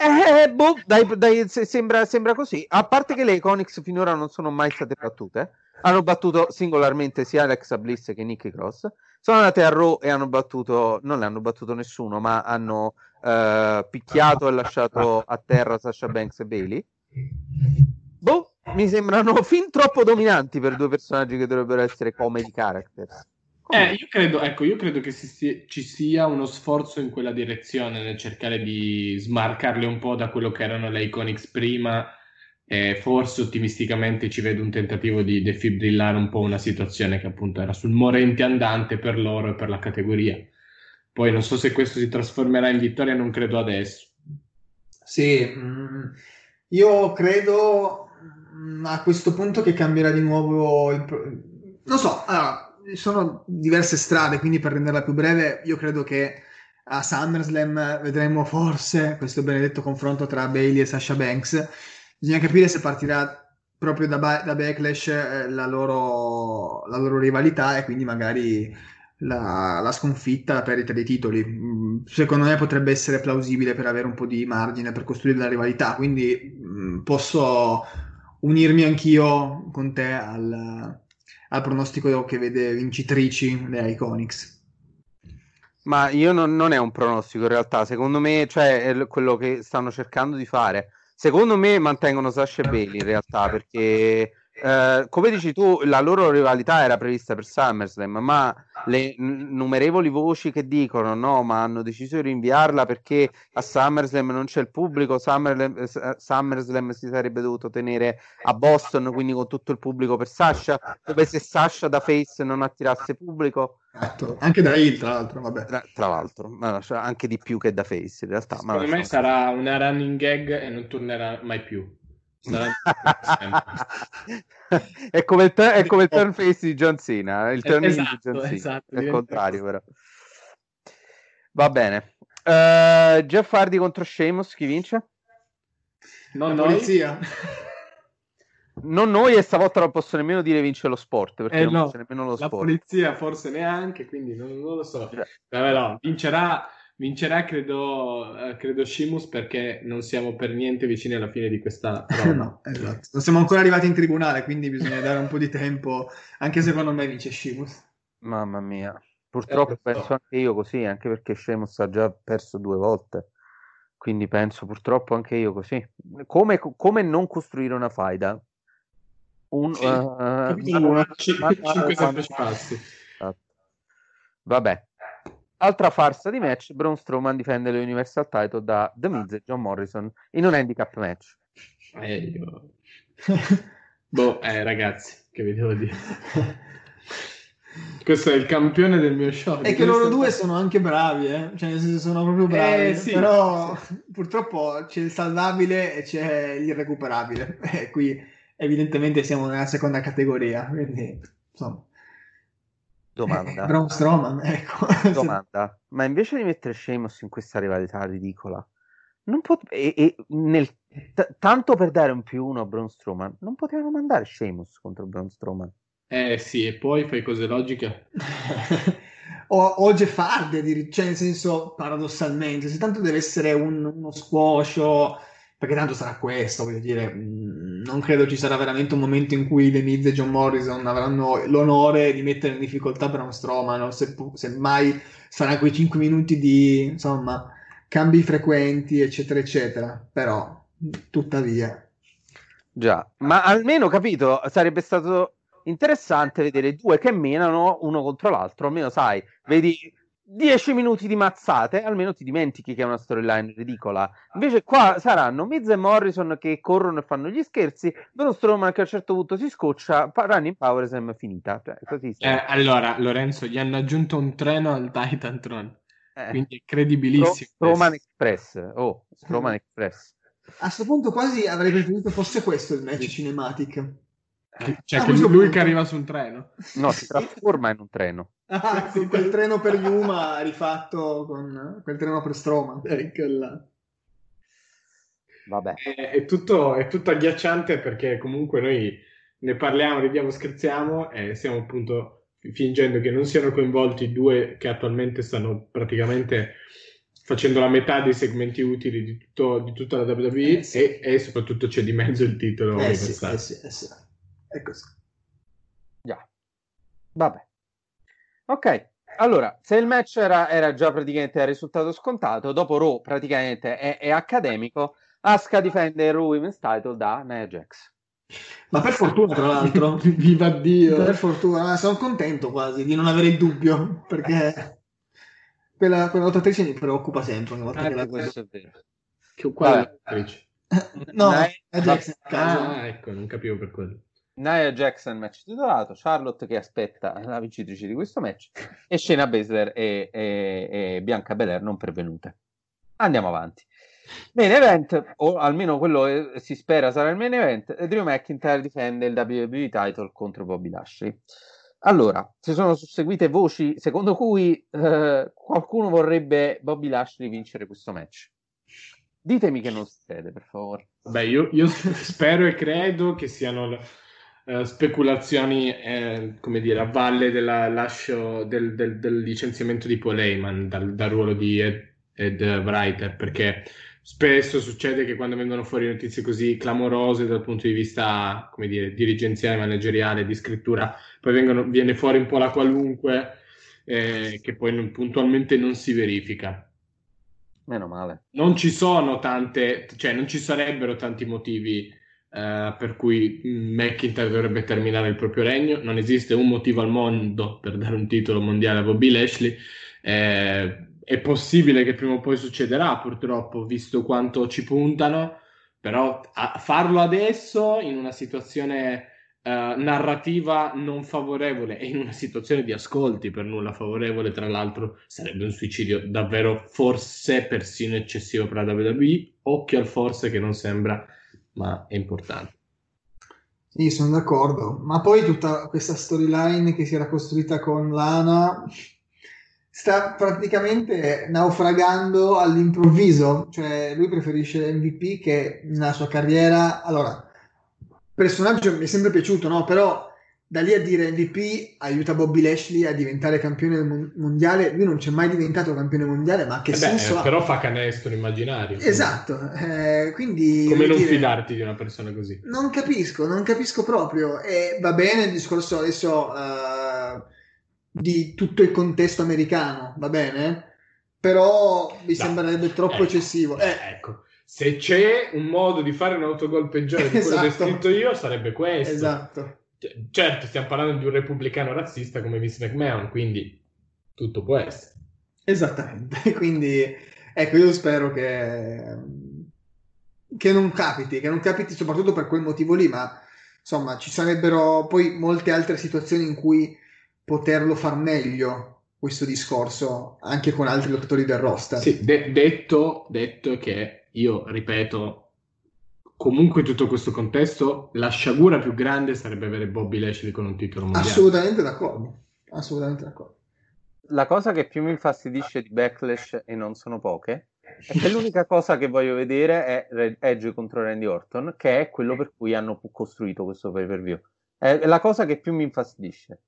Eh, boh, dai, dai, se- sembra, sembra così. A parte che le Iconics finora non sono mai state battute, hanno battuto singolarmente sia Alexa Bliss che Nicky Cross. Sono andate a Raw e hanno battuto, non le hanno battuto nessuno, ma hanno eh, picchiato e lasciato a terra Sasha Banks e Bailey. Boh, mi sembrano *laughs* fin troppo dominanti per due personaggi che dovrebbero essere comedy characters. Eh, io credo, ecco, io credo che si ci sia uno sforzo in quella direzione nel cercare di smarcarle un po' da quello che erano le Iconics prima e forse ottimisticamente ci vedo un tentativo di defibrillare un po' una situazione che appunto era sul morente andante per loro e per la categoria. Poi non so se questo si trasformerà in vittoria, non credo adesso. Sì, mm, io credo mm, a questo punto che cambierà di nuovo il... Non so, allora, sono diverse strade, quindi per renderla più breve, io credo che a SummerSlam vedremo forse questo benedetto confronto tra Bailey e Sasha Banks. Bisogna capire se partirà proprio da, Ba- da Backlash eh, la loro, la loro rivalità e quindi magari la, la sconfitta, la perdita dei titoli. Mm, Secondo me potrebbe essere plausibile per avere un po' di margine per costruire la rivalità, quindi mm, posso unirmi anch'io con te al, al pronostico che vede vincitrici le Iconics. Ma io non, non è un pronostico in realtà, secondo me, cioè, è quello che stanno cercando di fare. Secondo me mantengono Sasha e Bailey in realtà, perché eh, come dici tu, la loro rivalità era prevista per SummerSlam, ma le n- numerevoli voci che dicono no, ma hanno deciso di rinviarla perché a SummerSlam non c'è il pubblico, Summerlam- eh, S- SummerSlam si sarebbe dovuto tenere a Boston, quindi con tutto il pubblico per Sasha, dove se Sasha da face non attirasse pubblico, Esatto, Anche da Hill, tra l'altro, vabbè. tra, tra l'altro, ma cioè, anche di più che da face in realtà. ma Secondo me sarà una running gag e non tornerà mai più. *laughs* È come il, tu- è come il turn face di John Cena, il Eh, turn esatto, di John Cena, esatto, è il contrario però. Va bene. Eh, Jeff Hardy contro Sheamus, chi vince? Non La noi? polizia. Non noi e stavolta non posso nemmeno dire vince lo sport, perché Eh, non no, nemmeno lo la sport. polizia forse neanche, quindi non, non lo so. Cioè. Vabbè, no, vincerà, vincerà credo, eh, credo Shimus perché non siamo per niente vicini alla fine di questa roba. *laughs* No, esatto. Non siamo ancora arrivati in tribunale, quindi bisogna dare un po' di tempo. Anche secondo me vince Shimus. Mamma mia. Purtroppo Eh, penso anche io così, anche perché Sheamus ha già perso due volte. Quindi penso purtroppo anche io così. Come, come non costruire una faida? Un, Sì, capitolo una- ma- semplici passi. Esatto. Vabbè. Altra farsa di match, Braun Strowman difende le Universal Title da The Miz e John Morrison in un handicap match. Eh, io- *laughs* Boh, eh, ragazzi, che vi devo dire? *laughs* Questo è il campione del mio show. E che loro due sono anche bravi, eh? Cioè, nel senso, sono proprio bravi. Eh, sì, Però purtroppo c'è il salvabile e c'è l'irrecuperabile. *laughs* E qui evidentemente siamo nella seconda categoria. Quindi, insomma, Domanda. Braun Strowman, ecco. *laughs* Domanda. Ma invece di mettere Sheamus in questa rivalità ridicola, non pot- e, e nel- t- tanto per dare un più uno a Braun Strowman, non potevano mandare Sheamus contro Braun Strowman. Eh sì, e poi fai cose logiche. *laughs* o, o Jeff Hardy, cioè nel senso paradossalmente, se tanto deve essere un- uno squash, o- perché tanto sarà questo, voglio dire, mh, non credo ci sarà veramente un momento in cui The Miz e John Morrison avranno l'onore di mettere in difficoltà Braun Strowman, o se, se mai sarà quei 5 minuti di, insomma, cambi frequenti, eccetera, eccetera, però, tuttavia... Già, ma almeno capito, sarebbe stato interessante vedere due che menano uno contro l'altro, almeno sai, vedi 10 minuti di mazzate, almeno ti dimentichi che è una storyline ridicola. Invece qua saranno Miz e Morrison che corrono e fanno gli scherzi, Braun Strowman che a un certo punto si scoccia, Running Powersm è finita, cioè così Eh, allora, Lorenzo, gli hanno aggiunto un treno al Titantron, Eh. quindi è credibilissimo. Strowman Express, oh, Strowman Express. A questo punto quasi avrei preferito fosse questo il match cinematic. Cioè, A che questo lui punto- che arriva su un treno. No, si trasforma in un treno. Ah, sì, quel treno per Yuma rifatto con quel treno per Stroma. *laughs* Ecco là. Vabbè. È, è tutto, è tutto agghiacciante perché comunque noi ne parliamo, ridiamo, scherziamo e stiamo appunto fingendo che non siano coinvolti i due che attualmente stanno praticamente facendo la metà dei segmenti utili di, tutto, di tutta la WWE Eh, sì. e, e soprattutto c'è di mezzo il titolo Eh sì, eh sì, eh sì. È così. Già. Vabbè. Ok. Allora, se il match era, era già praticamente il risultato scontato, dopo Raw praticamente è, è accademico, Asuka difende il Raw Women's Title da Nia Jax. Ma per fortuna, tra l'altro, *laughs* Viva Dio! per fortuna, sono contento quasi di non avere il dubbio, perché quella, quella lottatrice mi preoccupa sempre ogni volta che la vedo. questo è vero. Che, quale attrice? *laughs* No, Nia- a caso. Ah, ecco, non capivo per quello. Nia Jackson match titolato, Charlotte che aspetta la vincitrice di questo match e Shayna Baszler e, e- e Bianca Belair non pervenute. Andiamo avanti. Main event, o almeno quello che si spera sarà il main event, Drew McIntyre difende il WWE title contro Bobby Lashley. Allora, si sono susseguite voci secondo cui eh, qualcuno vorrebbe Bobby Lashley vincere questo match. Ditemi che non succede, per favore. Beh, io, io *laughs* spero e credo che siano eh, speculazioni, eh, come dire, a valle del lascio del, del- del licenziamento di Paul Heyman dal, dal ruolo di Ed, Ed Writer, perché spesso succede che quando vengono fuori notizie così clamorose dal punto di vista, come dire, dirigenziale, manageriale, di scrittura, poi vengono- viene fuori un po' la qualunque, eh, che poi non- puntualmente non si verifica Meno male. non ci sono tante, cioè non ci sarebbero tanti motivi eh, per cui McIntyre dovrebbe terminare il proprio regno. Non esiste un motivo al mondo per dare un titolo mondiale a Bobby Lashley. Eh, è possibile che prima o poi succederà, purtroppo, visto quanto ci puntano, però farlo adesso in una situazione eh, narrativa non favorevole e in una situazione di ascolti per nulla favorevole, tra l'altro, sarebbe un suicidio davvero forse persino eccessivo per la WWE. Occhio al forse che non sembra, ma è importante. Sì, sono d'accordo. Ma poi tutta questa storyline che si era costruita con Lana sta praticamente naufragando all'improvviso. Cioè, lui preferisce MVP che nella sua carriera. Allora, personaggio mi è sempre piaciuto, no? Però da lì a dire MVP aiuta Bobby Lashley a diventare campione mon- mondiale. Lui non c'è mai diventato campione mondiale, ma che Eh beh, senso ha? però fa canestro immaginario. Esatto, eh, quindi Come non dire, fidarti di una persona così? non capisco, non capisco proprio. E va bene il discorso adesso eh, di tutto il contesto americano, va bene? Però mi No. sembrerebbe troppo Eh, eccessivo. Eh, Ecco, se c'è un modo di fare un autogol peggiore di quello Esatto. descritto io, sarebbe questo. esatto. C- Certo, stiamo parlando di un repubblicano razzista come Vince McMahon, quindi tutto può essere. Esattamente, *laughs* quindi ecco, io spero che, che non capiti, che non capiti soprattutto per quel motivo lì, ma insomma ci sarebbero poi molte altre situazioni in cui poterlo far meglio questo discorso anche con altri lottatori del roster. Sì, de- detto, detto che io ripeto, comunque in tutto questo contesto, la sciagura più grande sarebbe avere Bobby Lashley con un titolo mondiale. Assolutamente d'accordo, assolutamente d'accordo. La cosa che più mi infastidisce di Backlash, e non sono poche, è che l'unica cosa che voglio vedere è Edge contro Randy Orton, che è quello per cui hanno costruito questo pay per view. È la cosa che più mi infastidisce.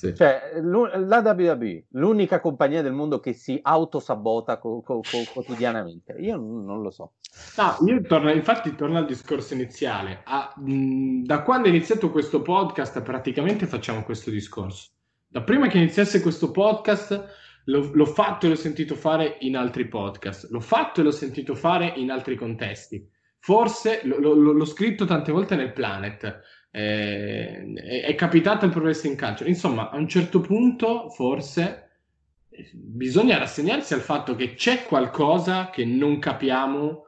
Sì. Cioè, la WWE, l'unica compagnia del mondo che si autosabota co- co- co- quotidianamente. Io n- non lo so. No, io torno, infatti torno al discorso iniziale. Ah, mh, da quando è iniziato questo podcast praticamente facciamo questo discorso. Da prima che iniziasse questo podcast l'ho, l'ho fatto e l'ho sentito fare in altri podcast, l'ho fatto e l'ho sentito fare in altri contesti. Forse lo- lo- l'ho scritto tante volte nel Planet, eh, è, capitato al Pro Wrestling Culture. Insomma, a un certo punto forse bisogna rassegnarsi al fatto che c'è qualcosa che non capiamo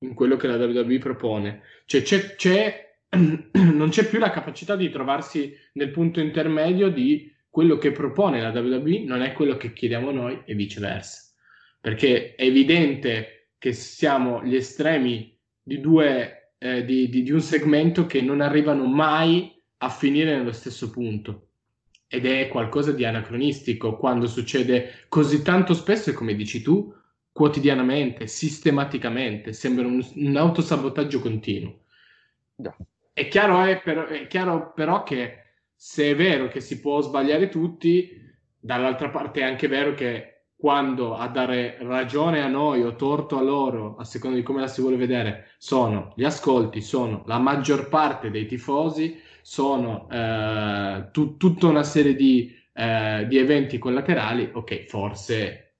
in quello che la WWE propone. Cioè c'è, c'è- *clears throat* non c'è più la capacità di trovarsi nel punto intermedio di quello che propone la WWE, non è quello che chiediamo noi e viceversa. Perché è evidente che siamo gli estremi di due, eh, di, di- di un segmento che non arrivano mai a finire nello stesso punto. ed è qualcosa di anacronistico quando succede così tanto spesso e come dici tu, quotidianamente, sistematicamente, sembra un, un autosabotaggio continuo. Già. È chiaro, è, però, è chiaro però che se è vero che si può sbagliare tutti, dall'altra parte è anche vero che quando a dare ragione a noi o torto a loro, a seconda di come la si vuole vedere, sono gli ascolti, sono la maggior parte dei tifosi, sono eh, tu- tutta una serie di, eh, di, eventi collaterali, ok, forse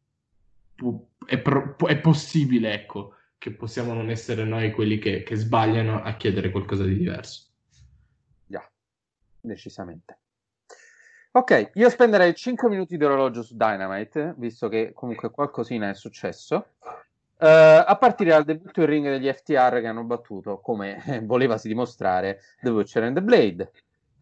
pu- è, pro- è, possibile, ecco, che possiamo non essere noi quelli che, che sbagliano a chiedere qualcosa di diverso. Già, decisamente. Ok, io spenderei 5 minuti di orologio su Dynamite, visto che comunque qualcosina è successo. Uh, a partire dal debutto in ring degli FTR che hanno battuto, come *laughs* volevasi dimostrare, The Butcher and the Blade.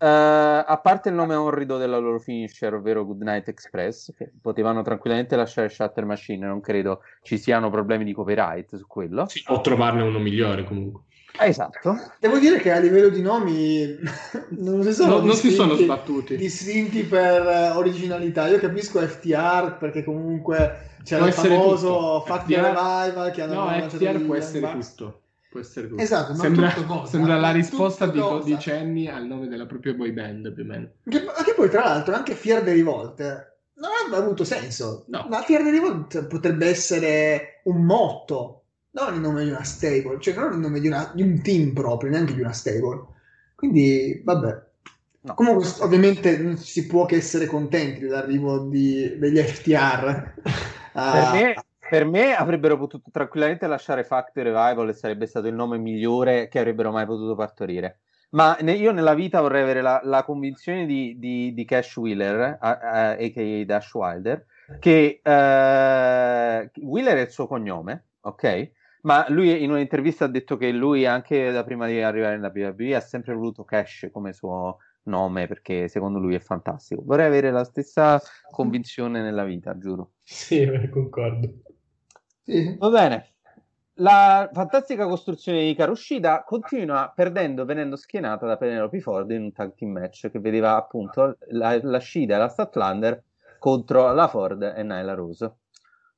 Uh, a parte il nome orrido della loro finisher, ovvero Goodnight Express, che potevano tranquillamente lasciare Shatter Machine, non credo ci siano problemi di copyright su quello. Sì, o trovarne uno migliore comunque. Esatto. Devo dire che a livello di nomi *laughs* non si sono, no, non si sono sbattuti. distinti per originalità. Io capisco FTR perché comunque c'era il famoso Factory Revival che hanno No, FTR può essere tutto. Può essere tutto. Esatto, sembra, tutto sembra la risposta di dodicenni al nome della propria boy band, più o meno. Che, che poi, tra l'altro, anche Fier the Revolt non avrebbe avuto senso. No. Ma Fier the Revolt potrebbe essere un motto non il nome di una stable, cioè non il nome di, una, di un team proprio, neanche di una stable. Quindi, vabbè. No. Comunque, ovviamente, non si può che essere contenti dell'arrivo di, degli FTR. Uh, *laughs* per, me, per, me, avrebbero potuto tranquillamente lasciare Factory Revival e sarebbe stato il nome migliore che avrebbero mai potuto partorire. Ma ne, io nella vita vorrei avere la, la convinzione di, di, di, Cash Wheeler, a.k.a. Dash Wilder, che uh, Wheeler è il suo cognome, ok? Ma lui in un'intervista ha detto che lui anche da prima di arrivare nella WWE ha sempre voluto Cash come suo nome perché secondo lui è fantastico. Vorrei avere la stessa convinzione nella vita, giuro. Sì, *laughs* concordo. Sì. Va bene. La fantastica costruzione di Karushida continua perdendo, venendo schienata da Penelope Ford in un tag team match che vedeva appunto la, la Shida e la Statlander contro la Ford e Nyla Rose.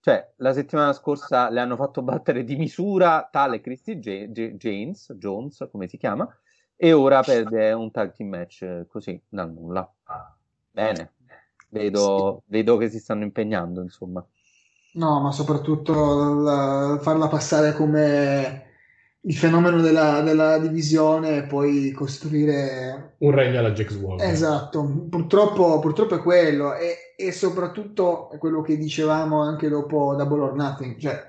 Cioè, la settimana scorsa le hanno fatto battere di misura tale Christy J- J- James, Jones, come si chiama, e ora perde un tag team match così, dal nulla. Bene, vedo, vedo che si stanno impegnando, insomma. No, ma soprattutto la, farla passare come il fenomeno della, della divisione e poi costruire un regno alla Jack Swallow. Esatto, purtroppo, purtroppo è quello e, e, soprattutto è quello che dicevamo anche dopo Double or Nothing, cioè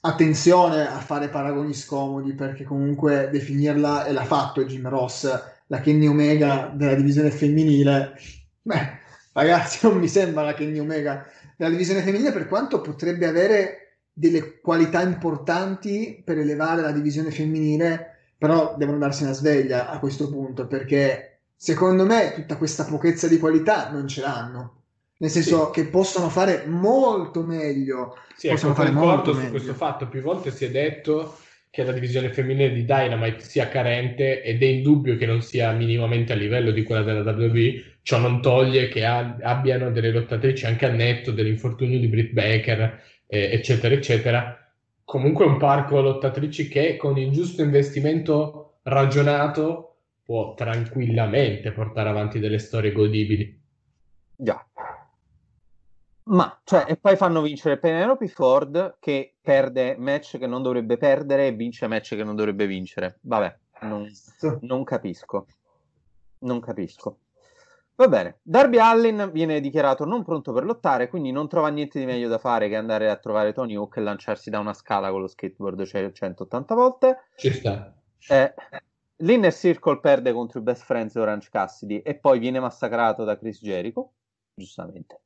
attenzione a fare paragoni scomodi perché comunque definirla e l'ha fatto Jim Ross la Kenny Omega della divisione femminile beh ragazzi *laughs* non mi sembra la Kenny Omega della divisione femminile per quanto potrebbe avere delle qualità importanti per elevare la divisione femminile, però devono darsi una sveglia a questo punto perché secondo me tutta questa pochezza di qualità non ce l'hanno. Nel senso sì. che possono fare molto meglio. Sì, possono ecco, fare molto su meglio. questo fatto. Più volte si è detto che la divisione femminile di Dynamite sia carente ed è indubbio che non sia minimamente a livello di quella della WWE. Ciò non toglie che abbiano delle lottatrici anche al netto dell'infortunio di Britt Baker eh, eccetera, eccetera. Comunque un parco lottatrici che con il giusto investimento ragionato può tranquillamente portare avanti delle storie godibili. Già. Ma, cioè, e poi fanno vincere Penelope Ford che perde match che non dovrebbe perdere e vince match che non dovrebbe vincere. Vabbè, non, non capisco. Non capisco. Va bene, Darby Allin viene dichiarato non pronto per lottare, quindi non trova niente di meglio da fare che andare a trovare Tony Hawk e lanciarsi da una scala con lo skateboard 180 volte. Ci sta. Eh, L'Inner Circle perde contro i Best Friends Orange Cassidy e poi viene massacrato da Chris Jericho, giustamente.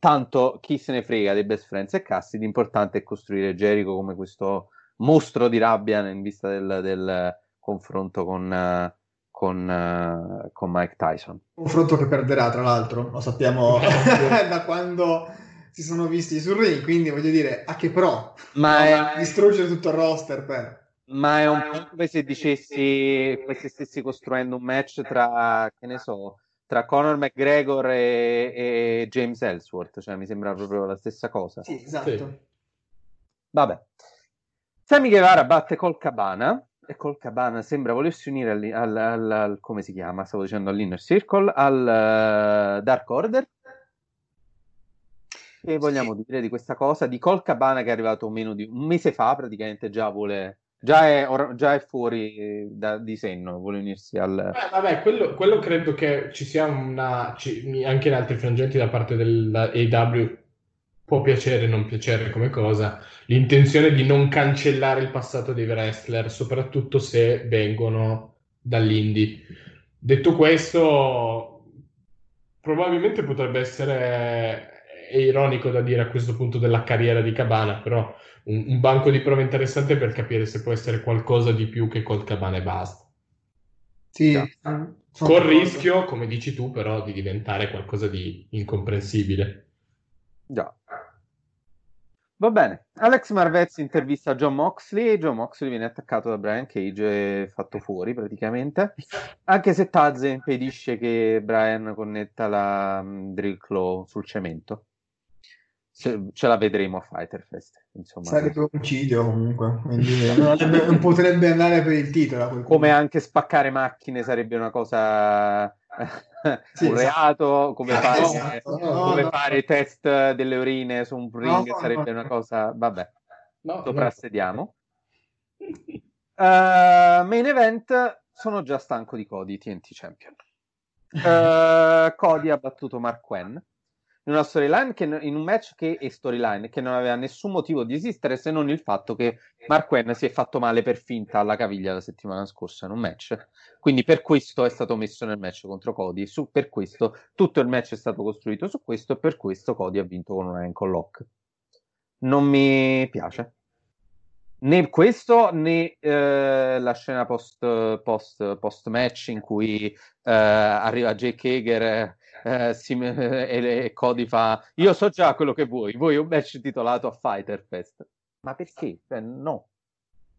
Tanto chi se ne frega dei Best Friends e Cassidy, l'importante è costruire Jericho come questo mostro di rabbia in vista del, del confronto con... Uh, con, uh, con, Mike Tyson. Confronto che perderà, tra l'altro, lo sappiamo *laughs* *laughs* da quando si sono visti sul ring, quindi voglio dire, a che pro? Ma no, è... distruggere tutto il roster per... Ma è un po' come se dicessi, come se stessi costruendo un match tra, che ne so, tra Conor McGregor e, e James Ellsworth, cioè mi sembra proprio la stessa cosa. Sì, esatto. Vabbè. Sammy Guevara batte col Cabana e col Cabana sembra volersi unire al, al- al- al- come si chiama? Stavo dicendo all'Inner Circle, al eh, Dark Order. Che vogliamo dire di questa cosa? Di Col Cabana che è arrivato meno di un mese fa, praticamente già vuole, già è, or- già è fuori eh, da- di senno, vuole unirsi al... Eh, vabbè, quello, quello credo che ci sia una, ci- anche in altri frangenti da parte dell'AW, può piacere o non piacere come cosa, l'intenzione di non cancellare il passato dei wrestler, soprattutto se vengono dall'indie. Detto questo, probabilmente potrebbe essere è ironico da dire a questo punto della carriera di Cabana, però un, un banco di prove interessante per capire se può essere qualcosa di più che col Cabana e basta. Sì, Col rischio, come dici tu, però, di diventare qualcosa di incomprensibile. Già. Va bene. Alex Marvezzi intervista John Moxley. John Moxley viene attaccato da Brian Cage e fatto fuori praticamente. Anche se Taz impedisce che Brian connetta la mm, drill claw sul cemento. Ce la vedremo a Fighter Fest. Insomma, Sarebbe omicidio comunque, quindi *laughs* non, potrebbe andare per il titolo. come anche spaccare macchine sarebbe una cosa Sì, un esatto. reato come No, fare, no, come no. fare test delle urine su un ring No, sarebbe no. una cosa vabbè No, soprassediamo *laughs* Eh, main event sono già stanco di Cody TNT Champion Eh, Cody ha battuto Mark Quinn in una storyline che in un match che è storyline che non aveva nessun motivo di esistere se non il fatto che Mark Quinn si è fatto male per finta alla caviglia la settimana scorsa in un match. Quindi per questo è stato messo nel match contro Cody su, per questo tutto il match è stato costruito su questo e per questo Cody ha vinto con un ankle lock. Non mi piace. Né questo né eh, la scena post, post, match in cui eh, arriva Jake Hager eh, si- e, e Cody fa io so già quello che vuoi vuoi un match titolato a Fighter Fest ma perché? Cioè, no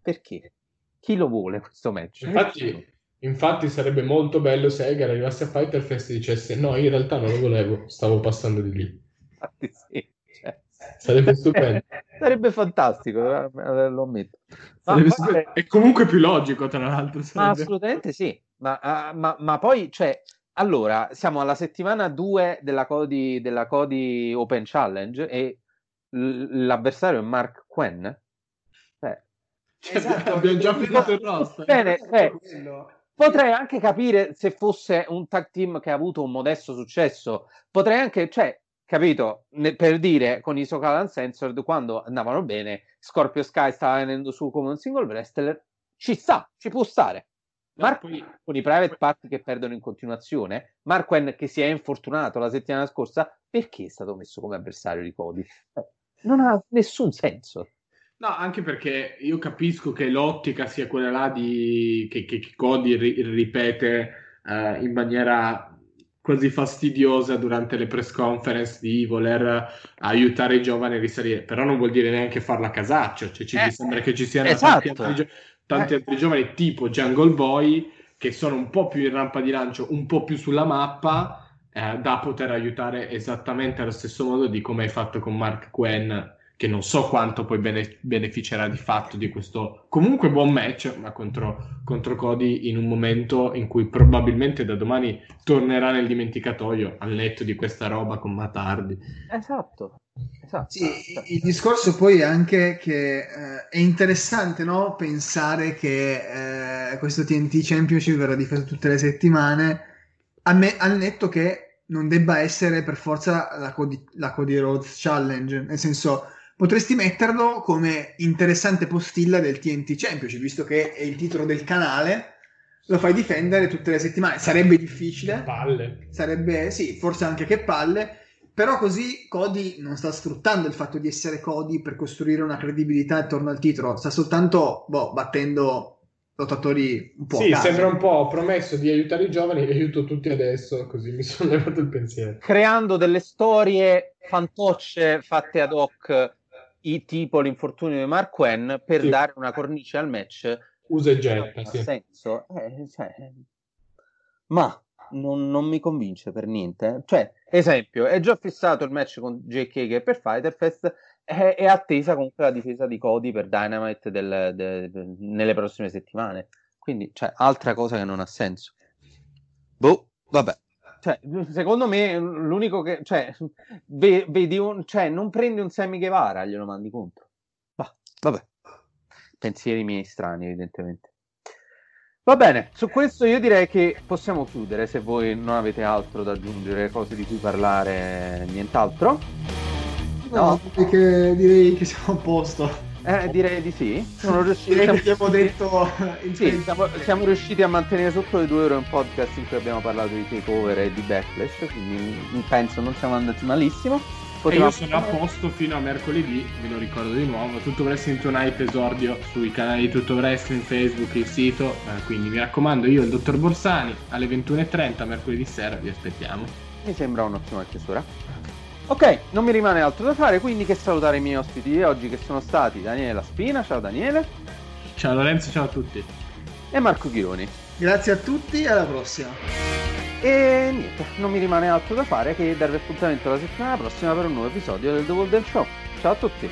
perché? chi lo vuole questo match? Infatti, infatti sarebbe molto bello se Egar arrivasse a Fighter Fest e dicesse no, in realtà non lo volevo, stavo passando di lì. Infatti sì, cioè. Sarebbe stupendo. *laughs* sarebbe fantastico eh, lo ammetto Sarebbe ma- stupendo. E comunque più logico, tra l'altro. Ma sarebbe. assolutamente sì, ma, ah, ma- ma poi, cioè, allora, siamo alla settimana 2 della Cody, della Cody Open Challenge e l- l'avversario è Mark Quinn. Cioè, Esatto, Abbiamo già finito il roster. Bene, eh, quello. potrei anche capire se fosse un tag team che ha avuto un modesto successo, potrei anche, cioè, capito, ne- per dire con i Socal Uncensored quando andavano bene, Scorpio Sky stava venendo su come un single wrestler, ci sta, ci può stare. Mark poi- con i private party che perdono in continuazione, Marquen che si è infortunato la settimana scorsa, perché è stato messo come avversario di Cody? Eh, Non ha nessun senso. No, anche perché io capisco che l'ottica sia quella là di... che, che- che Cody ri- ripete eh, in maniera quasi fastidiosa durante le press conference di voler aiutare i giovani a risalire, però non vuol dire neanche farla casaccio, cioè ci Eh, sembra che ci siano esatto. tanti, altri, gio- tanti Eh. altri giovani tipo Jungle Boy che sono un po' più in rampa di lancio, un po' più sulla mappa, eh, da poter aiutare esattamente allo stesso modo di come hai fatto con Mark Quinn, che non so quanto poi bene- beneficerà di fatto di questo comunque buon match, ma contro, contro Cody in un momento in cui probabilmente da domani tornerà nel dimenticatoio al netto di questa roba con Matardi. Esatto. esatto. Sì, il discorso poi è anche che eh, è interessante no? pensare che eh, questo TNT Championship verrà difeso tutte le settimane, a me- al netto che non debba essere per forza la Cody, la Cody Rhodes Challenge, nel senso potresti metterlo come interessante postilla del TNT Championship, visto che è il titolo del canale, lo fai difendere tutte le settimane, sarebbe difficile, Palle. sarebbe sì, forse anche che palle, però così Cody non sta sfruttando il fatto di essere Cody per costruire una credibilità attorno al titolo, sta soltanto boh, battendo lottatori un po' Sì, sembra un po' ho promesso di aiutare i giovani e aiuto tutti adesso, così mi *laughs* sono levato il pensiero. Creando delle storie fantocce fatte ad hoc, i- tipo l'infortunio di Mark Quinn, per Sì. dare una cornice al match. Usa e getta, Ha sì. senso? Eh, cioè, Ma non, non mi convince per niente. eh. Cioè, esempio, è già fissato il match con JK che per Fighter Fest è, è attesa comunque la difesa di Cody per Dynamite del- de- de- nelle prossime settimane. Quindi, cioè, altra cosa che non ha senso. Boh, vabbè. Cioè, secondo me l'unico che... Cioè, ve- vedi un... Cioè, non prendi un Sammy Guevara, glielo mandi contro. Ma, vabbè. Pensieri miei strani, evidentemente. Va bene, su questo io direi che possiamo chiudere se voi non avete altro da aggiungere, cose di cui parlare, nient'altro. No, direi che, direi che siamo a posto. Eh, direi di sì. Sono riusciti, Direi che abbiamo detto *laughs* sì, siamo, siamo riusciti a mantenere sotto le due ore un podcast in cui abbiamo parlato di takeover e di backlash, quindi penso non siamo andati malissimo. E io sono a posto fino a mercoledì, ve lo ricordo di nuovo. Tutto Wrestling Tonight esordio sui canali di Tutto Wrestling, Facebook, il sito. eh, quindi mi raccomando, io e il dottor Borsani alle 21.30 mercoledì sera vi aspettiamo. Mi sembra un'ottima chiusura. Ok, non mi rimane altro da fare, quindi che salutare i miei ospiti di oggi che sono stati Daniele La Spina, ciao Daniele, Ciao Lorenzo, ciao a tutti. e Marco Chironi. Grazie a tutti e alla prossima. E niente, non mi rimane altro da fare che darvi appuntamento la settimana prossima per un nuovo episodio del The Golden Show. Ciao a tutti!